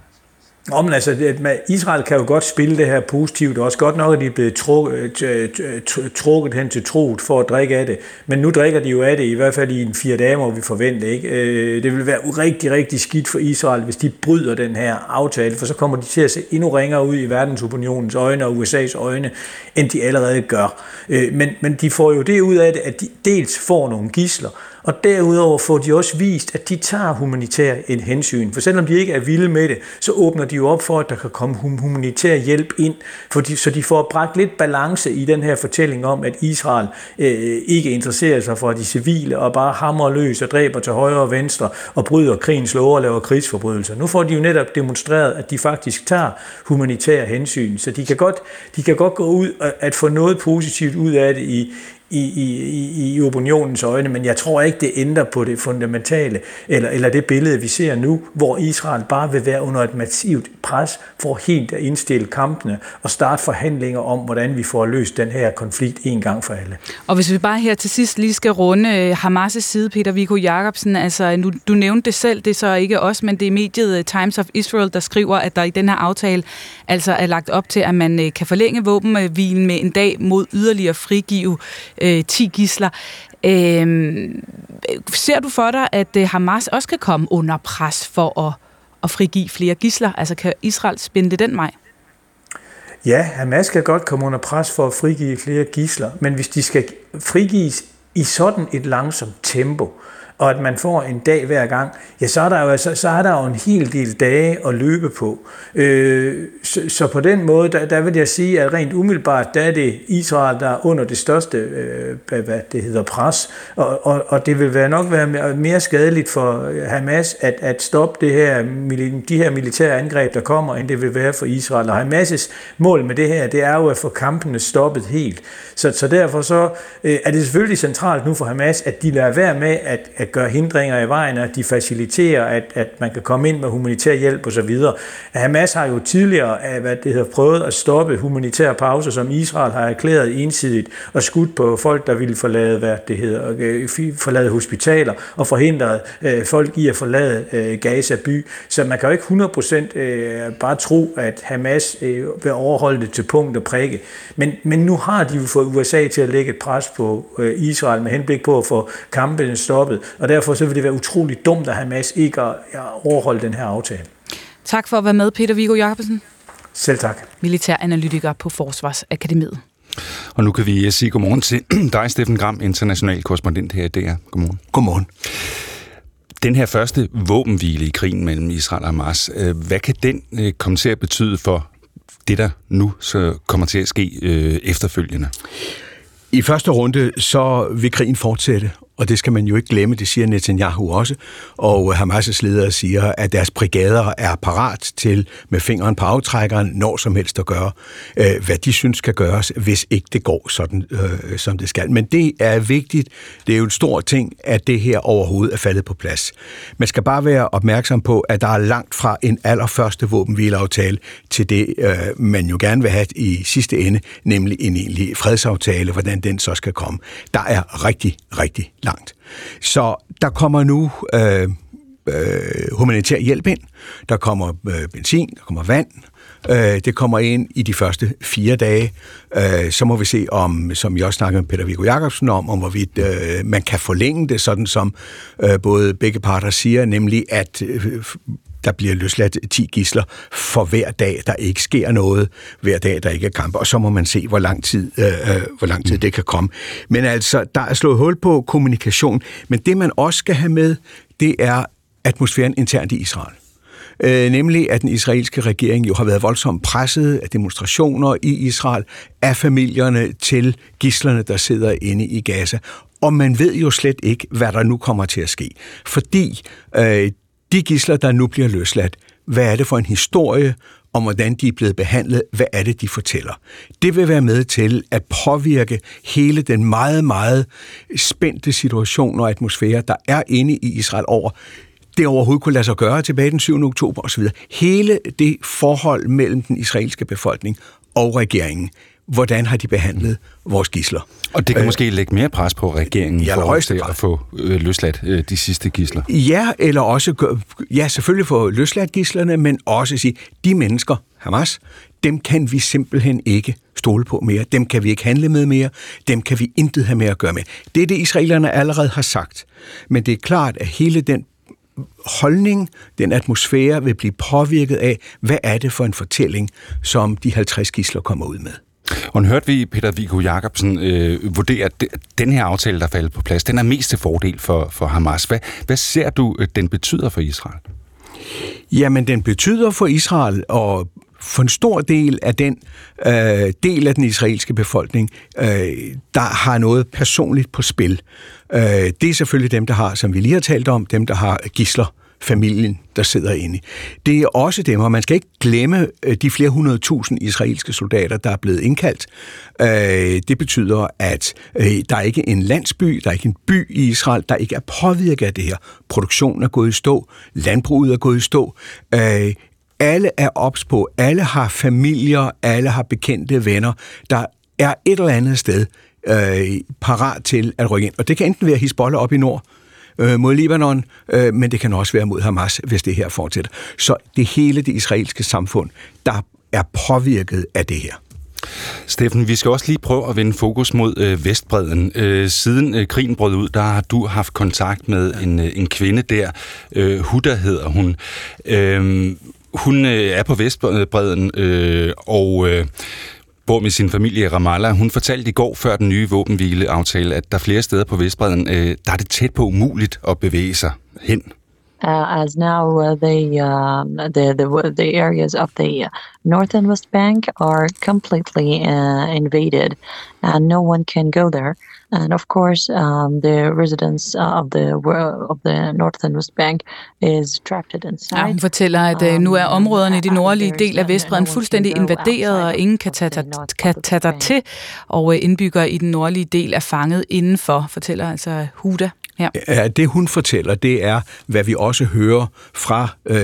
Nå, men altså, det, Israel kan jo godt spille det her positivt. Det er også godt nok, at de er blevet trukket, øh, øh, øh, trukket hen til troet for at drikke af det. Men nu drikker de jo af det, i hvert fald i en fire dage, må vi forventer. Ikke? Det vil være rigtig, rigtig skidt for Israel, hvis de bryder den her aftale, for så kommer de til at se endnu ringere ud i verdensopinionens øjne og USA's øjne, end de allerede gør. Men, men de får jo det ud af det, at de dels får nogle gisler, og derudover får de også vist, at de tager humanitær en hensyn. For selvom de ikke er vilde med det, så åbner de jo op for, at der kan komme humanitær hjælp ind, fordi, så de får bragt lidt balance i den her fortælling om, at Israel øh, ikke interesserer sig for de civile og bare hammer løs og dræber til højre og venstre og bryder krigens lov og laver krigsforbrydelser. Nu får de jo netop demonstreret, at de faktisk tager humanitær hensyn, så de kan godt, de kan godt gå ud og at få noget positivt ud af det i, i, i, i opinionens øjne, men jeg tror ikke, det ændrer på det fundamentale, eller, eller det billede, vi ser nu, hvor Israel bare vil være under et massivt pres for helt at indstille kampene og starte forhandlinger om, hvordan vi får løst den her konflikt en gang for alle. Og hvis vi bare her til sidst lige skal runde øh, Hamas' side, Peter Viggo Jacobsen, altså nu, du nævnte det selv, det er så ikke os, men det er mediet øh, Times of Israel, der skriver, at der i den her aftale altså er lagt op til, at man øh, kan forlænge våbenhvilen med en dag mod yderligere frigive øh, 10 gisler. Øh, ser du for dig, at øh, Hamas også kan komme under pres for at, at frigive flere gisler? Altså kan Israel spænde det den vej? Ja, Hamas kan godt komme under pres for at frigive flere gisler, men hvis de skal frigives i sådan et langsomt tempo, og at man får en dag hver gang, ja, så er der jo, så, så er der jo en hel del dage at løbe på. Øh, så, så på den måde, der, der vil jeg sige, at rent umiddelbart, der er det Israel, der er under det største, øh, hvad det hedder, pres, og, og, og det vil være nok være mere skadeligt for Hamas at, at stoppe det her, de her militære angreb, der kommer, end det vil være for Israel. Og Hamas' mål med det her, det er jo at få kampene stoppet helt. Så, så derfor så øh, er det selvfølgelig centralt nu for Hamas, at de lader være med at, at gør hindringer i vejen, at de faciliterer, at, at man kan komme ind med humanitær hjælp osv. Hamas har jo tidligere øh, hvad det hedder, prøvet at stoppe humanitære pauser, som Israel har erklæret ensidigt, og skudt på folk, der ville forlade, hvad det hedder, øh, forlade hospitaler, og forhindret øh, folk i at forlade øh, Gaza by. Så man kan jo ikke 100% øh, bare tro, at Hamas øh, vil overholde det til punkt og prikke. Men, men nu har de jo fået USA til at lægge et pres på øh, Israel med henblik på at få kampene stoppet, og derfor så vil det være utroligt dumt at Hamas ikke at overholde den her aftale. Tak for at være med, Peter Viggo Jacobsen. Selv tak. Militæranalytiker på Forsvarsakademiet. Og nu kan vi sige godmorgen til dig, Steffen Gram, international korrespondent her i DR. Godmorgen. Godmorgen. Den her første våbenhvile i krigen mellem Israel og Hamas, øh, hvad kan den øh, komme til at betyde for det, der nu så kommer til at ske øh, efterfølgende? I første runde så vil krigen fortsætte, og det skal man jo ikke glemme, det siger Netanyahu også, og Hamas' ledere siger, at deres brigader er parat til med fingeren på aftrækkeren, når som helst at gøre, øh, hvad de synes skal gøres, hvis ikke det går sådan, øh, som det skal. Men det er vigtigt, det er jo en stor ting, at det her overhovedet er faldet på plads. Man skal bare være opmærksom på, at der er langt fra en allerførste våbenhvileaftale til det, øh, man jo gerne vil have i sidste ende, nemlig en egentlig fredsaftale, hvordan den så skal komme. Der er rigtig, rigtig langt. Så der kommer nu øh, øh, humanitær hjælp ind, der kommer øh, benzin, der kommer vand, øh, det kommer ind i de første fire dage. Øh, så må vi se om, som jeg også snakkede med Peter Viggo Jacobsen om, om hvorvidt øh, man kan forlænge det, sådan som øh, både begge parter siger, nemlig at øh, der bliver løsladt 10 gisler for hver dag, der ikke sker noget, hver dag, der ikke er kamp, og så må man se, hvor lang tid, øh, øh, hvor lang tid det kan komme. Men altså, der er slået hul på kommunikation, men det man også skal have med, det er atmosfæren internt i Israel. Øh, nemlig at den israelske regering jo har været voldsomt presset af demonstrationer i Israel, af familierne til gislerne, der sidder inde i Gaza. Og man ved jo slet ikke, hvad der nu kommer til at ske. Fordi øh, de gisler, der nu bliver løsladt, hvad er det for en historie om, hvordan de er blevet behandlet, hvad er det, de fortæller. Det vil være med til at påvirke hele den meget, meget spændte situation og atmosfære, der er inde i Israel over, det overhovedet kunne lade sig gøre tilbage den 7. oktober osv. Hele det forhold mellem den israelske befolkning og regeringen, hvordan har de behandlet vores gisler. Og det kan øh, måske lægge mere pres på regeringen ja, for til at få øh, løsladt øh, de sidste gisler. Ja, eller også, ja, selvfølgelig få løsladt gislerne, men også sige, de mennesker, Hamas, dem kan vi simpelthen ikke stole på mere. Dem kan vi ikke handle med mere. Dem kan vi intet have med at gøre med. Det er det, israelerne allerede har sagt. Men det er klart, at hele den holdning, den atmosfære vil blive påvirket af, hvad er det for en fortælling, som de 50 gisler kommer ud med. Og nu hørte vi Peter Viggo Jacobsen øh, vurdere, at den her aftale, der faldt på plads, den er mest til fordel for, for Hamas. Hvad, hvad ser du, øh, den betyder for Israel? Jamen, den betyder for Israel, og for en stor del af den øh, del af den israelske befolkning, øh, der har noget personligt på spil. Øh, det er selvfølgelig dem, der har, som vi lige har talt om, dem, der har gisler familien, der sidder inde. Det er også dem, og man skal ikke glemme øh, de flere hundrede tusind israelske soldater, der er blevet indkaldt. Øh, det betyder, at øh, der er ikke en landsby, der er ikke en by i Israel, der ikke er påvirket af det her. Produktionen er gået i stå, landbruget er gået i stå. Alle er ops på, alle har familier, alle har bekendte venner. Der er et eller andet sted parat til at rykke ind. Og det kan enten være Hisbollah op i nord, øh, mod Libanon, øh, men det kan også være mod Hamas, hvis det her fortsætter. Så det hele det israelske samfund, der er påvirket af det her. Steffen, vi skal også lige prøve at vende fokus mod øh, Vestbreden. Øh, siden øh, krigen brød ud, der har du haft kontakt med en, øh, en kvinde der. Øh, Huda hedder hun. Øh, hun øh, er på Vestbreden, øh, og øh, bor med sin familie i Ramallah. Hun fortalte i går før den nye våbenhvileaftale, at der flere steder på Vestbreden, øh, der er det tæt på umuligt at bevæge sig hen. Uh, as now uh, the, uh, um, the the the areas of the North and West Bank are completely uh, invaded, and no one can go there. And of course, um, the residents of the of the North and West Bank is trapped inside. Ja, hun fortæller, at uh, nu er um, områderne i de nordlige del af Vestbredden fuldstændig invaderet, og ingen kan tage, kan tage der til, og uh, indbyggere i den nordlige del er fanget indenfor, fortæller altså Huda Ja. Det hun fortæller, det er, hvad vi også hører fra øh,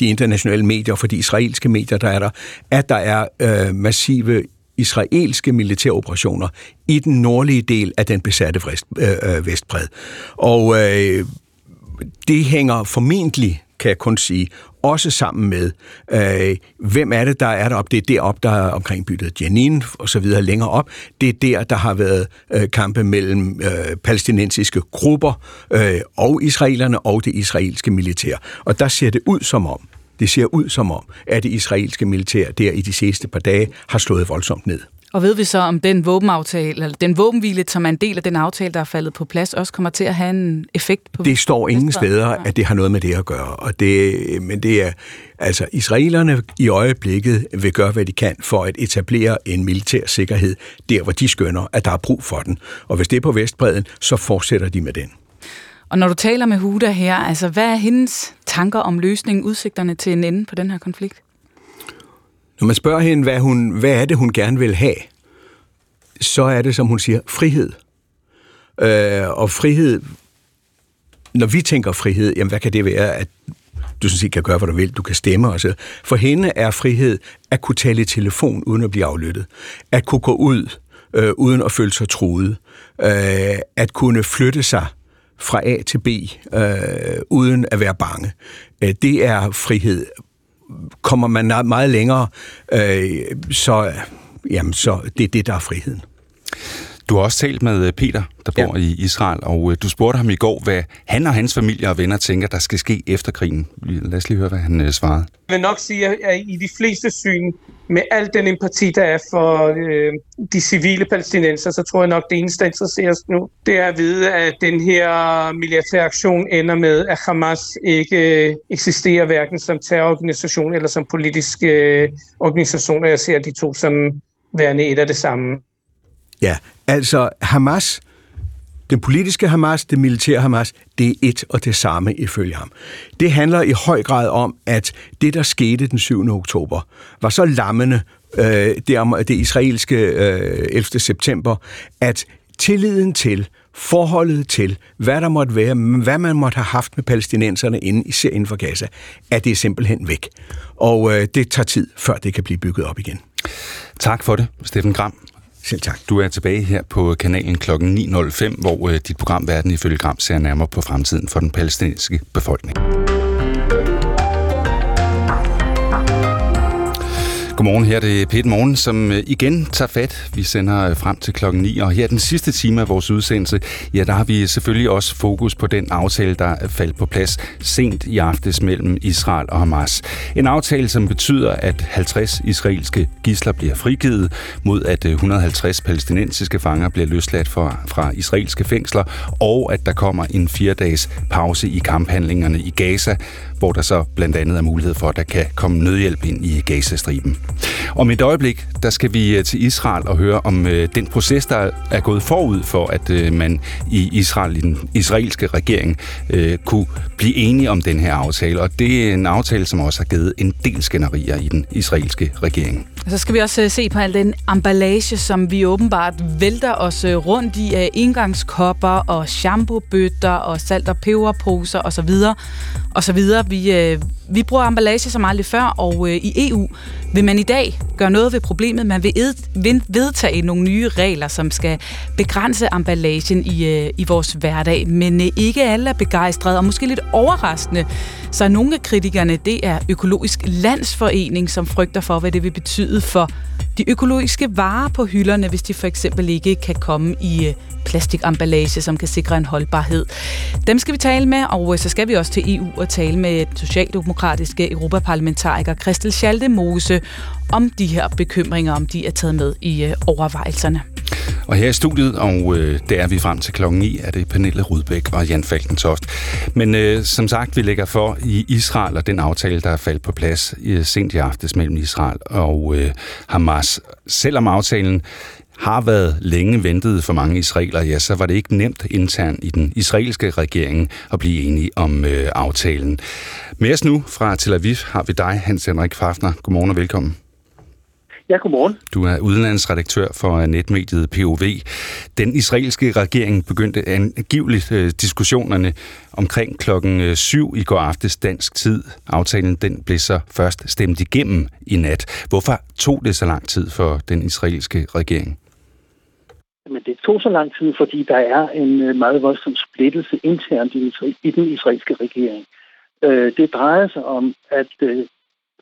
de internationale medier, fra de israelske medier, der er der, at der er øh, massive israelske militæroperationer i den nordlige del af den besatte øh, øh, vestbred. Og øh, det hænger formentlig, kan jeg kun sige, også sammen med, øh, hvem er det, der er deroppe. Det er deroppe, der er omkring byttet Jenin og så videre længere op. Det er der, der har været øh, kampe mellem øh, palæstinensiske grupper øh, og israelerne og det israelske militær. Og der ser det ud som om, det ser ud som om, at det israelske militær der i de sidste par dage har slået voldsomt ned. Og ved vi så, om den våbenaftale, eller den våbenhvile, som er en del af den aftale, der er faldet på plads, også kommer til at have en effekt på Det står ingen steder, at det har noget med det at gøre. Og det, men det er, altså israelerne i øjeblikket vil gøre, hvad de kan for at etablere en militær sikkerhed der, hvor de skønner, at der er brug for den. Og hvis det er på Vestbreden, så fortsætter de med den. Og når du taler med Huda her, altså hvad er hendes tanker om løsningen, udsigterne til en ende på den her konflikt? Når man spørger hende, hvad, hun, hvad er det, hun gerne vil have, så er det, som hun siger, frihed. Øh, og frihed, når vi tænker frihed, jamen hvad kan det være, at du sådan set kan gøre, hvad du vil, du kan stemme og så. For hende er frihed at kunne tale i telefon uden at blive aflyttet. At kunne gå ud øh, uden at føle sig truet. Øh, at kunne flytte sig fra A til B øh, uden at være bange. Øh, det er frihed kommer man meget længere, øh, så, jamen, så det er det, der er friheden. Du har også talt med øh, Peter, der bor ja. i Israel, og øh, du spurgte ham i går, hvad han og hans familie og venner tænker, der skal ske efter krigen. Lad os lige høre, hvad han øh, svarede. Jeg vil nok sige, at i de fleste syn, med al den empati, der er for øh, de civile palæstinenser, så tror jeg nok, det eneste, der interesserer os nu, det er at vide, at den her militære aktion ender med, at Hamas ikke eksisterer hverken som terrororganisation eller som politisk øh, organisation, og jeg ser de to som værende et af det samme. Ja, altså Hamas, den politiske Hamas, det militære Hamas, det er et og det samme ifølge ham. Det handler i høj grad om, at det, der skete den 7. oktober, var så lammende, øh, det, det israelske øh, 11. september, at tilliden til, forholdet til, hvad der måtte være, hvad man måtte have haft med palæstinenserne inde, især inden for Gaza, at det er simpelthen væk. Og øh, det tager tid, før det kan blive bygget op igen. Tak for det, Steffen Gram. Selv tak. Du er tilbage her på kanalen kl. 9.05, hvor øh, dit program Verden ifølge Gram ser nærmere på fremtiden for den palæstinensiske befolkning. Godmorgen, her er det Pet Morgen, som øh, igen tager fat. Vi sender øh, frem til klokken 9, og her den sidste time af vores udsendelse, ja, der har vi selvfølgelig også fokus på den aftale, der er faldt på plads sent i aftes mellem Israel og Hamas. En aftale, som betyder, at 50 israelske gisler bliver frigivet, mod at øh, 150 palæstinensiske fanger bliver løsladt fra, fra israelske fængsler, og at der kommer en fire-dages pause i kamphandlingerne i Gaza, hvor der så blandt andet er mulighed for, at der kan komme nødhjælp ind i Gazastriben. Om et øjeblik, der skal vi øh, til Israel og høre om øh, den proces, der er gået forud for, at øh, man i Israel, i den israelske regering, kunne blive enige om den her aftale. Og det er en aftale, som også har givet en del skænderier i den israelske regering. Så skal vi også se på al den emballage, som vi åbenbart vælter os rundt i af indgangskopper og shampoobøtter og salt- og peberposer osv. og så videre. Vi, øh, vi bruger emballage som aldrig før, og øh, i EU vil man i dag gøre noget ved problemet. Man vil ed, vedtage nogle nye regler, som skal begrænse emballagen i, øh, i vores hverdag. Men øh, ikke alle er begejstrede, og måske lidt overraskende. Så nogle af kritikerne, det er Økologisk Landsforening, som frygter for, hvad det vil betyde for de økologiske varer på hylderne, hvis de for eksempel ikke kan komme i øh, plastikemballage, som kan sikre en holdbarhed. Dem skal vi tale med, og øh, så skal vi også til EU og tale med socialdemokratiske europaparlamentariker Christel Schaldemose om de her bekymringer, om de er taget med i øh, overvejelserne. Og her i studiet, og øh, det er vi frem til klokken 9, er det Pernille Rudbæk og Jan Falkentoft. Men øh, som sagt, vi lægger for i Israel og den aftale, der er faldt på plads øh, sent i aftes mellem Israel og øh, Hamas. Selvom aftalen har været længe ventet for mange israelere, ja, så var det ikke nemt internt i den israelske regering at blive enige om øh, aftalen. Med os nu fra Tel Aviv har vi dig, Hans Henrik Fafner. Godmorgen og velkommen. Ja, godmorgen. Du er udenlandsredaktør for netmediet POV. Den israelske regering begyndte angiveligt øh, diskussionerne omkring klokken 7 i går aftes dansk tid. Aftalen den blev så først stemt igennem i nat. Hvorfor tog det så lang tid for den israelske regering? Men det tog så lang tid, fordi der er en øh, meget voldsom splittelse internt i den israelske regering. Øh, det drejer sig om, at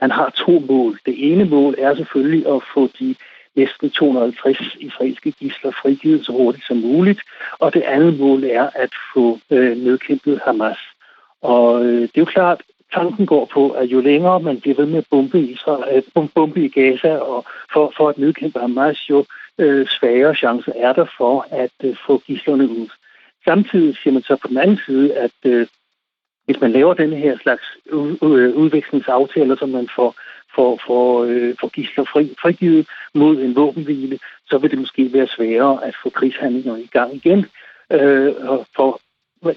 han har to mål. Det ene mål er selvfølgelig at få de næsten 250 israelske gisler frigivet så hurtigt som muligt, og det andet mål er at få øh, nedkæmpet Hamas. Og øh, det er jo klart, tanken går på, at jo længere man bliver ved med at bombe, Israel, øh, at bombe i Gaza og for, for at nedkæmpe Hamas, jo øh, svagere chancer er der for at øh, få gislerne ud. Samtidig siger man så på den anden side, at øh, hvis man laver den her slags øh, udvekslingsaftaler, som man får, får, får, øh, får gisler fri, frigivet mod en våbenhvile, så vil det måske være sværere at få krigshandlinger i gang igen. Øh, og for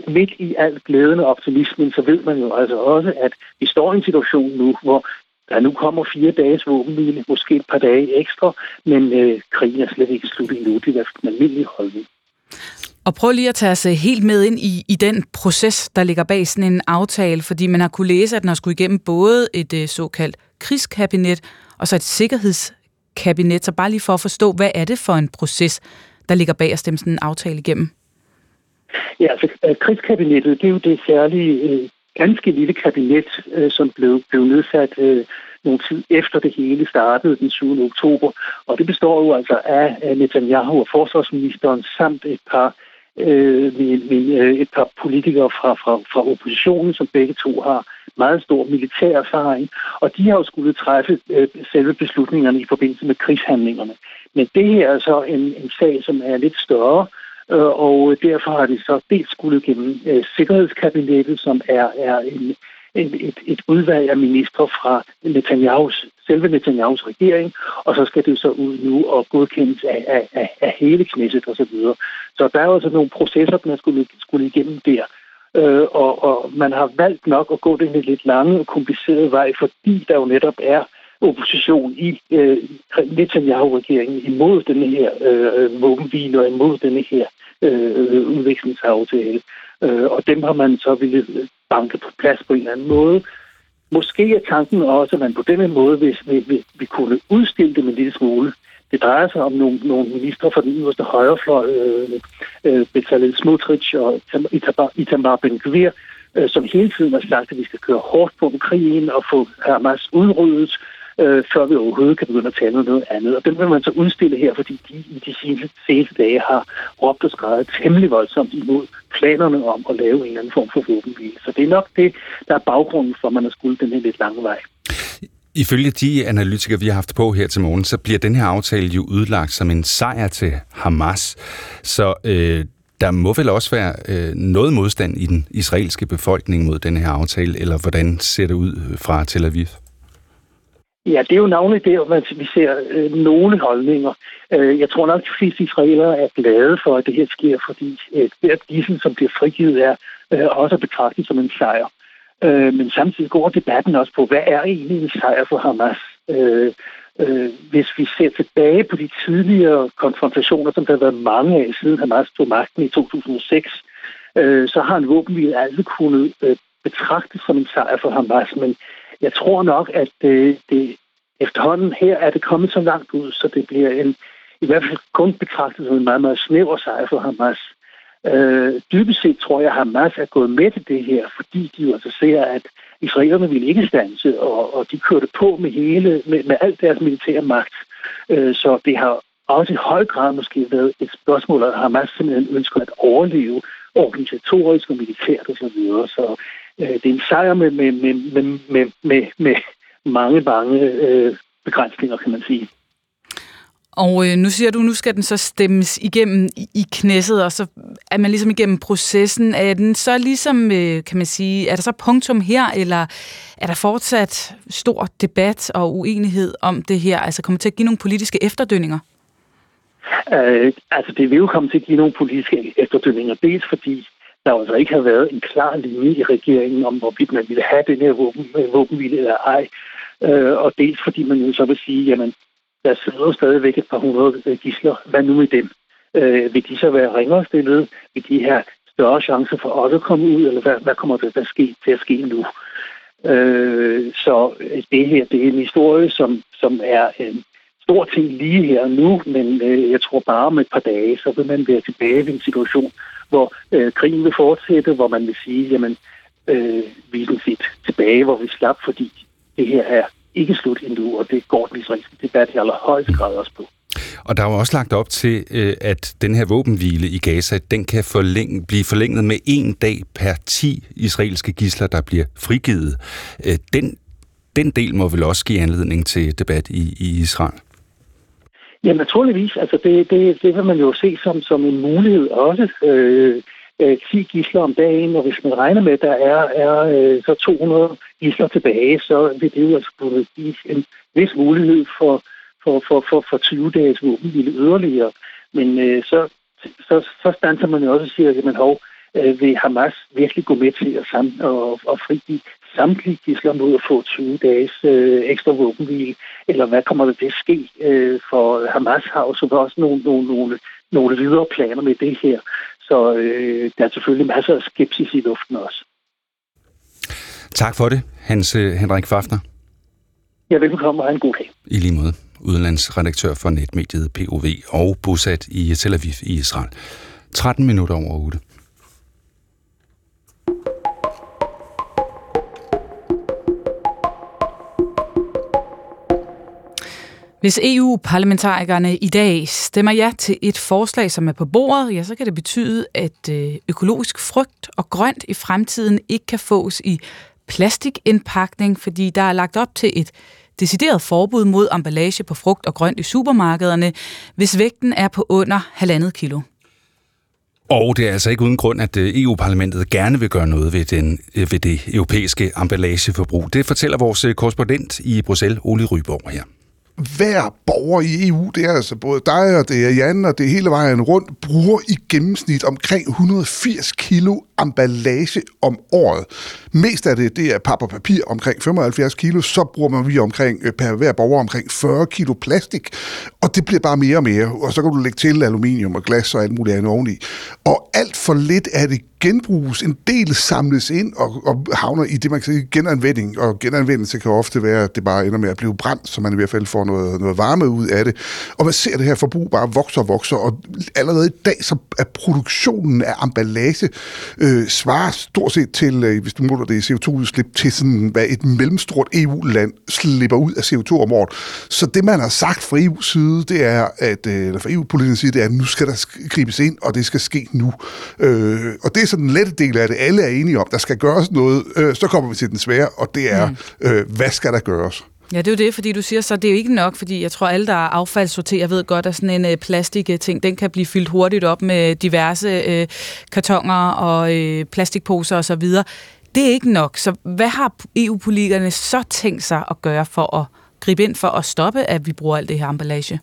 midt i alt glæden og optimismen, så ved man jo altså også, at vi står i en situation nu, hvor der nu kommer fire dages våbenhvile, måske et par dage ekstra, men øh, krigen er slet ikke slut endnu. Det er i hvert fald en almindelig holdning. Og prøv lige at tage os øh, helt med ind i, i den proces, der ligger bag sådan en aftale, fordi man har kunne læse, at den har skulle igennem både et øh, såkaldt krigskabinet og så et sikkerhedskabinet. Så bare lige for at forstå, hvad er det for en proces, der ligger bag at stemme sådan en aftale igennem? Ja, altså øh, krigskabinettet, det er jo det særlige, ganske lille kabinet, som blev, blev nedsat nogle tid efter det hele startede den 7. oktober. Og det består jo altså af Netanyahu og forsvarsministeren samt et par øh, min, min, øh, et par politikere fra, fra, fra oppositionen, som begge to har meget stor militær erfaring, og de har jo skulle træffe øh, selve beslutningerne i forbindelse med krigshandlingerne. Men det her er så en, en sag, som er lidt større, øh, og derfor har de så dels skulle gennem øh, Sikkerhedskabinettet, som er, er en, et, et, et udvalg af ministre fra Netanyahus, selve Netanyahus regering, og så skal det så ud nu og godkendes af, af, af, af hele knæsset osv. Så, videre. så der er jo altså nogle processer, man skulle, skulle igennem der. Øh, og, og man har valgt nok at gå den lidt lange og komplicerede vej, fordi der jo netop er opposition i øh, Netanyahu-regeringen imod denne her øh, våbenhvile og imod denne her øh, øh udvekslingsaftale. Øh, og dem har man så ville banket på plads på en eller anden måde. Måske er tanken også, at man på denne måde hvis vi, vi, vi kunne udstille dem en lille smule. Det drejer sig om nogle, nogle ministre fra den yderste højrefløj, øh, øh, Bezalel Smotrich og Itamar Ben-Gvir, øh, som hele tiden har sagt, at vi skal køre hårdt på krigen og få Hamas udryddet, øh, øh, før vi overhovedet kan begynde at tale om noget andet. Og den vil man så udstille her, fordi de i de seneste dage har råbt og skrevet temmelig voldsomt imod planerne om at lave en eller anden form for våbenhvile. Så det er nok det, der er baggrunden for, at man har skulle den her lidt lange vej. Ifølge de analytikere, vi har haft på her til morgen, så bliver den her aftale jo udlagt som en sejr til Hamas. Så øh, der må vel også være øh, noget modstand i den israelske befolkning mod den her aftale, eller hvordan ser det ud fra Tel Aviv? Ja, det er jo navnet der, at vi ser øh, nogle holdninger. Øh, jeg tror nok, at de fleste israelere er glade for, at det her sker, fordi øh, hvert gissel, som bliver frigivet, er øh, også betragtet som en sejr. Øh, men samtidig går debatten også på, hvad er egentlig en sejr for Hamas? Øh, øh, hvis vi ser tilbage på de tidligere konfrontationer, som der har været mange af siden Hamas tog magten i 2006, øh, så har en våbenhvile aldrig kunnet øh, betragtes som en sejr for Hamas, men jeg tror nok, at det, det efterhånden her er det kommet så langt ud, så det bliver en, i hvert fald kun betragtet som en meget, meget snæver sejr for Hamas. Øh, dybest set tror jeg, at Hamas er gået med til det her, fordi de jo altså ser, at israelerne ville ikke stanse, og, og de kørte på med hele, med, med alt deres militære magt. Øh, så det har også i høj grad måske været et spørgsmål, at Hamas simpelthen ønsker at overleve organisatorisk og militært osv. Så, videre. så det er en sejr med, med, med, med, med, med, med mange, mange øh, begrænsninger, kan man sige. Og øh, nu siger du, nu skal den så stemmes igennem i, i knæsset, og så er man ligesom igennem processen. Er den så ligesom, øh, kan man sige, er der så punktum her, eller er der fortsat stor debat og uenighed om det her? Altså kommer til at give nogle politiske efterdønninger? Øh, altså det vil jo komme til at give nogle politiske efterdønninger, dels fordi der altså ikke har været en klar linje i regeringen om, hvorvidt man ville have den her våben, øh, våbenvilde eller ej. Øh, og dels fordi man jo så vil sige, jamen, der sidder stadigvæk et par hundrede øh, gisler. Hvad nu med dem? Øh, vil de så være ringere stillet? Vil de have større chance for også at komme ud, eller hvad, hvad kommer der til at ske, til at ske nu? Øh, så det her, det er en historie, som, som er en stor ting lige her og nu, men øh, jeg tror bare om et par dage, så vil man være tilbage i en situation, hvor øh, krigen vil fortsætte, hvor man vil sige, jamen, øh, vi er set tilbage, hvor vi slap, fordi det her er ikke slut endnu, og det går den israelske debat i allerhøjeste grad også på. Og der er jo også lagt op til, øh, at den her våbenhvile i Gaza, den kan forlænge, blive forlænget med en dag per 10 israelske gisler, der bliver frigivet. Øh, den, den del må vel også give anledning til debat i, i Israel? Ja, naturligvis. Altså det, det, det vil man jo se som, som en mulighed også. Øh, øh 10 gisler om dagen, og hvis man regner med, at der er, er øh, så 200 gisler tilbage, så vil det jo altså kunne give en vis mulighed for, for, for, for, for 20 dages våbenhvile yderligere. Men øh, så, så, så standser man jo også og siger, at man hov, øh, vil Hamas virkelig gå med til at, sam, og, og frigive samtlige gisler mod at få 20 dages øh, ekstra våbenhvile? Eller hvad kommer der til at ske? Øh, for Hamas har jo så også nogle, nogle, nogle, nogle videre planer med det her. Så øh, der er selvfølgelig masser af skepsis i luften også. Tak for det, Hans øh, Henrik Fafner. Ja, velkommen og en god dag. I lige måde. Udenlandsredaktør for netmediet POV og bosat i Tel Aviv i Israel. 13 minutter over 8. Hvis EU-parlamentarikerne i dag stemmer ja til et forslag, som er på bordet, ja, så kan det betyde, at øh, økologisk frugt og grønt i fremtiden ikke kan fås i plastikindpakning, fordi der er lagt op til et decideret forbud mod emballage på frugt og grønt i supermarkederne, hvis vægten er på under halvandet kilo. Og det er altså ikke uden grund, at øh, EU-parlamentet gerne vil gøre noget ved, den, øh, ved det europæiske emballageforbrug. Det fortæller vores korrespondent i Bruxelles, Ole Ryborg her hver borger i EU, det er altså både dig og det er Jan og det er hele vejen rundt, bruger i gennemsnit omkring 180 kilo emballage om året. Mest af det, det er pap og papir omkring 75 kilo, så bruger man vi omkring, øh, per hver borger omkring 40 kilo plastik, og det bliver bare mere og mere, og så kan du lægge til aluminium og glas og alt muligt andet oveni. Og alt for lidt af det genbruges, en del samles ind og, og havner i det, man kan sige genanvending, og genanvendelse kan ofte være, at det bare ender med at blive brændt, så man i hvert fald får noget, noget varme ud af det. Og man ser det her forbrug bare vokser og vokser, og allerede i dag, så er produktionen af emballage øh, svarer stort set til, øh, hvis du måler det i CO2-udslip, til sådan, hvad et mellemstort EU-land slipper ud af CO2 om året. Så det, man har sagt fra EU's side, det er, at, øh, eller fra EU-politikernes side, det er, at nu skal der gribes ind, og det skal ske nu. Øh, og det er så den lette del af det. Alle er enige om, der skal gøres noget. Øh, så kommer vi til den svære, og det er, mm. øh, hvad skal der gøres? Ja, det er jo det, fordi du siger så, det er jo ikke nok, fordi jeg tror, alle, der affaldssorterer, ved godt, at sådan en øh, plastik-ting, den kan blive fyldt hurtigt op med diverse øh, kartonger og øh, plastikposer osv. Det er ikke nok. Så hvad har EU-politikerne så tænkt sig at gøre for at gribe ind for at stoppe, at vi bruger alt det her emballage?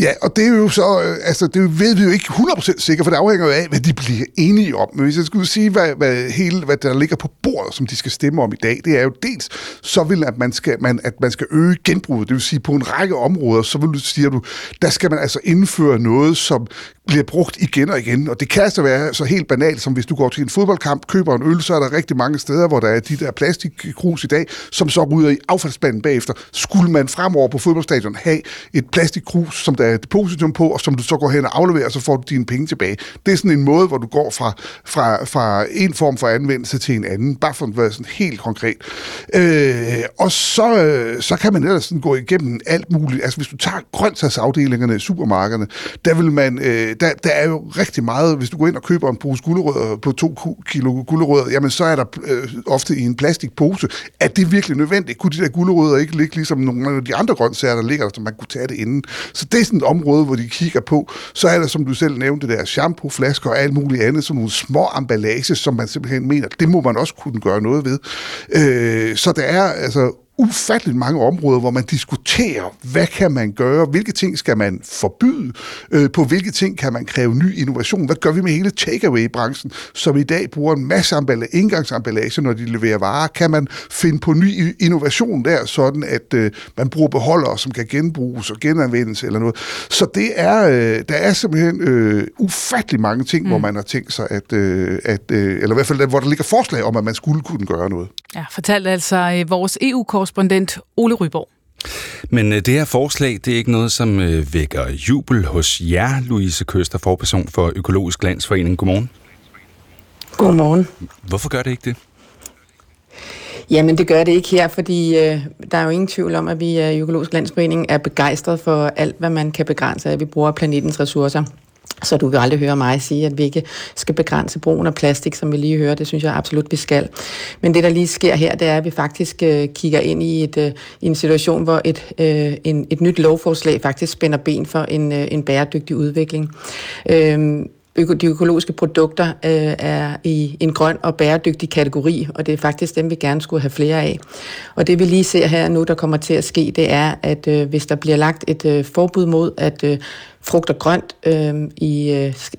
Ja, og det er jo så, øh, altså det ved vi jo ikke 100% sikkert, for det afhænger jo af, hvad de bliver enige om. Men hvis jeg skulle sige, hvad, hvad, hele, hvad der ligger på bordet, som de skal stemme om i dag, det er jo dels, så vil at man skal, man, at man skal øge genbruget, det vil sige på en række områder, så vil du, siger du, der skal man altså indføre noget, som bliver brugt igen og igen. Og det kan altså være så helt banalt, som hvis du går til en fodboldkamp, køber en øl, så er der rigtig mange steder, hvor der er de der plastikkrus i dag, som så ryger i affaldsspanden bagefter. Skulle man fremover på fodboldstadion have et plastikkrus, som der er depositum på, og som du så går hen og afleverer, så får du dine penge tilbage. Det er sådan en måde, hvor du går fra, fra, fra en form for anvendelse til en anden, bare for at være sådan helt konkret. Øh, og så, øh, så kan man ellers sådan gå igennem alt muligt. Altså hvis du tager grøntsagsafdelingerne i supermarkederne, der vil man... Øh, Øh, der, der er jo rigtig meget, hvis du går ind og køber en pose gulerødder på to kilo gulerødder, jamen så er der øh, ofte i en plastikpose. Er det virkelig nødvendigt? Kunne de der gulerødder ikke ligge ligesom nogle af de andre grøntsager, der ligger der, så man kunne tage det inden? Så det er sådan et område, hvor de kigger på. Så er der, som du selv nævnte, der shampooflasker og alt muligt andet, sådan nogle små emballage, som man simpelthen mener, det må man også kunne gøre noget ved. Øh, så der er altså ufatteligt mange områder, hvor man diskuterer, hvad kan man gøre, hvilke ting skal man forbyde, øh, på hvilke ting kan man kræve ny innovation, hvad gør vi med hele takeaway-branchen, som i dag bruger en masse emballage, indgangsemballage, når de leverer varer, kan man finde på ny innovation der, sådan at øh, man bruger beholdere, som kan genbruges og genanvendes eller noget. Så det er, øh, der er simpelthen øh, ufattelig mange ting, mm. hvor man har tænkt sig, at, øh, at øh, eller i hvert fald, hvor der ligger forslag om, at man skulle kunne gøre noget. Ja, fortalte altså øh, vores EU-korrespondent Ole Ryborg. Men øh, det her forslag, det er ikke noget, som øh, vækker jubel hos jer, Louise Køster, forperson for Økologisk Landsforening. Godmorgen. Godmorgen. Hvorfor gør det ikke det? Jamen, det gør det ikke her, fordi øh, der er jo ingen tvivl om, at vi i Økologisk Landsforening er begejstret for alt, hvad man kan begrænse, at vi bruger planetens ressourcer. Så du vil aldrig høre mig sige, at vi ikke skal begrænse brugen af plastik, som vi lige hører. Det synes jeg absolut, vi skal. Men det, der lige sker her, det er, at vi faktisk øh, kigger ind i, et, øh, i en situation, hvor et, øh, en, et nyt lovforslag faktisk spænder ben for en, øh, en bæredygtig udvikling. Øh, de økologiske produkter øh, er i en grøn og bæredygtig kategori, og det er faktisk dem, vi gerne skulle have flere af. Og det vi lige ser her nu, der kommer til at ske, det er, at øh, hvis der bliver lagt et øh, forbud mod, at øh, frugt og grønt øhm, øh, i,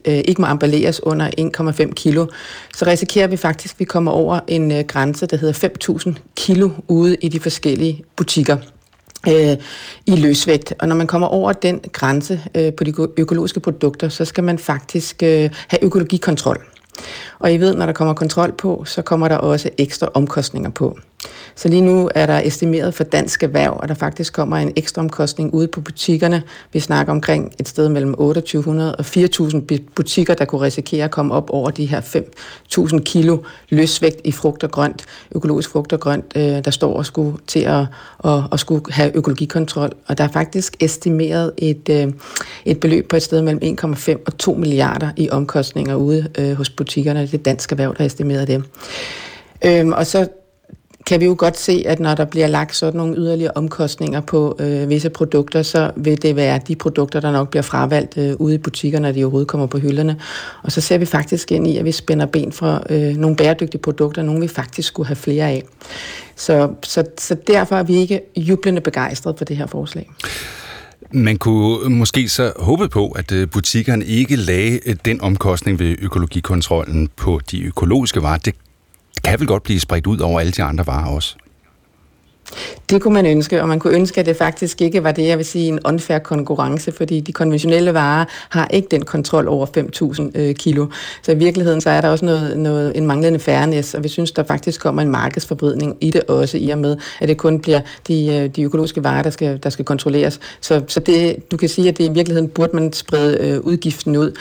øh, ikke må emballeres under 1,5 kilo, så risikerer vi faktisk, at vi kommer over en øh, grænse, der hedder 5.000 kilo ude i de forskellige butikker øh, i løsvægt. Og når man kommer over den grænse øh, på de økologiske produkter, så skal man faktisk øh, have økologikontrol. Og I ved, når der kommer kontrol på, så kommer der også ekstra omkostninger på. Så lige nu er der estimeret for dansk erhverv, at der faktisk kommer en ekstra omkostning ude på butikkerne. Vi snakker omkring et sted mellem 2800 og 4000 butikker, der kunne risikere at komme op over de her 5000 kilo løsvægt i frugt og grønt, økologisk frugt og grønt, øh, der står og skulle til at, at, at skulle have økologikontrol. Og der er faktisk estimeret et, øh, et beløb på et sted mellem 1,5 og 2 milliarder i omkostninger ude øh, hos butikkerne. Det er dansk erhverv, der har estimeret det. Øhm, og så kan vi jo godt se, at når der bliver lagt sådan nogle yderligere omkostninger på øh, visse produkter, så vil det være de produkter, der nok bliver fravalgt øh, ude i butikkerne, når de overhovedet kommer på hylderne. Og så ser vi faktisk ind i, at vi spænder ben for øh, nogle bæredygtige produkter, nogle vi faktisk skulle have flere af. Så, så, så derfor er vi ikke jublende begejstrede for det her forslag. Man kunne måske så håbe på, at øh, butikkerne ikke lagde øh, den omkostning ved økologikontrollen på de økologiske varer. Det kan vel godt blive spredt ud over alle de andre varer også? Det kunne man ønske, og man kunne ønske, at det faktisk ikke var det, jeg vil sige, en unfair konkurrence, fordi de konventionelle varer har ikke den kontrol over 5.000 øh, kilo. Så i virkeligheden så er der også noget, noget, en manglende fairness, og vi synes, der faktisk kommer en markedsforbrydning i det også, i og med, at det kun bliver de, øh, de økologiske varer, der skal, der skal kontrolleres. Så, så det, du kan sige, at det i virkeligheden burde man sprede øh, udgiften ud.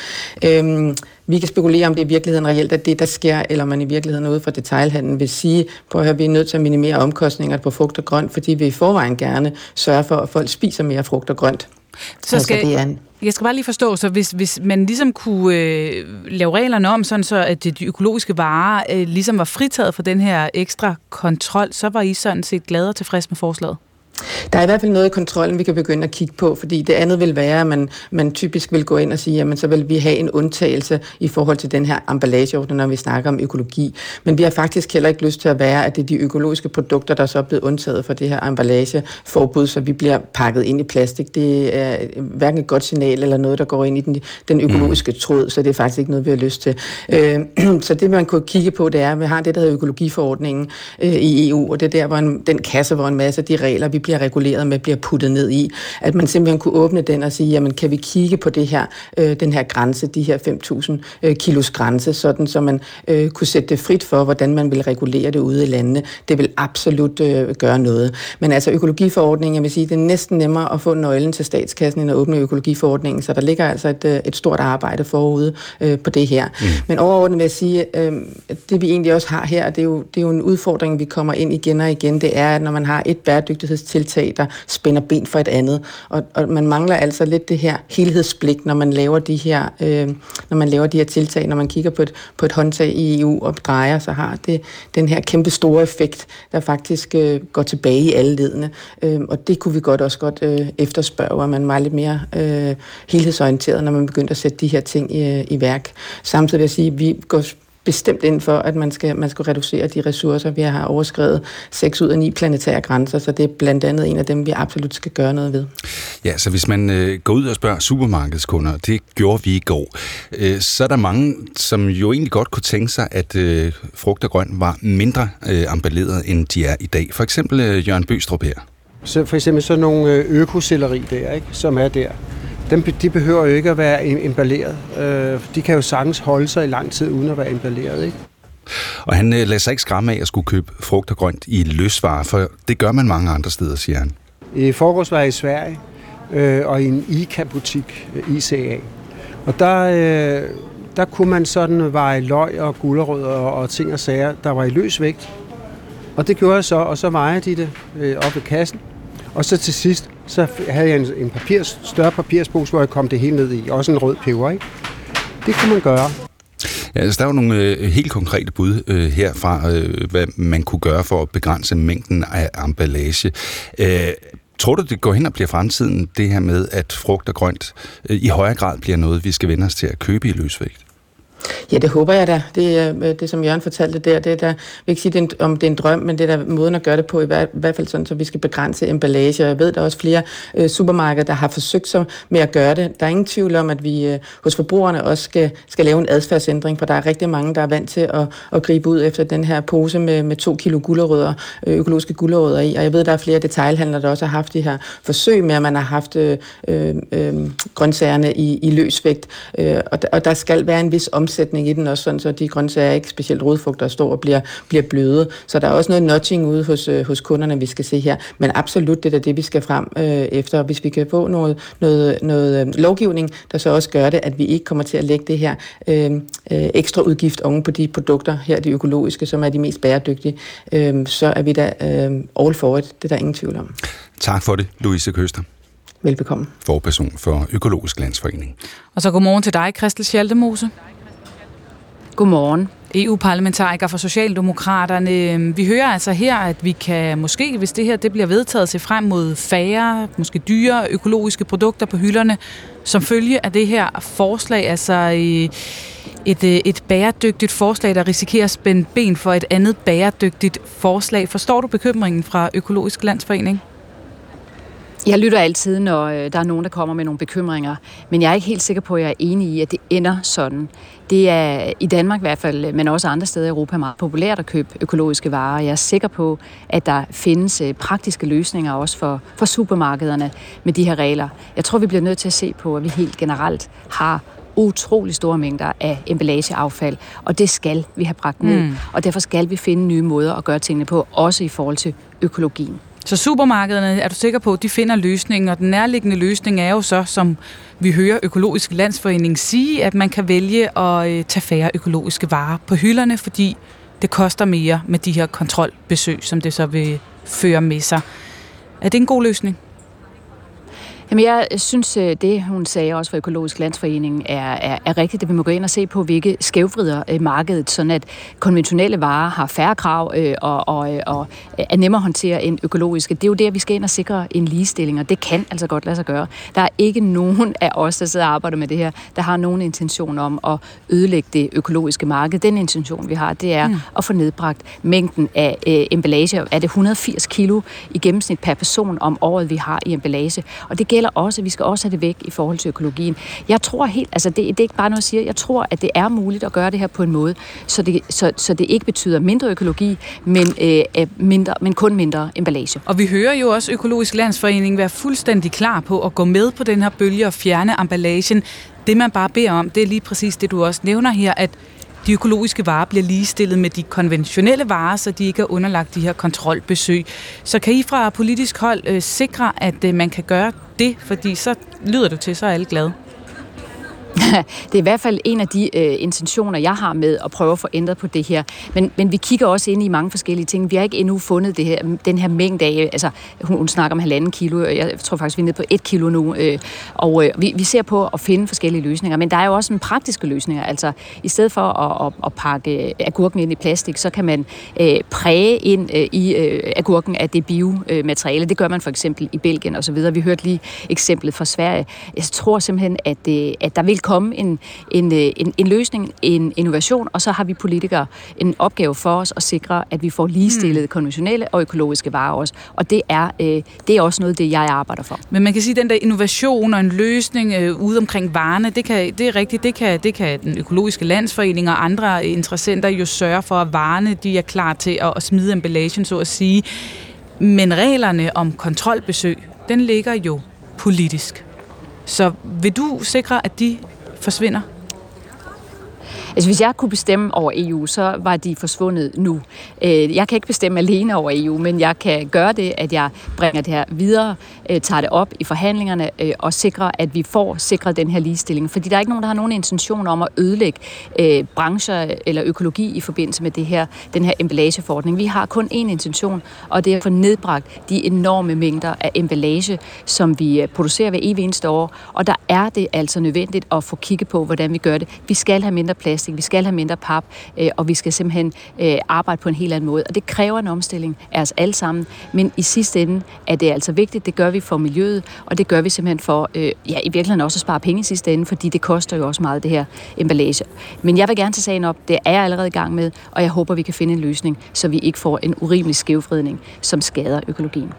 Øhm, vi kan spekulere om det i virkeligheden reelt er det, der sker, eller man i virkeligheden ude fra detailhandlen vil sige, på at vi er nødt til at minimere omkostninger på frugt og grønt, fordi vi i forvejen gerne sørger for, at folk spiser mere frugt og grønt. Så skal, altså, det er en... Jeg skal bare lige forstå, så hvis, hvis man ligesom kunne øh, lave reglerne om, sådan så at de økologiske varer øh, ligesom var fritaget for den her ekstra kontrol, så var I sådan set glade og tilfreds med forslaget? Der er i hvert fald noget i kontrollen, vi kan begynde at kigge på, fordi det andet vil være, at man, man typisk vil gå ind og sige, at så vil vi have en undtagelse i forhold til den her emballageordning, når vi snakker om økologi. Men vi har faktisk heller ikke lyst til at være, at det er de økologiske produkter, der så er blevet undtaget for det her emballageforbud, så vi bliver pakket ind i plastik. Det er hverken et godt signal eller noget, der går ind i den, den økologiske tråd, så det er faktisk ikke noget, vi har lyst til. Øh, så det, man kunne kigge på, det er, at vi har det, der hedder økologiforordningen øh, i EU, og det er der, hvor en, den kasse, hvor en masse af de regler, vi bliver reguleret med, bliver puttet ned i. At man simpelthen kunne åbne den og sige, jamen kan vi kigge på det her, øh, den her grænse, de her 5.000 øh, kilos grænse, sådan så man øh, kunne sætte det frit for, hvordan man vil regulere det ude i landene. Det vil absolut øh, gøre noget. Men altså økologiforordningen, jeg vil sige, det er næsten nemmere at få nøglen til statskassen, end at åbne økologiforordningen, så der ligger altså et, øh, et stort arbejde forude øh, på det her. Mm. Men overordnet vil jeg sige, øh, det vi egentlig også har her, det er, jo, det er jo en udfordring, vi kommer ind igen og igen, det er, at når man har et tiltag, der spænder ben for et andet, og, og man mangler altså lidt det her helhedsblik, når man laver de her, øh, når man laver de her tiltag, når man kigger på et, på et håndtag i EU og drejer, så har det den her kæmpe store effekt, der faktisk øh, går tilbage i alle ledene. Øh, og det kunne vi godt også godt øh, efterspørge, at man var lidt mere øh, helhedsorienteret, når man begynder at sætte de her ting i, i værk. Samtidig vil jeg sige, at vi går bestemt ind for, at man skal, man skal reducere de ressourcer. Vi har overskrevet 6 ud af 9 planetære grænser, så det er blandt andet en af dem, vi absolut skal gøre noget ved. Ja, så hvis man øh, går ud og spørger supermarkedskunder, det gjorde vi i går, øh, så er der mange, som jo egentlig godt kunne tænke sig, at øh, frugt og grønt var mindre øh, emballeret, end de er i dag. For eksempel øh, Jørgen Bøstrup her. Så for eksempel sådan nogle øh, økoselleri der, ikke, som er der. Dem, de behøver jo ikke at være emballeret. Øh, de kan jo sagtens holde sig i lang tid uden at være emballeret. Ikke? Og han øh, lader sig ikke skræmme af at skulle købe frugt og grønt i løsvarer, for det gør man mange andre steder, siger han. I forgårs var jeg i Sverige, øh, og i en ICA-butik, ICA. Og der, øh, der kunne man sådan veje løg og gulerødder og, og ting og sager, der var i løs vægt. Og det gjorde jeg så, og så vejede de det øh, op ved kassen. Og så til sidst, så havde jeg en, en papirs, større papirspose, hvor jeg kom det hele ned i. Også en rød peber, ikke? Det kunne man gøre. Ja, altså, der er jo nogle øh, helt konkrete bud øh, herfra, øh, hvad man kunne gøre for at begrænse mængden af emballage. Øh, tror du, det går hen og bliver fremtiden, det her med, at frugt og grønt øh, i højere grad bliver noget, vi skal vende os til at købe i løsvægt? Ja, det håber jeg da. Det er øh, det, som Jørgen fortalte der. Det er da, jeg vil ikke sige, det er en, om det er en drøm, men det er da måden at gøre det på, i hvert, i hvert fald sådan, så vi skal begrænse emballage. Og jeg ved, der er også flere øh, supermarkeder, der har forsøgt sig med at gøre det. Der er ingen tvivl om, at vi øh, hos forbrugerne også skal, skal lave en adfærdsændring, for der er rigtig mange, der er vant til at, at gribe ud efter den her pose med, med to kilo gulerødder, øh, økologiske gulerødder i. Og jeg ved, der er flere detailhandlere, der også har haft de her forsøg med, at man har haft øh, øh, øh grøntsagerne i, i løsvægt. Øh, og, og der skal være en vis omsætning i den også, sådan, så de grøntsager ikke specielt rodfrugter står og bliver, bliver bløde. Så der er også noget nudging ude hos, øh, hos kunderne, vi skal se her. Men absolut, det er det, vi skal frem øh, efter. Hvis vi kan få noget, noget, noget øh, lovgivning, der så også gør det, at vi ikke kommer til at lægge det her øh, øh, ekstra udgift oven på de produkter her, de økologiske, som er de mest bæredygtige, øh, så er vi da øh, all for it. Det er der ingen tvivl om. Tak for det, Louise Køster. Velbekomme. Forperson for Økologisk Landsforening. Og så godmorgen til dig, Christel Schaldemose. Godmorgen. EU-parlamentariker for Socialdemokraterne. Vi hører altså her, at vi kan måske, hvis det her det bliver vedtaget, se frem mod færre, måske dyre økologiske produkter på hylderne, som følge af det her forslag, altså et, et bæredygtigt forslag, der risikerer at spænde ben for et andet bæredygtigt forslag. Forstår du bekymringen fra Økologisk Landsforening? Jeg lytter altid, når øh, der er nogen, der kommer med nogle bekymringer, men jeg er ikke helt sikker på, at jeg er enig i, at det ender sådan. Det er i Danmark i hvert fald, men også andre steder i Europa meget populært at købe økologiske varer. Jeg er sikker på, at der findes øh, praktiske løsninger også for, for supermarkederne med de her regler. Jeg tror, vi bliver nødt til at se på, at vi helt generelt har utrolig store mængder af emballageaffald, og det skal vi have bragt ned. Mm. Og derfor skal vi finde nye måder at gøre tingene på, også i forhold til økologien. Så supermarkederne, er du sikker på, at de finder løsningen, og den nærliggende løsning er jo så, som vi hører Økologisk Landsforening sige, at man kan vælge at øh, tage færre økologiske varer på hylderne, fordi det koster mere med de her kontrolbesøg, som det så vil føre med sig. Er det en god løsning? Jamen, jeg synes, øh, det hun sagde også for Økologisk Landsforening er, er, er rigtigt, at vi må gå ind og se på, hvilke skævvrider øh, markedet, sådan at konventionelle varer har færre krav øh, og, og, og er nemmere at håndtere end økologiske. Det er jo der, vi skal ind og sikre en ligestilling, og det kan altså godt lade sig gøre. Der er ikke nogen af os, der sidder og arbejder med det her, der har nogen intention om at ødelægge det økologiske marked. Den intention, vi har, det er mm. at få nedbragt mængden af øh, emballage. Er det 180 kilo i gennemsnit per person om året, vi har i emballage? Og det gælder gælder også, at vi skal også have det væk i forhold til økologien. Jeg tror helt, altså det, det er ikke bare noget, jeg siger, jeg tror, at det er muligt at gøre det her på en måde, så det, så, så det ikke betyder mindre økologi, men, øh, øh, mindre, men kun mindre emballage. Og vi hører jo også Økologisk Landsforening være fuldstændig klar på at gå med på den her bølge og fjerne emballagen. Det man bare beder om, det er lige præcis det, du også nævner her, at de økologiske varer bliver ligestillet med de konventionelle varer, så de ikke er underlagt de her kontrolbesøg. Så kan I fra politisk hold øh, sikre, at øh, man kan gøre det? Fordi så lyder du til, så er alle glade. det er i hvert fald en af de øh, intentioner, jeg har med at prøve at få ændret på det her. Men, men vi kigger også ind i mange forskellige ting. Vi har ikke endnu fundet det her, den her mængde af, altså hun, hun snakker om halvanden kilo, jeg tror faktisk, vi er nede på et kilo nu, øh, og øh, vi, vi ser på at finde forskellige løsninger. Men der er jo også en praktiske løsninger, altså i stedet for at, at, at pakke øh, agurken ind i plastik, så kan man øh, præge ind øh, i øh, agurken, af det biomateriale. Det gør man for eksempel i Belgien osv. Vi hørte lige eksemplet fra Sverige. Jeg tror simpelthen, at, øh, at der vil komme en, en, øh, en, en løsning, en innovation, og så har vi politikere en opgave for os at sikre, at vi får ligestillet mm. konventionelle og økologiske varer også. Og det er, øh, det er også noget, det jeg arbejder for. Men man kan sige, at den der innovation og en løsning øh, ude omkring varerne, det, kan, det er rigtigt, det kan, det kan den økologiske landsforening og andre interessenter jo sørge for, at varerne de er klar til at, at smide emballagen, så at sige. Men reglerne om kontrolbesøg, den ligger jo politisk. Så vil du sikre, at de forsvinder? Altså, hvis jeg kunne bestemme over EU, så var de forsvundet nu. Øh, jeg kan ikke bestemme alene over EU, men jeg kan gøre det, at jeg bringer det her videre, øh, tager det op i forhandlingerne øh, og sikrer, at vi får sikret den her ligestilling. Fordi der er ikke nogen, der har nogen intention om at ødelægge brancher eller økologi i forbindelse med det her, den her emballageforordning. Vi har kun én intention, og det er at få nedbragt de enorme mængder af emballage, som vi producerer hver evig eneste år. Og der er det altså nødvendigt at få kigget på, hvordan vi gør det. Vi skal have mindre plads plastik, vi skal have mindre pap, øh, og vi skal simpelthen øh, arbejde på en helt anden måde. Og det kræver en omstilling af os alle sammen, men i sidste ende er det altså vigtigt, det gør vi for miljøet, og det gør vi simpelthen for, øh, ja, i virkeligheden også at spare penge i sidste ende, fordi det koster jo også meget, det her emballage. Men jeg vil gerne tage sagen op, det er jeg allerede i gang med, og jeg håber, vi kan finde en løsning, så vi ikke får en urimelig skævfredning, som skader økologien.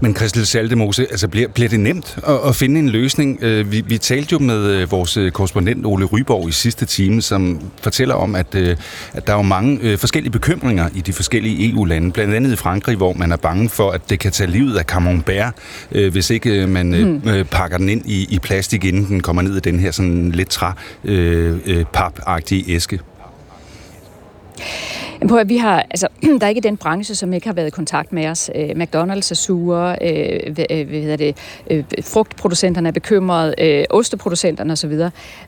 Men Christel Saldemose, altså bliver, bliver det nemt at, at finde en løsning? Øh, vi, vi talte jo med øh, vores øh, korrespondent Ole Ryborg i sidste time, som fortæller om, at, øh, at der er jo mange øh, forskellige bekymringer i de forskellige EU-lande, blandt andet i Frankrig, hvor man er bange for, at det kan tage livet af camembert, øh, hvis ikke man mm. øh, pakker den ind i, i plastik, inden den kommer ned i den her sådan lidt træ øh, øh, papagtige æske. På, at vi har, altså, der er ikke den branche, som ikke har været i kontakt med os. Øh, McDonald's er sure, øh, hvad, øh, hvad hedder det, øh, frugtproducenterne er bekymrede, øh, osteproducenterne osv.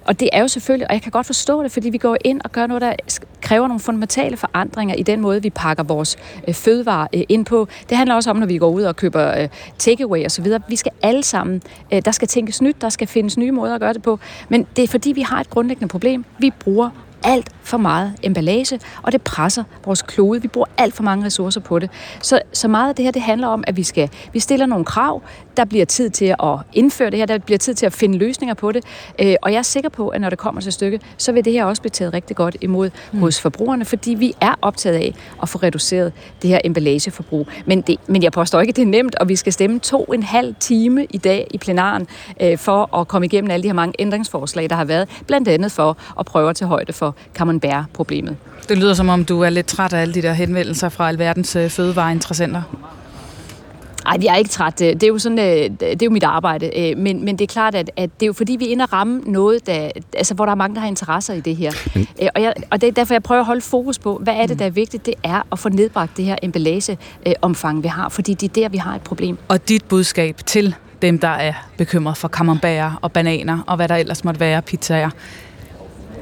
Og det er jo selvfølgelig, og jeg kan godt forstå det, fordi vi går ind og gør noget, der kræver nogle fundamentale forandringer i den måde, vi pakker vores øh, fødevarer øh, ind på. Det handler også om, når vi går ud og køber øh, takeaway osv. Vi skal alle sammen, øh, der skal tænkes nyt, der skal findes nye måder at gøre det på. Men det er fordi, vi har et grundlæggende problem. Vi bruger alt for meget emballage, og det presser vores klode. Vi bruger alt for mange ressourcer på det. Så, så meget af det her, det handler om, at vi skal vi stiller nogle krav, der bliver tid til at indføre det her, der bliver tid til at finde løsninger på det. Øh, og jeg er sikker på, at når det kommer til stykke, så vil det her også blive taget rigtig godt imod mm. hos forbrugerne, fordi vi er optaget af at få reduceret det her emballageforbrug. Men, det, men jeg påstår ikke, at det er nemt, og vi skal stemme to og en halv time i dag i plenaren øh, for at komme igennem alle de her mange ændringsforslag, der har været, blandt andet for at prøve at tage højde for Camembert-problemet. Det lyder som om, du er lidt træt af alle de der henvendelser fra alverdens øh, fødevareinteressenter. Ej, jeg er ikke træt. Det er jo, sådan, øh, det er jo mit arbejde. Øh, men, men det er klart, at, at det er jo fordi, vi er inde og ramme noget, der, altså, hvor der er mange, der har interesser i det her. Mm. Og, jeg, og det er derfor, jeg prøver at holde fokus på, hvad er det, der er vigtigt? Det er at få nedbragt det her emballageomfang, vi har. Fordi det er der, vi har et problem. Og dit budskab til dem, der er bekymret for camembert og bananer og hvad der ellers måtte være, pizzaer.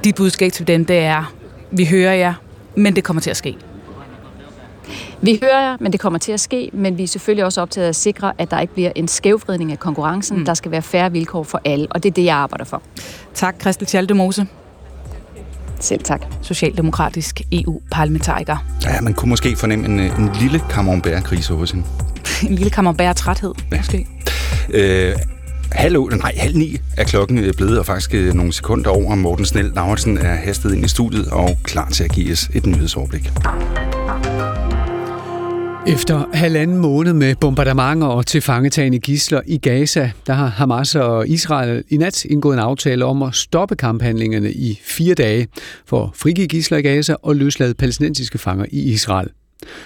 Dit budskab til dem, det er, vi hører jer, men det kommer til at ske. Vi hører jer, men det kommer til at ske, men vi er selvfølgelig også optaget af at sikre, at der ikke bliver en skævvridning af konkurrencen. Mm. Der skal være færre vilkår for alle, og det er det, jeg arbejder for. Tak, Christel Tjaldemose. Selv tak. Socialdemokratisk EU-parlamentariker. Ja, man kunne måske fornemme en, en lille camembert-krise hos hende. en lille camembert-træthed, ja. måske. Øh, halv, nej, halv ni er klokken øh, blevet, og faktisk øh, nogle sekunder over. Morten Snell Lauritsen er hastet ind i studiet og klar til at give os et nyhedsoverblik. Efter halvanden måned med bombardementer og tilfangetagende gisler i Gaza, der har Hamas og Israel i nat indgået en aftale om at stoppe kamphandlingerne i fire dage for at frigive gisler i Gaza og løslade palæstinensiske fanger i Israel.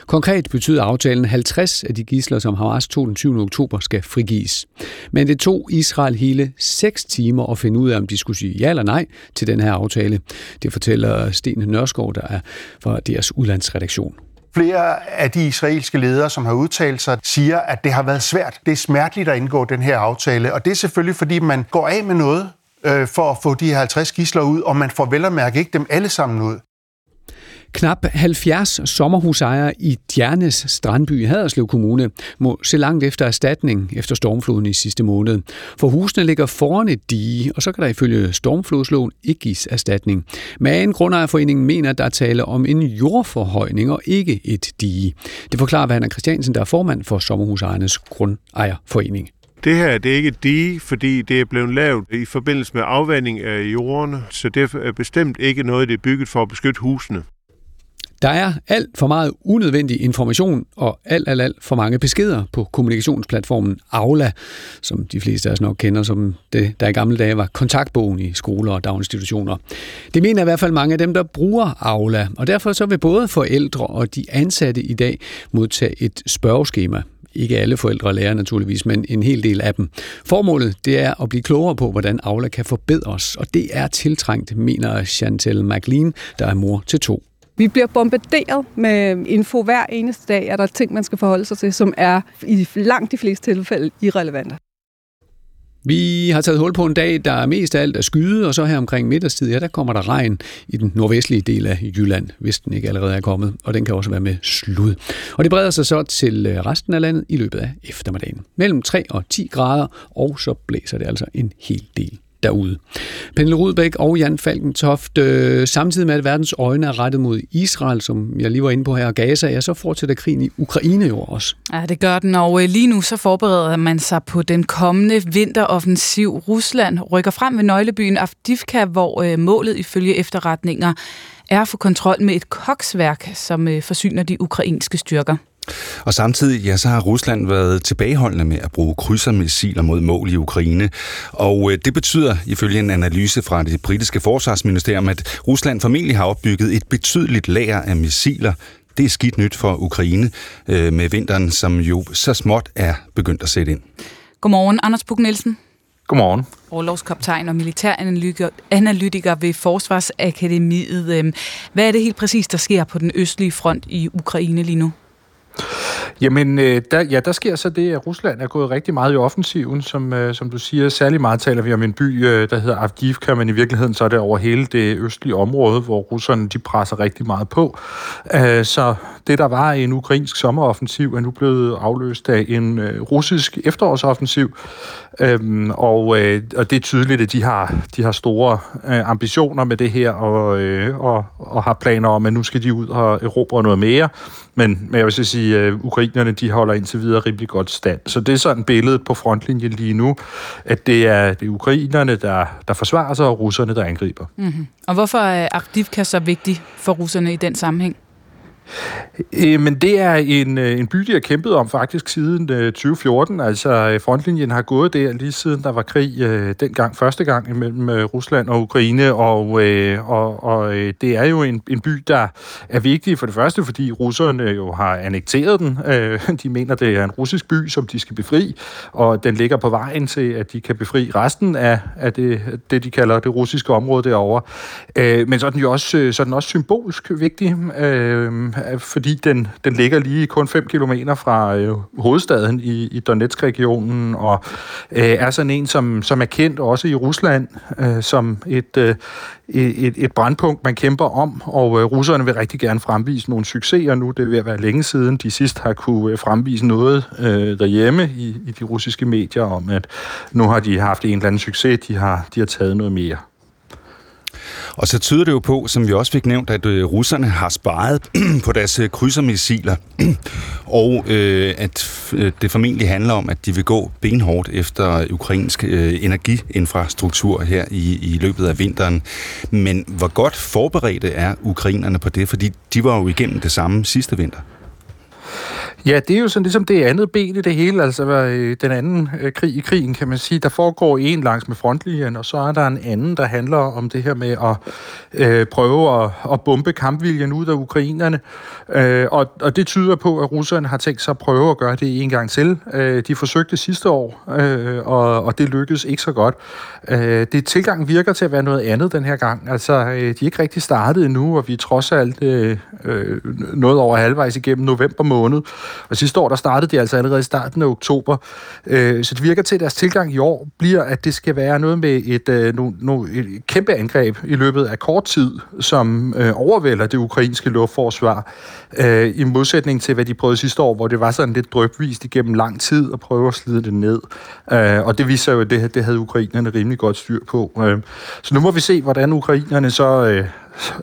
Konkret betyder aftalen 50 af de gisler, som Hamas tog den 7. oktober, skal frigives. Men det tog Israel hele 6 timer at finde ud af, om de skulle sige ja eller nej til den her aftale. Det fortæller Sten Nørskov, der er fra deres udlandsredaktion. Flere af de israelske ledere, som har udtalt sig, siger, at det har været svært. Det er smerteligt at indgå den her aftale, og det er selvfølgelig, fordi man går af med noget øh, for at få de her 50 gisler ud, og man får vel at mærke ikke dem alle sammen ud. Knap 70 sommerhusejere i Djernes strandby i Haderslev Kommune må se langt efter erstatning efter stormfloden i sidste måned. For husene ligger foran et dige, og så kan der ifølge stormflodsloven ikke gives erstatning. Men Grundejerforeningen mener, at der tale om en jordforhøjning og ikke et dige. Det forklarer Werner Christiansen, der er formand for Sommerhusejernes Grundejerforening Det her det er ikke de, fordi det er blevet lavet i forbindelse med afvanding af jorden, så det er bestemt ikke noget, det er bygget for at beskytte husene. Der er alt for meget unødvendig information og alt, alt, alt for mange beskeder på kommunikationsplatformen Aula, som de fleste af os nok kender som det, der i gamle dage var kontaktbogen i skoler og daginstitutioner. Det mener i hvert fald mange af dem, der bruger Aula, og derfor så vil både forældre og de ansatte i dag modtage et spørgeskema. Ikke alle forældre lærer naturligvis, men en hel del af dem. Formålet det er at blive klogere på, hvordan Aula kan forbedres, og det er tiltrængt, mener Chantelle McLean, der er mor til to vi bliver bombarderet med info hver eneste dag, at der ting, man skal forholde sig til, som er i langt de fleste tilfælde irrelevante. Vi har taget hul på en dag, der er mest af alt er skyde, og så her omkring middagstid, ja, der kommer der regn i den nordvestlige del af Jylland, hvis den ikke allerede er kommet, og den kan også være med slud. Og det breder sig så til øh, resten af landet i løbet af eftermiddagen. Mellem 3 og 10 grader, og så blæser det altså en hel del derude. Pernille Rudbæk og Jan Falkentoft, øh, samtidig med at verdens øjne er rettet mod Israel, som jeg lige var inde på her, og Gaza, ja, så fortsætter krigen i Ukraine jo også. Ja, det gør den, og øh, lige nu så forbereder man sig på den kommende vinteroffensiv. Rusland rykker frem ved nøglebyen Avdivka, hvor øh, målet ifølge efterretninger er at få kontrol med et koksværk, som øh, forsyner de ukrainske styrker. Og samtidig ja, så har Rusland været tilbageholdende med at bruge krydsermissiler mod mål i Ukraine. Og øh, det betyder, ifølge en analyse fra det britiske forsvarsministerium, at Rusland formentlig har opbygget et betydeligt lager af missiler. Det er skidt nyt for Ukraine øh, med vinteren, som jo så småt er begyndt at sætte ind. Godmorgen, Anders Buk Nielsen. Godmorgen. Overlovskaptajn og militæranalytiker ved Forsvarsakademiet. Øhm, hvad er det helt præcis, der sker på den østlige front i Ukraine lige nu? Jamen, øh, der, ja, der sker så det, at Rusland er gået rigtig meget i offensiven, som, øh, som du siger. Særlig meget taler vi om en by, øh, der hedder Avdivka, men i virkeligheden så er det over hele det østlige område, hvor russerne de presser rigtig meget på. Øh, så det, der var en ukrainsk sommeroffensiv, er nu blevet afløst af en øh, russisk efterårsoffensiv. Øhm, og, øh, og det er tydeligt, at de har, de har store øh, ambitioner med det her, og, øh, og, og har planer om, at nu skal de ud og erobre noget mere. Men, men jeg vil så sige, at ukrainerne de holder indtil videre rimelig godt stand. Så det er sådan billedet på frontlinjen lige nu, at det er, det er ukrainerne, der, der forsvarer sig, og russerne, der angriber. Mm-hmm. Og hvorfor er Avdivka så vigtig for russerne i den sammenhæng? Øh, men det er en, øh, en by, de har kæmpet om faktisk siden øh, 2014. Altså frontlinjen har gået der lige siden der var krig dengang, første gang mellem Rusland og Ukraine, og, og, og det er jo en, en by, der er vigtig for det første, fordi russerne jo har annekteret den. De mener, det er en russisk by, som de skal befri, og den ligger på vejen til, at de kan befri resten af, af det, det, de kalder det russiske område derovre. Men så er den jo også, så er den også symbolsk vigtig fordi den, den ligger lige kun 5 km fra øh, hovedstaden i, i Donetsk-regionen, og øh, er sådan en, som, som er kendt også i Rusland øh, som et, øh, et, et brandpunkt, man kæmper om, og øh, russerne vil rigtig gerne fremvise nogle succeser nu. Det vil være længe siden, de sidst har kunne øh, fremvise noget øh, derhjemme i, i de russiske medier om, at nu har de haft en eller anden succes, de har, de har taget noget mere. Og så tyder det jo på, som vi også fik nævnt, at øh, russerne har sparet på deres øh, krydsermissiler, og øh, at øh, det formentlig handler om, at de vil gå benhårdt efter ukrainsk øh, energiinfrastruktur her i, i løbet af vinteren. Men hvor godt forberedte er ukrainerne på det? Fordi de var jo igennem det samme sidste vinter. Ja, det er jo sådan ligesom det andet ben i det hele, altså øh, den anden øh, krig i krigen, kan man sige. Der foregår en langs med frontlinjen, og så er der en anden, der handler om det her med at øh, prøve at, at bombe kampviljen ud af ukrainerne. Øh, og, og det tyder på, at russerne har tænkt sig at prøve at gøre det en gang til. Øh, de forsøgte sidste år, øh, og, og det lykkedes ikke så godt. Øh, det tilgang virker til at være noget andet den her gang. Altså, øh, de er ikke rigtig startet endnu, og vi er trods alt øh, øh, noget over halvvejs igennem november måned. Og sidste år, der startede de altså allerede i starten af oktober. Øh, så det virker til, at deres tilgang i år bliver, at det skal være noget med et, øh, no, no, et kæmpe angreb i løbet af kort tid, som øh, overvælder det ukrainske luftforsvar. Øh, I modsætning til, hvad de prøvede sidste år, hvor det var sådan lidt drøbvist igennem lang tid at prøve at slide det ned. Øh, og det viser jo, at det, det havde ukrainerne rimelig godt styr på. Øh, så nu må vi se, hvordan ukrainerne så, øh,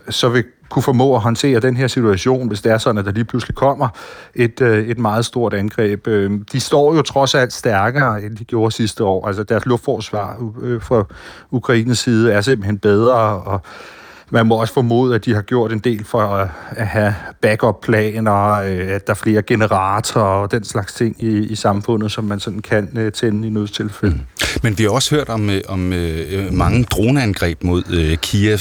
så vil kunne formå at håndtere den her situation, hvis det er sådan, at der lige pludselig kommer et, øh, et meget stort angreb. Øh, de står jo trods alt stærkere, end de gjorde sidste år. Altså deres luftforsvar øh, fra Ukraines side er simpelthen bedre, og man må også formode, at de har gjort en del for at have backup-planer, øh, at der er flere generatorer og den slags ting i, i samfundet, som man sådan kan øh, tænde i nødstilfælde. Mm. Men vi har også hørt om, øh, om øh, mange droneangreb mod Kiev.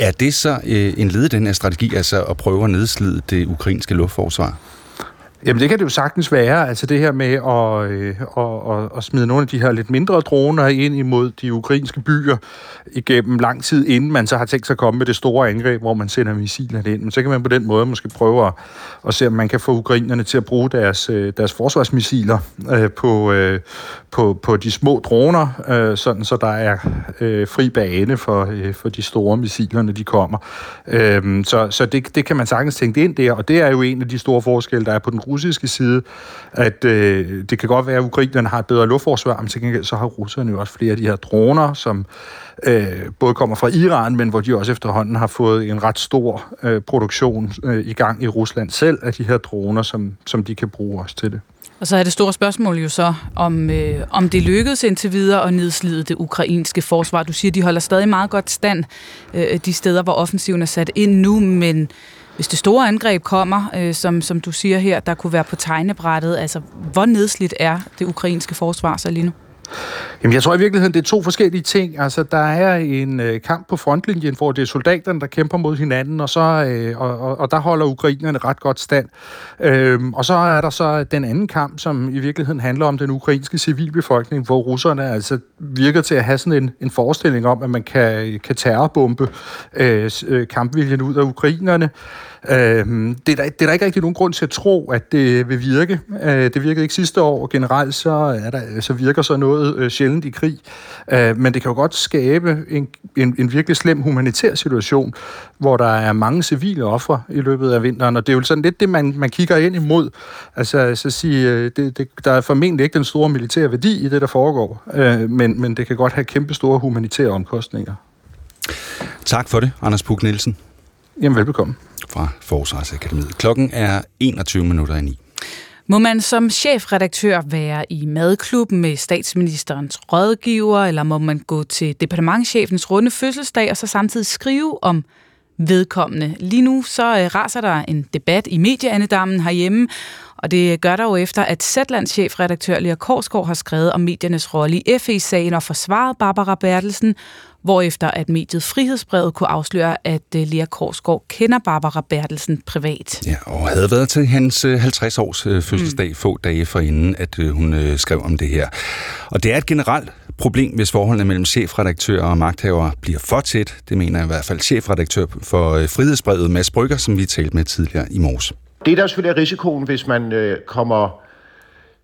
Er det så en led i den her strategi, altså at prøve at nedslide det ukrainske luftforsvar? Jamen det kan det jo sagtens være, altså det her med at, øh, at, at, at smide nogle af de her lidt mindre droner ind imod de ukrainske byer igennem lang tid, inden man så har tænkt sig at komme med det store angreb, hvor man sender missilerne ind. Men så kan man på den måde måske prøve at, at se, om man kan få ukrainerne til at bruge deres, øh, deres forsvarsmissiler øh, på, øh, på, på de små droner, øh, sådan så der er øh, fri bane for, øh, for de store missiler, når de kommer. Øh, så så det, det kan man sagtens tænke ind der, og det er jo en af de store forskelle, der er på den russiske side, at øh, det kan godt være, at ukrainerne har et bedre luftforsvar, men til gengæld så har russerne jo også flere af de her droner, som øh, både kommer fra Iran, men hvor de også efterhånden har fået en ret stor øh, produktion øh, i gang i Rusland selv af de her droner, som, som de kan bruge også til det. Og så er det store spørgsmål jo så, om, øh, om det lykkedes indtil videre at nedslide det ukrainske forsvar. Du siger, de holder stadig meget godt stand øh, de steder, hvor offensiven er sat ind nu, men hvis det store angreb kommer, øh, som, som du siger her, der kunne være på tegnebrættet, altså hvor nedslidt er det ukrainske forsvar så lige nu? Jamen, jeg tror i virkeligheden, det er to forskellige ting. Altså, der er en øh, kamp på frontlinjen, hvor det er soldaterne, der kæmper mod hinanden, og, så, øh, og, og, og der holder ukrainerne ret godt stand. Øhm, og så er der så den anden kamp, som i virkeligheden handler om den ukrainske civilbefolkning, hvor russerne altså virker til at have sådan en, en forestilling om, at man kan, kan terrorbombe øh, øh kampviljen ud af ukrainerne. Øh, det, er der, det er der ikke rigtig nogen grund til at tro, at det vil virke. Øh, det virkede ikke sidste år, og generelt så, er der, så virker så noget øh, sjældent i krig. Øh, men det kan jo godt skabe en, en, en virkelig slem humanitær situation, hvor der er mange civile ofre i løbet af vinteren, og det er jo sådan lidt det, man, man kigger ind imod. Altså, så sige, øh, det, det, der er formentlig ikke den store militære værdi i det, der foregår, øh, men, men det kan godt have kæmpe store humanitære omkostninger. Tak for det, Anders Puk Nielsen. Jamen, velbekomme fra Forsvarsakademiet. Klokken er 21 minutter i 9. Må man som chefredaktør være i madklubben med statsministerens rådgiver, eller må man gå til departementchefens runde fødselsdag og så samtidig skrive om vedkommende? Lige nu så øh, raser der en debat i medieandedammen herhjemme, og det gør der jo efter, at Zetlands chefredaktør Lea Korsgaard har skrevet om mediernes rolle i FE-sagen og forsvaret Barbara Bertelsen, hvorefter at mediet Frihedsbrevet kunne afsløre, at øh, Lea Korsgaard kender Barbara Bertelsen privat. Ja, og havde været til hans 50-års øh, øh, fødselsdag mm. få dage forinden, at hun skrev om det her. Og det er et generelt problem, hvis forholdene mellem chefredaktør og magthaver bliver for tæt. Det mener i hvert fald chefredaktør for Frihedsbrevet, Mads Brygger, som vi talte med tidligere i morges. Det, der selvfølgelig er risikoen, hvis man øh, kommer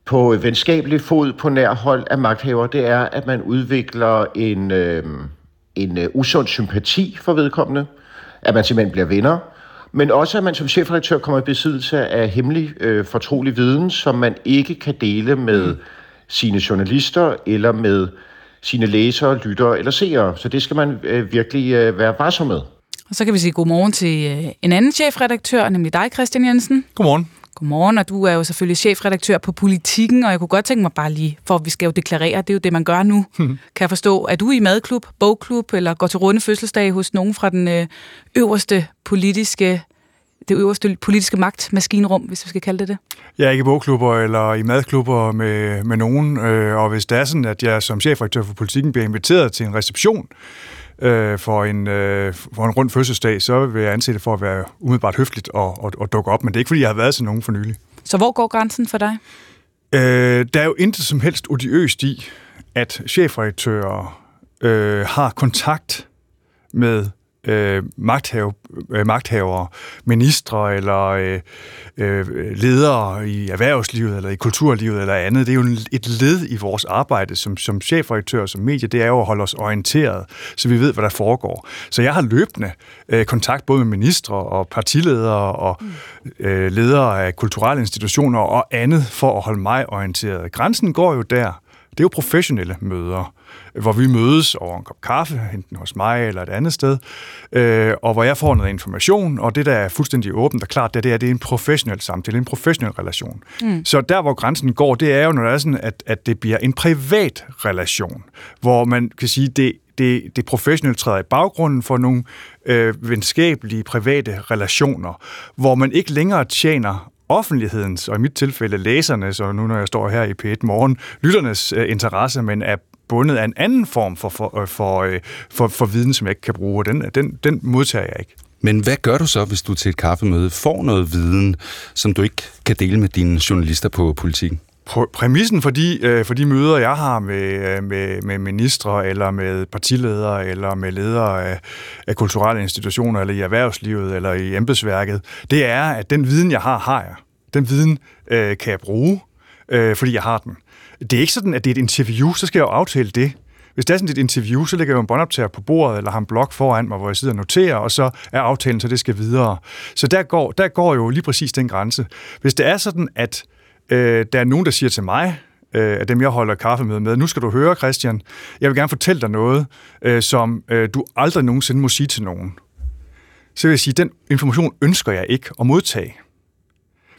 på venskabelig fod på nær hold af magthaver, det er, at man udvikler en, øh, en øh, usund sympati for vedkommende, at man simpelthen bliver venner, men også at man som chefredaktør kommer i besiddelse af hemmelig øh, fortrolig viden, som man ikke kan dele med mm. sine journalister eller med sine læsere, lyttere eller seere. Så det skal man øh, virkelig øh, være varsom med. Og så kan vi sige godmorgen til øh, en anden chefredaktør, nemlig dig, Christian Jensen. Godmorgen. Godmorgen, og du er jo selvfølgelig chefredaktør på Politikken, og jeg kunne godt tænke mig bare lige, for vi skal jo deklarere, det er jo det, man gør nu. Hmm. Kan jeg forstå, er du i madklub, bogklub, eller går til runde fødselsdag hos nogen fra den øh, øverste politiske det øverste politiske magtmaskinrum, hvis vi skal kalde det det? Jeg er ikke i bogklubber eller i madklubber med, med nogen, øh, og hvis det er sådan, at jeg som chefredaktør for politikken bliver inviteret til en reception, øh, for, en, øh, for en rund fødselsdag, så vil jeg anse det for at være umiddelbart høfligt og, og, og dukke op. Men det er ikke, fordi jeg har været til nogen for nylig. Så hvor går grænsen for dig? Øh, der er jo intet som helst odiøst i, at chefredaktører øh, har kontakt med øh, magthave, øh, magthavere, ministre eller øh, øh, ledere i erhvervslivet eller i kulturlivet eller andet. Det er jo et led i vores arbejde som, som chefredaktør som medie, det er jo at holde os orienteret, så vi ved, hvad der foregår. Så jeg har løbende øh, kontakt både med ministre og partiledere og øh, ledere af kulturelle institutioner og andet for at holde mig orienteret. Grænsen går jo der. Det er jo professionelle møder hvor vi mødes over en kop kaffe, enten hos mig eller et andet sted, øh, og hvor jeg får noget information, og det, der er fuldstændig åbent og klart, det er, det er en professionel samtale, en professionel relation. Mm. Så der, hvor grænsen går, det er jo, når det er sådan, at, at det bliver en privat relation, hvor man kan sige, det det, det professionelle træder i baggrunden for nogle øh, venskabelige, private relationer, hvor man ikke længere tjener offentlighedens, og i mit tilfælde læsernes, og nu når jeg står her i P1 Morgen, lytternes øh, interesse, men er bundet af en anden form for, for, øh, for, øh, for, for viden, som jeg ikke kan bruge, og den, den, den modtager jeg ikke. Men hvad gør du så, hvis du til et kaffemøde får noget viden, som du ikke kan dele med dine journalister på politikken? præmissen for de, øh, for de møder, jeg har med, med, med ministre, eller med partiledere, eller med ledere af, af kulturelle institutioner, eller i erhvervslivet, eller i embedsværket, det er, at den viden, jeg har, har jeg. Den viden øh, kan jeg bruge, øh, fordi jeg har den. Det er ikke sådan, at det er et interview, så skal jeg jo aftale det. Hvis det er sådan et interview, så lægger jeg jo en båndoptager på bordet, eller har en blok foran mig, hvor jeg sidder og noterer, og så er aftalen, så det skal videre. Så der går, der går jo lige præcis den grænse. Hvis det er sådan, at Øh, der er nogen, der siger til mig, øh, af dem jeg holder kaffe med, med, nu skal du høre, Christian, jeg vil gerne fortælle dig noget, øh, som øh, du aldrig nogensinde må sige til nogen. Så vil jeg sige, den information ønsker jeg ikke at modtage.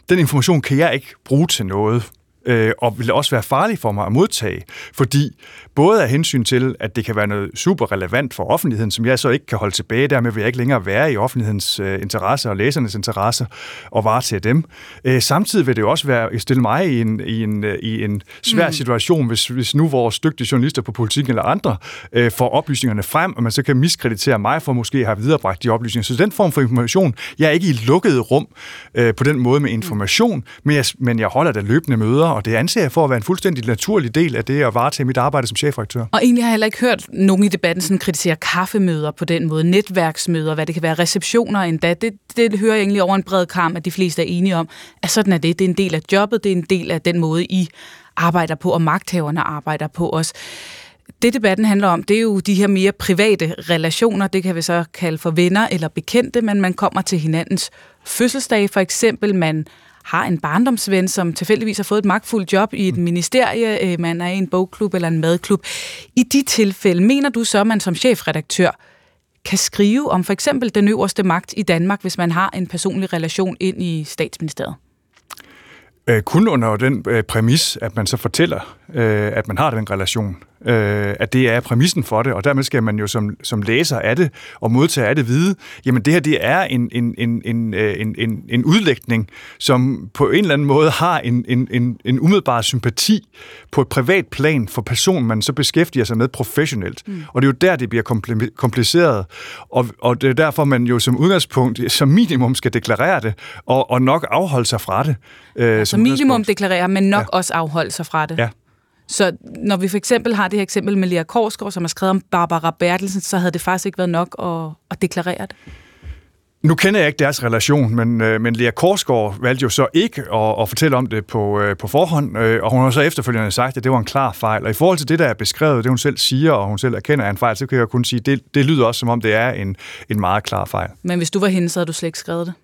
Den information kan jeg ikke bruge til noget, øh, og vil også være farlig for mig at modtage, fordi både af hensyn til, at det kan være noget super relevant for offentligheden, som jeg så ikke kan holde tilbage, dermed vil jeg ikke længere være i offentlighedens øh, interesse og læsernes interesse og varetage dem. Øh, samtidig vil det jo også være stille mig i en, i en, øh, i en svær mm. situation, hvis, hvis nu vores dygtige journalister på politik eller andre øh, får oplysningerne frem, og man så kan miskreditere mig for måske at have viderebragt de oplysninger. Så den form for information, jeg er ikke i lukket rum øh, på den måde med information, men jeg, men jeg holder da løbende møder, og det anser jeg for at være en fuldstændig naturlig del af det at varetage mit arbejde som chefredaktør. Og egentlig har jeg heller ikke hørt nogen i debatten sådan kritisere kaffemøder på den måde, netværksmøder, hvad det kan være, receptioner endda. Det, det hører jeg egentlig over en bred kamp, at de fleste er enige om, at sådan er det. Det er en del af jobbet, det er en del af den måde, I arbejder på, og magthaverne arbejder på os. Det debatten handler om, det er jo de her mere private relationer, det kan vi så kalde for venner eller bekendte, men man kommer til hinandens fødselsdag for eksempel, man har en barndomsven, som tilfældigvis har fået et magtfuldt job i et mm. ministerie, øh, man er i en bogklub eller en madklub. I de tilfælde, mener du så, at man som chefredaktør kan skrive om for eksempel den øverste magt i Danmark, hvis man har en personlig relation ind i statsministeriet? Øh, kun under den øh, præmis, at man så fortæller, øh, at man har den relation øh, at det er præmissen for det, og dermed skal man jo som, som læser af det og modtager af det vide, jamen det her det er en, en, en, en, øh, en, en, en udlægning, som på en eller anden måde har en, en, en, en umiddelbar sympati på et privat plan for personen, man så beskæftiger sig med professionelt. Mm. Og det er jo der, det bliver kompliceret, og, og det er derfor, man jo som udgangspunkt, som minimum skal deklarere det, og, og nok afholde sig fra det. Øh, ja, som minimum deklarere, men nok ja. også afholde sig fra det. Ja. Så når vi for eksempel har det her eksempel med Lea Korsgaard, som har skrevet om Barbara Bertelsen, så havde det faktisk ikke været nok at, at deklarere det. Nu kender jeg ikke deres relation, men, øh, men Lea Korsgaard valgte jo så ikke at, at fortælle om det på, øh, på forhånd, øh, og hun har så efterfølgende sagt, at det var en klar fejl. Og i forhold til det, der er beskrevet, det hun selv siger, og hun selv erkender er en fejl, så kan jeg kun sige, at det, det lyder også som om, det er en, en meget klar fejl. Men hvis du var hende, så havde du slet ikke skrevet det?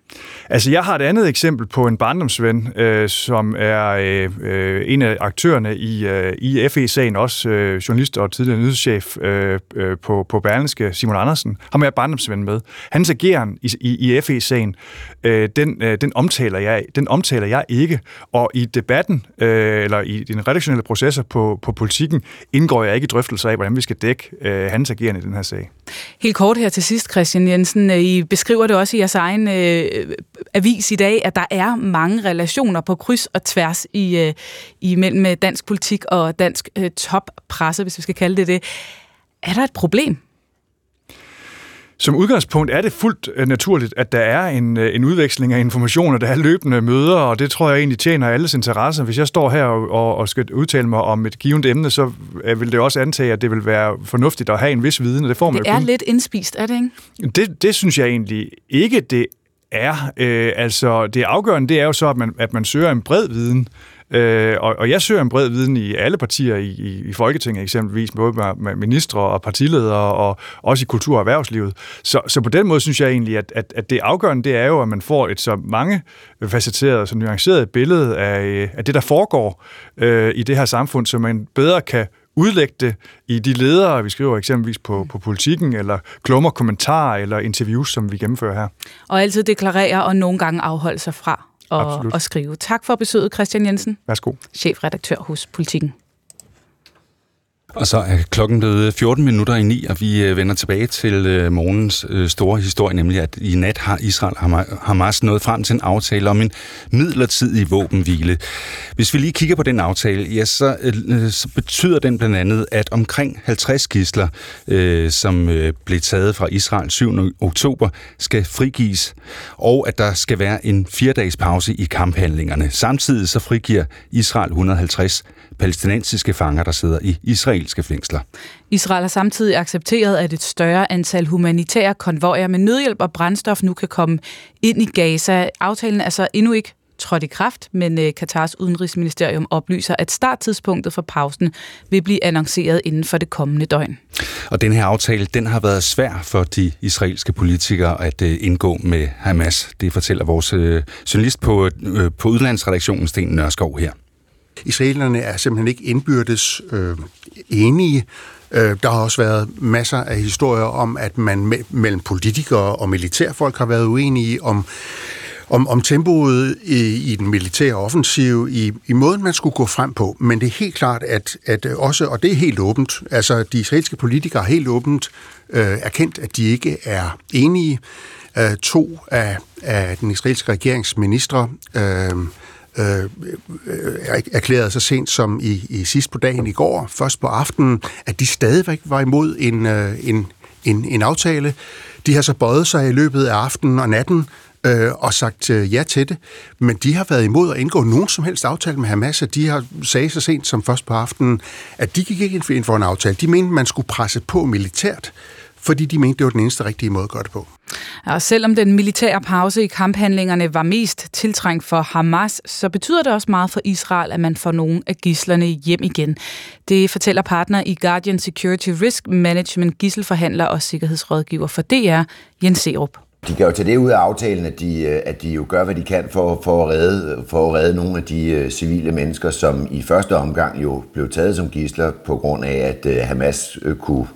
Altså, jeg har et andet eksempel på en barndomsven, øh, som er øh, øh en af aktørerne i, øh, i FE-sagen, også øh, journalist og tidligere nyhedschef øh, øh, på, på Berlingske, Simon Andersen. Ham er jeg barndomsven med. Hans ageren i, i, i FE-sagen, øh, den, øh, den, omtaler jeg, den omtaler jeg ikke, og i debatten, øh, eller i den redaktionelle processer på, på politikken, indgår jeg ikke i drøftelser af, hvordan vi skal dække øh, hans ageren i den her sag. Helt kort her til sidst, Christian Jensen. Øh, I beskriver det også i jeres egen øh, avis i dag, at der er mange relationer på kryds og tværs i, øh, i mellem dansk politik og dansk øh, toppresse, hvis vi skal kalde det det. Er der et problem? Som udgangspunkt er det fuldt øh, naturligt, at der er en, øh, en udveksling af informationer, der er løbende møder, og det tror jeg egentlig tjener alles interesse. Hvis jeg står her og, og, skal udtale mig om et givet emne, så øh, vil det også antage, at det vil være fornuftigt at have en vis viden, og det får man Det er kun. lidt indspist, er det ikke? Det, det synes jeg egentlig ikke, det er. Øh, altså, det afgørende, det er jo så, at man, at man søger en bred viden, Øh, og, og jeg søger en bred viden i alle partier i, i, i Folketinget, eksempelvis både med, med ministre og partiledere, og også i kultur- og erhvervslivet. Så, så på den måde synes jeg egentlig, at, at, at det afgørende, det er jo, at man får et så mange facetteret og så nuanceret billede af, af det, der foregår øh, i det her samfund, så man bedre kan udlægge det i de ledere, vi skriver eksempelvis på, på politikken, eller klummer kommentarer eller interviews, som vi gennemfører her. Og altid deklarere og nogle gange afholde sig fra at, at skrive. Tak for besøget, Christian Jensen. Værsgo. Chefredaktør hos Politikken. Og så er klokken blevet øh, 14 minutter i ni, og vi øh, vender tilbage til øh, morgens store historie, nemlig at i nat har Israel og Hamas nået frem til en aftale om en midlertidig våbenhvile. Hvis vi lige kigger på den aftale, ja, så, så betyder den blandt andet, at omkring 50 gisler, øh, som øh, blev taget fra Israel 7. oktober, skal frigives, og at der skal være en fire-dages pause i kamphandlingerne. Samtidig så frigiver Israel 150 palæstinensiske fanger, der sidder i israelske fængsler. Israel har samtidig accepteret, at et større antal humanitære konvojer med nødhjælp og brændstof nu kan komme ind i Gaza. Aftalen er så endnu ikke trådt i kraft, men øh, Katars udenrigsministerium oplyser, at starttidspunktet for pausen vil blive annonceret inden for det kommende døgn. Og den her aftale, den har været svær for de israelske politikere at øh, indgå med Hamas. Det fortæller vores øh, journalist på, på udlandsredaktionen, Sten Nørskov her. Israelerne er simpelthen ikke indbyrdes øh, enige. Øh, der har også været masser af historier om, at man me- mellem politikere og militærfolk har været uenige om om, om tempoet i, i den militære offensiv, i, i måden, man skulle gå frem på. Men det er helt klart, at, at også, og det er helt åbent, altså de israelske politikere har helt åbent øh, erkendt, at de ikke er enige. Øh, to af, af den israelske regeringsministre øh, Øh, øh, øh erklærede så sent som i, i sidst på dagen i går, først på aftenen, at de stadigvæk var imod en, øh, en, en, en aftale. De har så bøjet sig i løbet af aftenen og natten øh, og sagt øh, ja til det, men de har været imod at indgå nogen som helst aftale med Hamas, og de har sagt så sent som først på aftenen, at de gik ikke ind for en aftale. De mente, man skulle presse på militært, fordi de mente, det var den eneste rigtige måde at gøre det på. Og selvom den militære pause i kamphandlingerne var mest tiltrængt for Hamas, så betyder det også meget for Israel, at man får nogle af gislerne hjem igen. Det fortæller partner i Guardian Security Risk Management, gisselforhandler og sikkerhedsrådgiver for DR, Jens Serup. De kan jo tage det ud af aftalen, at de, øh, at de jo gør, hvad de kan for, for, at, redde, for at redde nogle af de uh, civile mennesker, som i første omgang jo blev taget som gisler på grund af, at uh, Hamas kunne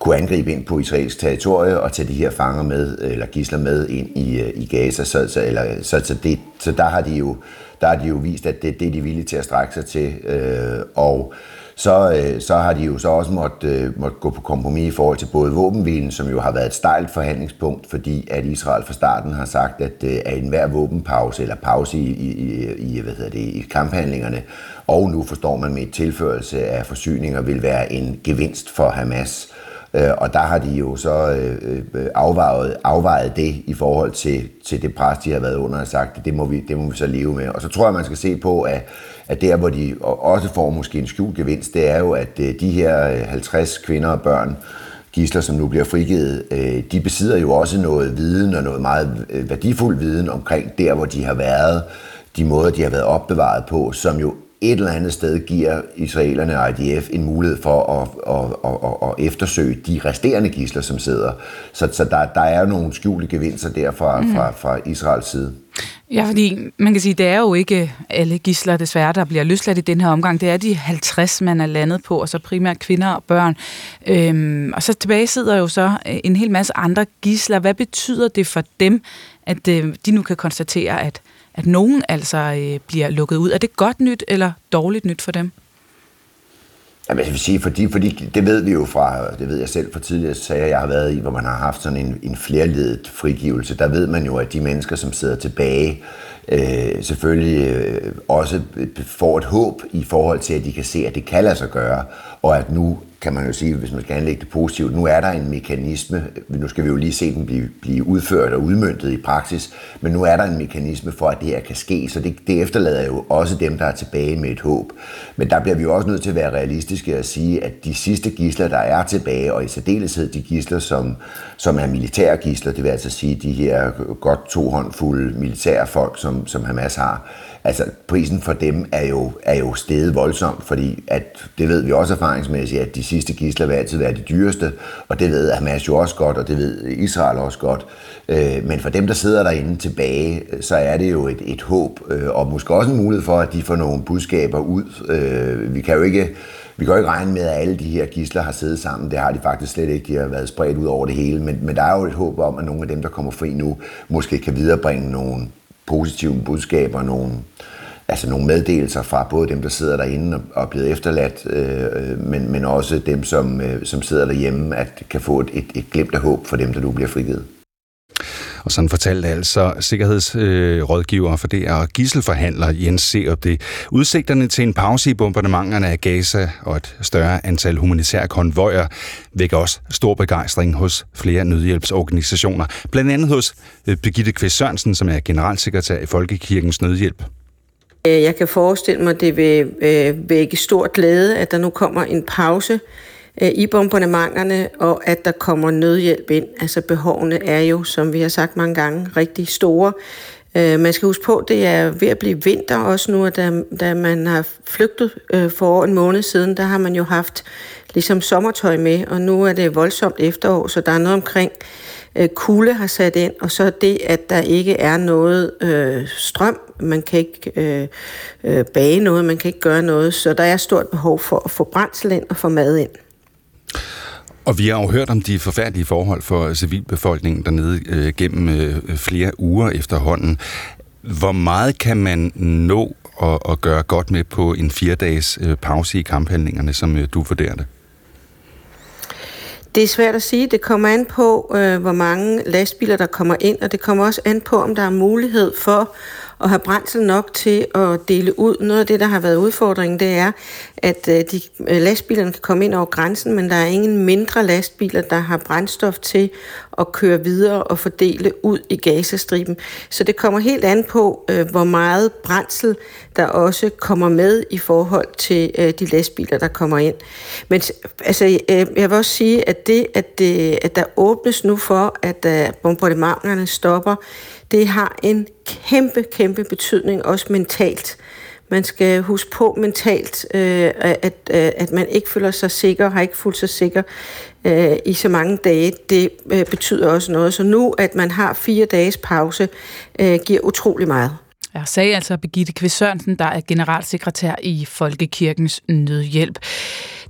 kunne angribe ind på israelsk territorie og tage de her fanger med, eller gisler med ind i, øh, i Gaza. Så, så, eller, så, så, det, så der, har de jo, der har de jo vist, at det, det er de villige til at strække sig til. Øh, og så, øh, så har de jo så også måtte, øh, måtte gå på kompromis i forhold til både våbenhvilen, som jo har været et stejlt forhandlingspunkt, fordi at Israel fra starten har sagt, at, øh, at enhver våbenpause eller pause i, i, i, hvad hedder det, i kamphandlingerne, og nu forstår man med et tilførelse af forsyninger, vil være en gevinst for Hamas. Øh, Øh, og der har de jo så øh, øh, afvejet, afvejet det i forhold til, til det pres, de har været under og sagt, at det må, vi, det må vi så leve med. Og så tror jeg, man skal se på, at, at der, hvor de også får måske en skjult gevinst, det er jo, at øh, de her 50 kvinder og børn, gisler, som nu bliver frigivet, de besidder jo også noget viden og noget meget værdifuld viden omkring der, hvor de har været, de måder, de har været opbevaret på, som jo et eller andet sted giver israelerne og IDF en mulighed for at, at, at, at, at eftersøge de resterende gisler, som sidder. Så, så der, der er nogle skjulte gevinster der fra, mm. fra, fra Israels side. Ja, fordi man kan sige, det er jo ikke alle gisler desværre, der bliver løsladt i den her omgang. Det er de 50, man er landet på, og så primært kvinder og børn. Øhm, og så tilbage sidder jo så en hel masse andre gisler. Hvad betyder det for dem, at øh, de nu kan konstatere, at at nogen altså øh, bliver lukket ud. Er det godt nyt eller dårligt nyt for dem? Jamen, jeg vil sige, fordi, fordi det ved vi jo fra, det ved jeg selv fra tidligere sager, jeg har været i, hvor man har haft sådan en, en flerledet frigivelse. Der ved man jo, at de mennesker, som sidder tilbage, øh, selvfølgelig øh, også får et håb i forhold til, at de kan se, at det kan lade sig gøre, og at nu kan man jo sige, hvis man skal anlægge det positivt, nu er der en mekanisme, nu skal vi jo lige se den blive, blive udført og udmyndtet i praksis, men nu er der en mekanisme for, at det her kan ske, så det, det efterlader jo også dem, der er tilbage med et håb. Men der bliver vi jo også nødt til at være realistiske og sige, at de sidste gisler, der er tilbage, og i særdeleshed de gisler, som, som er militære gisler, det vil altså sige de her godt to håndfulde militære folk, som, som Hamas har, altså prisen for dem er jo, er jo steget voldsomt, fordi at, det ved vi også erfaringsmæssigt, at de sidste gisler vil altid være de dyreste, og det ved Hamas jo også godt, og det ved Israel også godt. Øh, men for dem, der sidder derinde tilbage, øh, så er det jo et, et håb, øh, og måske også en mulighed for, at de får nogle budskaber ud. Øh, vi kan jo ikke vi kan jo ikke regne med, at alle de her gisler har siddet sammen. Det har de faktisk slet ikke. De har været spredt ud over det hele. Men, men der er jo et håb om, at nogle af dem, der kommer fri nu, måske kan viderebringe nogle positive budskaber, nogle, altså nogle meddelelser fra både dem, der sidder derinde og er blevet efterladt, øh, øh, men, men også dem, som, øh, som sidder derhjemme, at kan få et, et, et glimt af håb for dem, der nu bliver frigivet. Og sådan fortalte altså sikkerhedsrådgiver for det og gisselforhandler Jens Serup det. Udsigterne til en pause i bombardementerne af Gaza og et større antal humanitære konvojer vækker også stor begejstring hos flere nødhjælpsorganisationer. Blandt andet hos øh, Birgitte Kvist Sørensen, som er generalsekretær i Folkekirkens Nødhjælp. Øh, jeg kan forestille mig, at det vil øh, vække stor glæde, at der nu kommer en pause øh, i bombardementerne, og at der kommer nødhjælp ind. Altså behovene er jo, som vi har sagt mange gange, rigtig store. Øh, man skal huske på, at det er ved at blive vinter også nu, og da, da man har flygtet øh, for en måned siden, der har man jo haft ligesom sommertøj med, og nu er det voldsomt efterår, så der er noget omkring øh, kulde har sat ind, og så det, at der ikke er noget øh, strøm, man kan ikke øh, øh, bage noget, man kan ikke gøre noget, så der er stort behov for at få brændsel ind og få mad ind. Og vi har jo hørt om de forfærdelige forhold for civilbefolkningen dernede øh, gennem øh, flere uger efterhånden. Hvor meget kan man nå at, at gøre godt med på en fire dages øh, pause i kamphandlingerne, som øh, du vurderer det? Det er svært at sige. Det kommer an på, øh, hvor mange lastbiler, der kommer ind, og det kommer også an på, om der er mulighed for at have brændsel nok til at dele ud. Noget af det, der har været udfordringen, det er, at øh, de øh, lastbilerne kan komme ind over grænsen, men der er ingen mindre lastbiler, der har brændstof til at køre videre og fordele ud i Gazastriben. Så det kommer helt an på, øh, hvor meget brændsel der også kommer med i forhold til de lastbiler, der kommer ind. Men altså, jeg vil også sige, at det, at, det, at der åbnes nu for, at bombardementerne stopper, det har en kæmpe, kæmpe betydning, også mentalt. Man skal huske på mentalt, øh, at, øh, at man ikke føler sig sikker, har ikke fuldt sig sikker øh, i så mange dage. Det øh, betyder også noget. Så nu, at man har fire dages pause, øh, giver utrolig meget. Jeg sagde altså Birgitte Kvist Sørensen, der er generalsekretær i Folkekirkens Nødhjælp.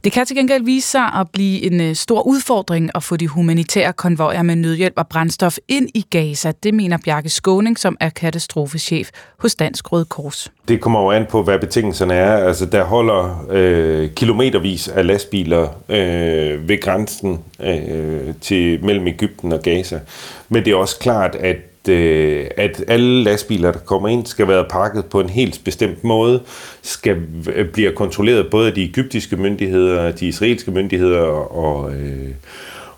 Det kan til gengæld vise sig at blive en øh, stor udfordring at få de humanitære konvojer med nødhjælp og brændstof ind i Gaza. Det mener Bjarke Skåning, som er katastrofechef hos Dansk Røde Kors. Det kommer jo an på, hvad betingelserne er. Altså, der holder øh, kilometervis af lastbiler øh, ved grænsen øh, til mellem Ægypten og Gaza. Men det er også klart, at øh, at alle lastbiler, der kommer ind, skal være pakket på en helt bestemt måde, skal øh, blive kontrolleret både af de egyptiske myndigheder, de israelske myndigheder og, øh,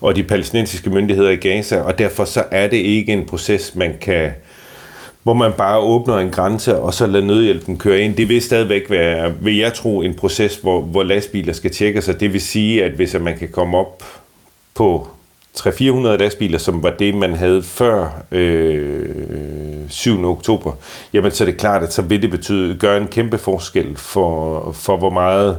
og de palæstinensiske myndigheder i Gaza, og derfor så er det ikke en proces, man kan hvor man bare åbner en grænse, og så lader nødhjælpen køre ind. Det vil stadigvæk være, vil jeg tro, en proces, hvor, hvor lastbiler skal tjekke sig. Det vil sige, at hvis man kan komme op på 300-400 lastbiler, som var det, man havde før øh, 7. oktober, jamen så er det klart, at så vil det betyde, gøre en kæmpe forskel for, for hvor meget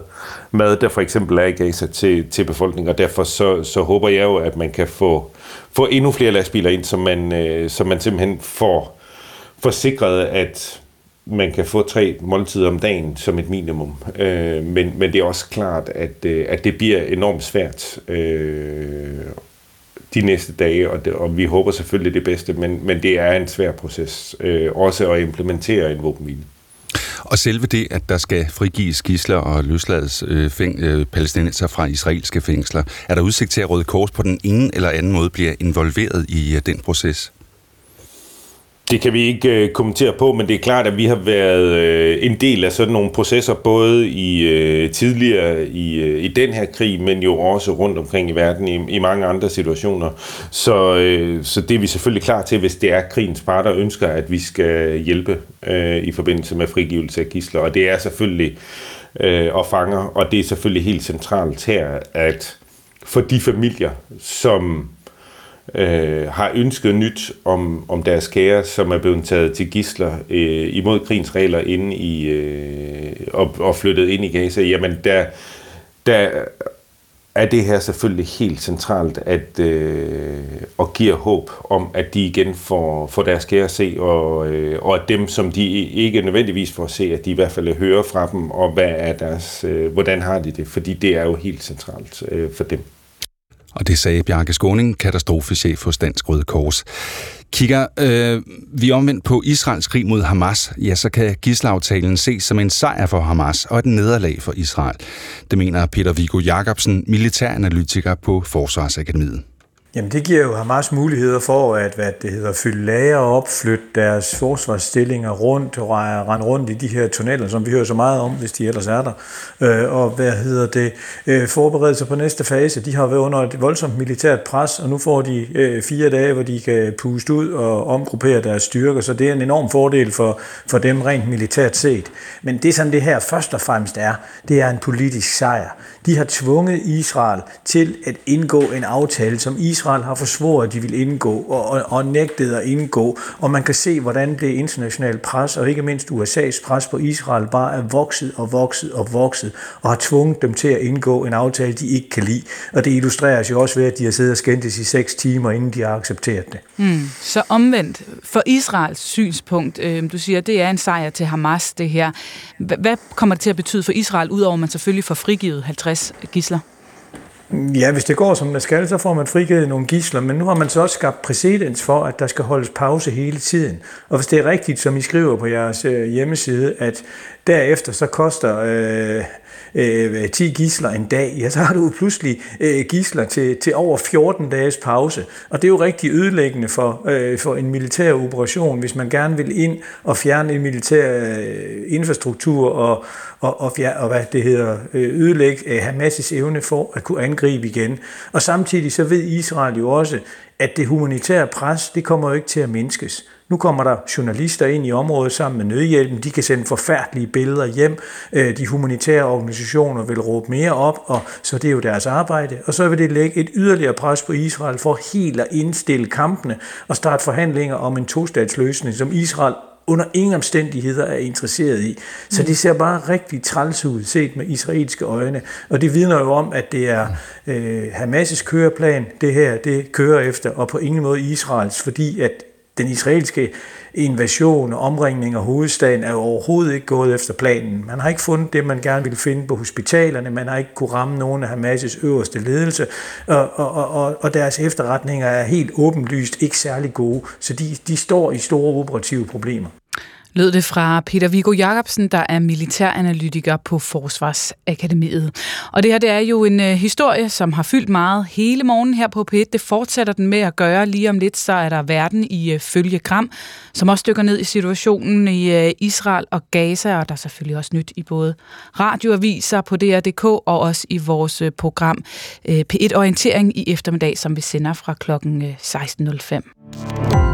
mad der for eksempel er i Gaza til, til befolkningen, og derfor så, så håber jeg jo, at man kan få, få endnu flere lastbiler ind, så man, øh, så man simpelthen får forsikret, at man kan få tre måltider om dagen som et minimum. Øh, men, men det er også klart, at, øh, at det bliver enormt svært øh, de næste dage, og, det, og vi håber selvfølgelig det bedste, men, men det er en svær proces, øh, også at implementere en våbenhvile. Og selve det, at der skal frigives gisler og løslades øh, fæng, øh, palæstinenser fra israelske fængsler, er der udsigt til, at Røde Kors på den ene eller anden måde bliver involveret i øh, den proces? Det kan vi ikke øh, kommentere på, men det er klart, at vi har været øh, en del af sådan nogle processer, både i øh, tidligere i, øh, i den her krig, men jo også rundt omkring i verden i, i mange andre situationer. Så, øh, så det er vi selvfølgelig klar til, hvis det er krigens parter ønsker, at vi skal hjælpe øh, i forbindelse med frigivelse af gisler. Og det er selvfølgelig øh, og fanger, og det er selvfølgelig helt centralt her, at for de familier, som øh, har ønsket nyt om, om deres kære, som er blevet taget til gisler øh, imod krigens regler inde i, øh, og, og flyttet ind i Gaza, jamen der, der er det her selvfølgelig helt centralt at, øh, og giver håb om, at de igen får, får deres kære at se, og, øh, og at dem, som de ikke nødvendigvis får at se, at de i hvert fald hører fra dem, og hvad er deres, øh, hvordan har de det, fordi det er jo helt centralt øh, for dem. Og det sagde Bjarke Skåning, katastrofechef hos Dansk Røde Kors. Kigger øh, vi omvendt på Israels krig mod Hamas, ja, så kan gislaftalen ses som en sejr for Hamas og et nederlag for Israel. Det mener Peter Viggo Jacobsen, militæranalytiker på Forsvarsakademiet. Jamen det giver jo Hamas muligheder for at hvad det hedder, fylde lager op, flytte deres forsvarsstillinger rundt, og rende rundt i de her tunneller, som vi hører så meget om, hvis de ellers er der. Øh, og hvad hedder det, øh, forberede sig på næste fase. De har været under et voldsomt militært pres, og nu får de øh, fire dage, hvor de kan puste ud og omgruppere deres styrker, så det er en enorm fordel for, for dem rent militært set. Men det som det her først og fremmest er, det er en politisk sejr. De har tvunget Israel til at indgå en aftale, som Israel har forsvoret, at de vil indgå, og, og, og nægtet at indgå. Og man kan se, hvordan det internationale pres, og ikke mindst USA's pres på Israel, bare er vokset og vokset og vokset, og har tvunget dem til at indgå en aftale, de ikke kan lide. Og det illustreres jo også ved, at de har siddet og skændtes i seks timer, inden de har accepteret det. Mm. Så omvendt, for Israels synspunkt, øh, du siger, det er en sejr til Hamas, det her. Hvad kommer det til at betyde for Israel, udover at man selvfølgelig får frigivet 50 gisler? Ja, hvis det går som det skal, så får man frigivet nogle gisler, men nu har man så også skabt præcedens for, at der skal holdes pause hele tiden. Og hvis det er rigtigt, som I skriver på jeres øh, hjemmeside, at derefter så koster øh, øh, 10 gisler en dag, ja, så har du pludselig øh, gisler til, til over 14 dages pause. Og det er jo rigtig ødelæggende for, øh, for en militær operation, hvis man gerne vil ind og fjerne en militær øh, infrastruktur og, og, og, fjerne, og hvad det hedder, øh, ødelægge øh, Hamas' evne for at kunne angribe igen. Og samtidig så ved Israel jo også, at det humanitære pres, det kommer jo ikke til at mindskes. Nu kommer der journalister ind i området sammen med nødhjælpen. De kan sende forfærdelige billeder hjem. Øh, de humanitære organisationer vil råbe mere op, og så det er jo deres arbejde. Og så vil det lægge et yderligere pres på Israel for helt at indstille kampene og starte forhandlinger om en tostatsløsning, som Israel under ingen omstændigheder er interesseret i. Så det ser bare rigtig træls ud set med israelske øjne. Og det vidner jo om, at det er øh, Hamas' køreplan, det her, det kører efter, og på ingen måde Israels, fordi at den israelske invasion og omringning af hovedstaden er jo overhovedet ikke gået efter planen. Man har ikke fundet det, man gerne ville finde på hospitalerne. Man har ikke kunne ramme nogen af Hamas' øverste ledelse. Og, og, og, og deres efterretninger er helt åbenlyst ikke særlig gode. Så de, de står i store operative problemer lød det fra Peter Viggo Jacobsen, der er militæranalytiker på Forsvarsakademiet. Og det her det er jo en øh, historie, som har fyldt meget hele morgen her på P1. Det fortsætter den med at gøre. Lige om lidt, så er der verden i øh, følge Gram, som også dykker ned i situationen i øh, Israel og Gaza, og der er selvfølgelig også nyt i både radioaviser på DR.dk og også i vores øh, program øh, P1 Orientering i eftermiddag, som vi sender fra klokken øh, 16.05.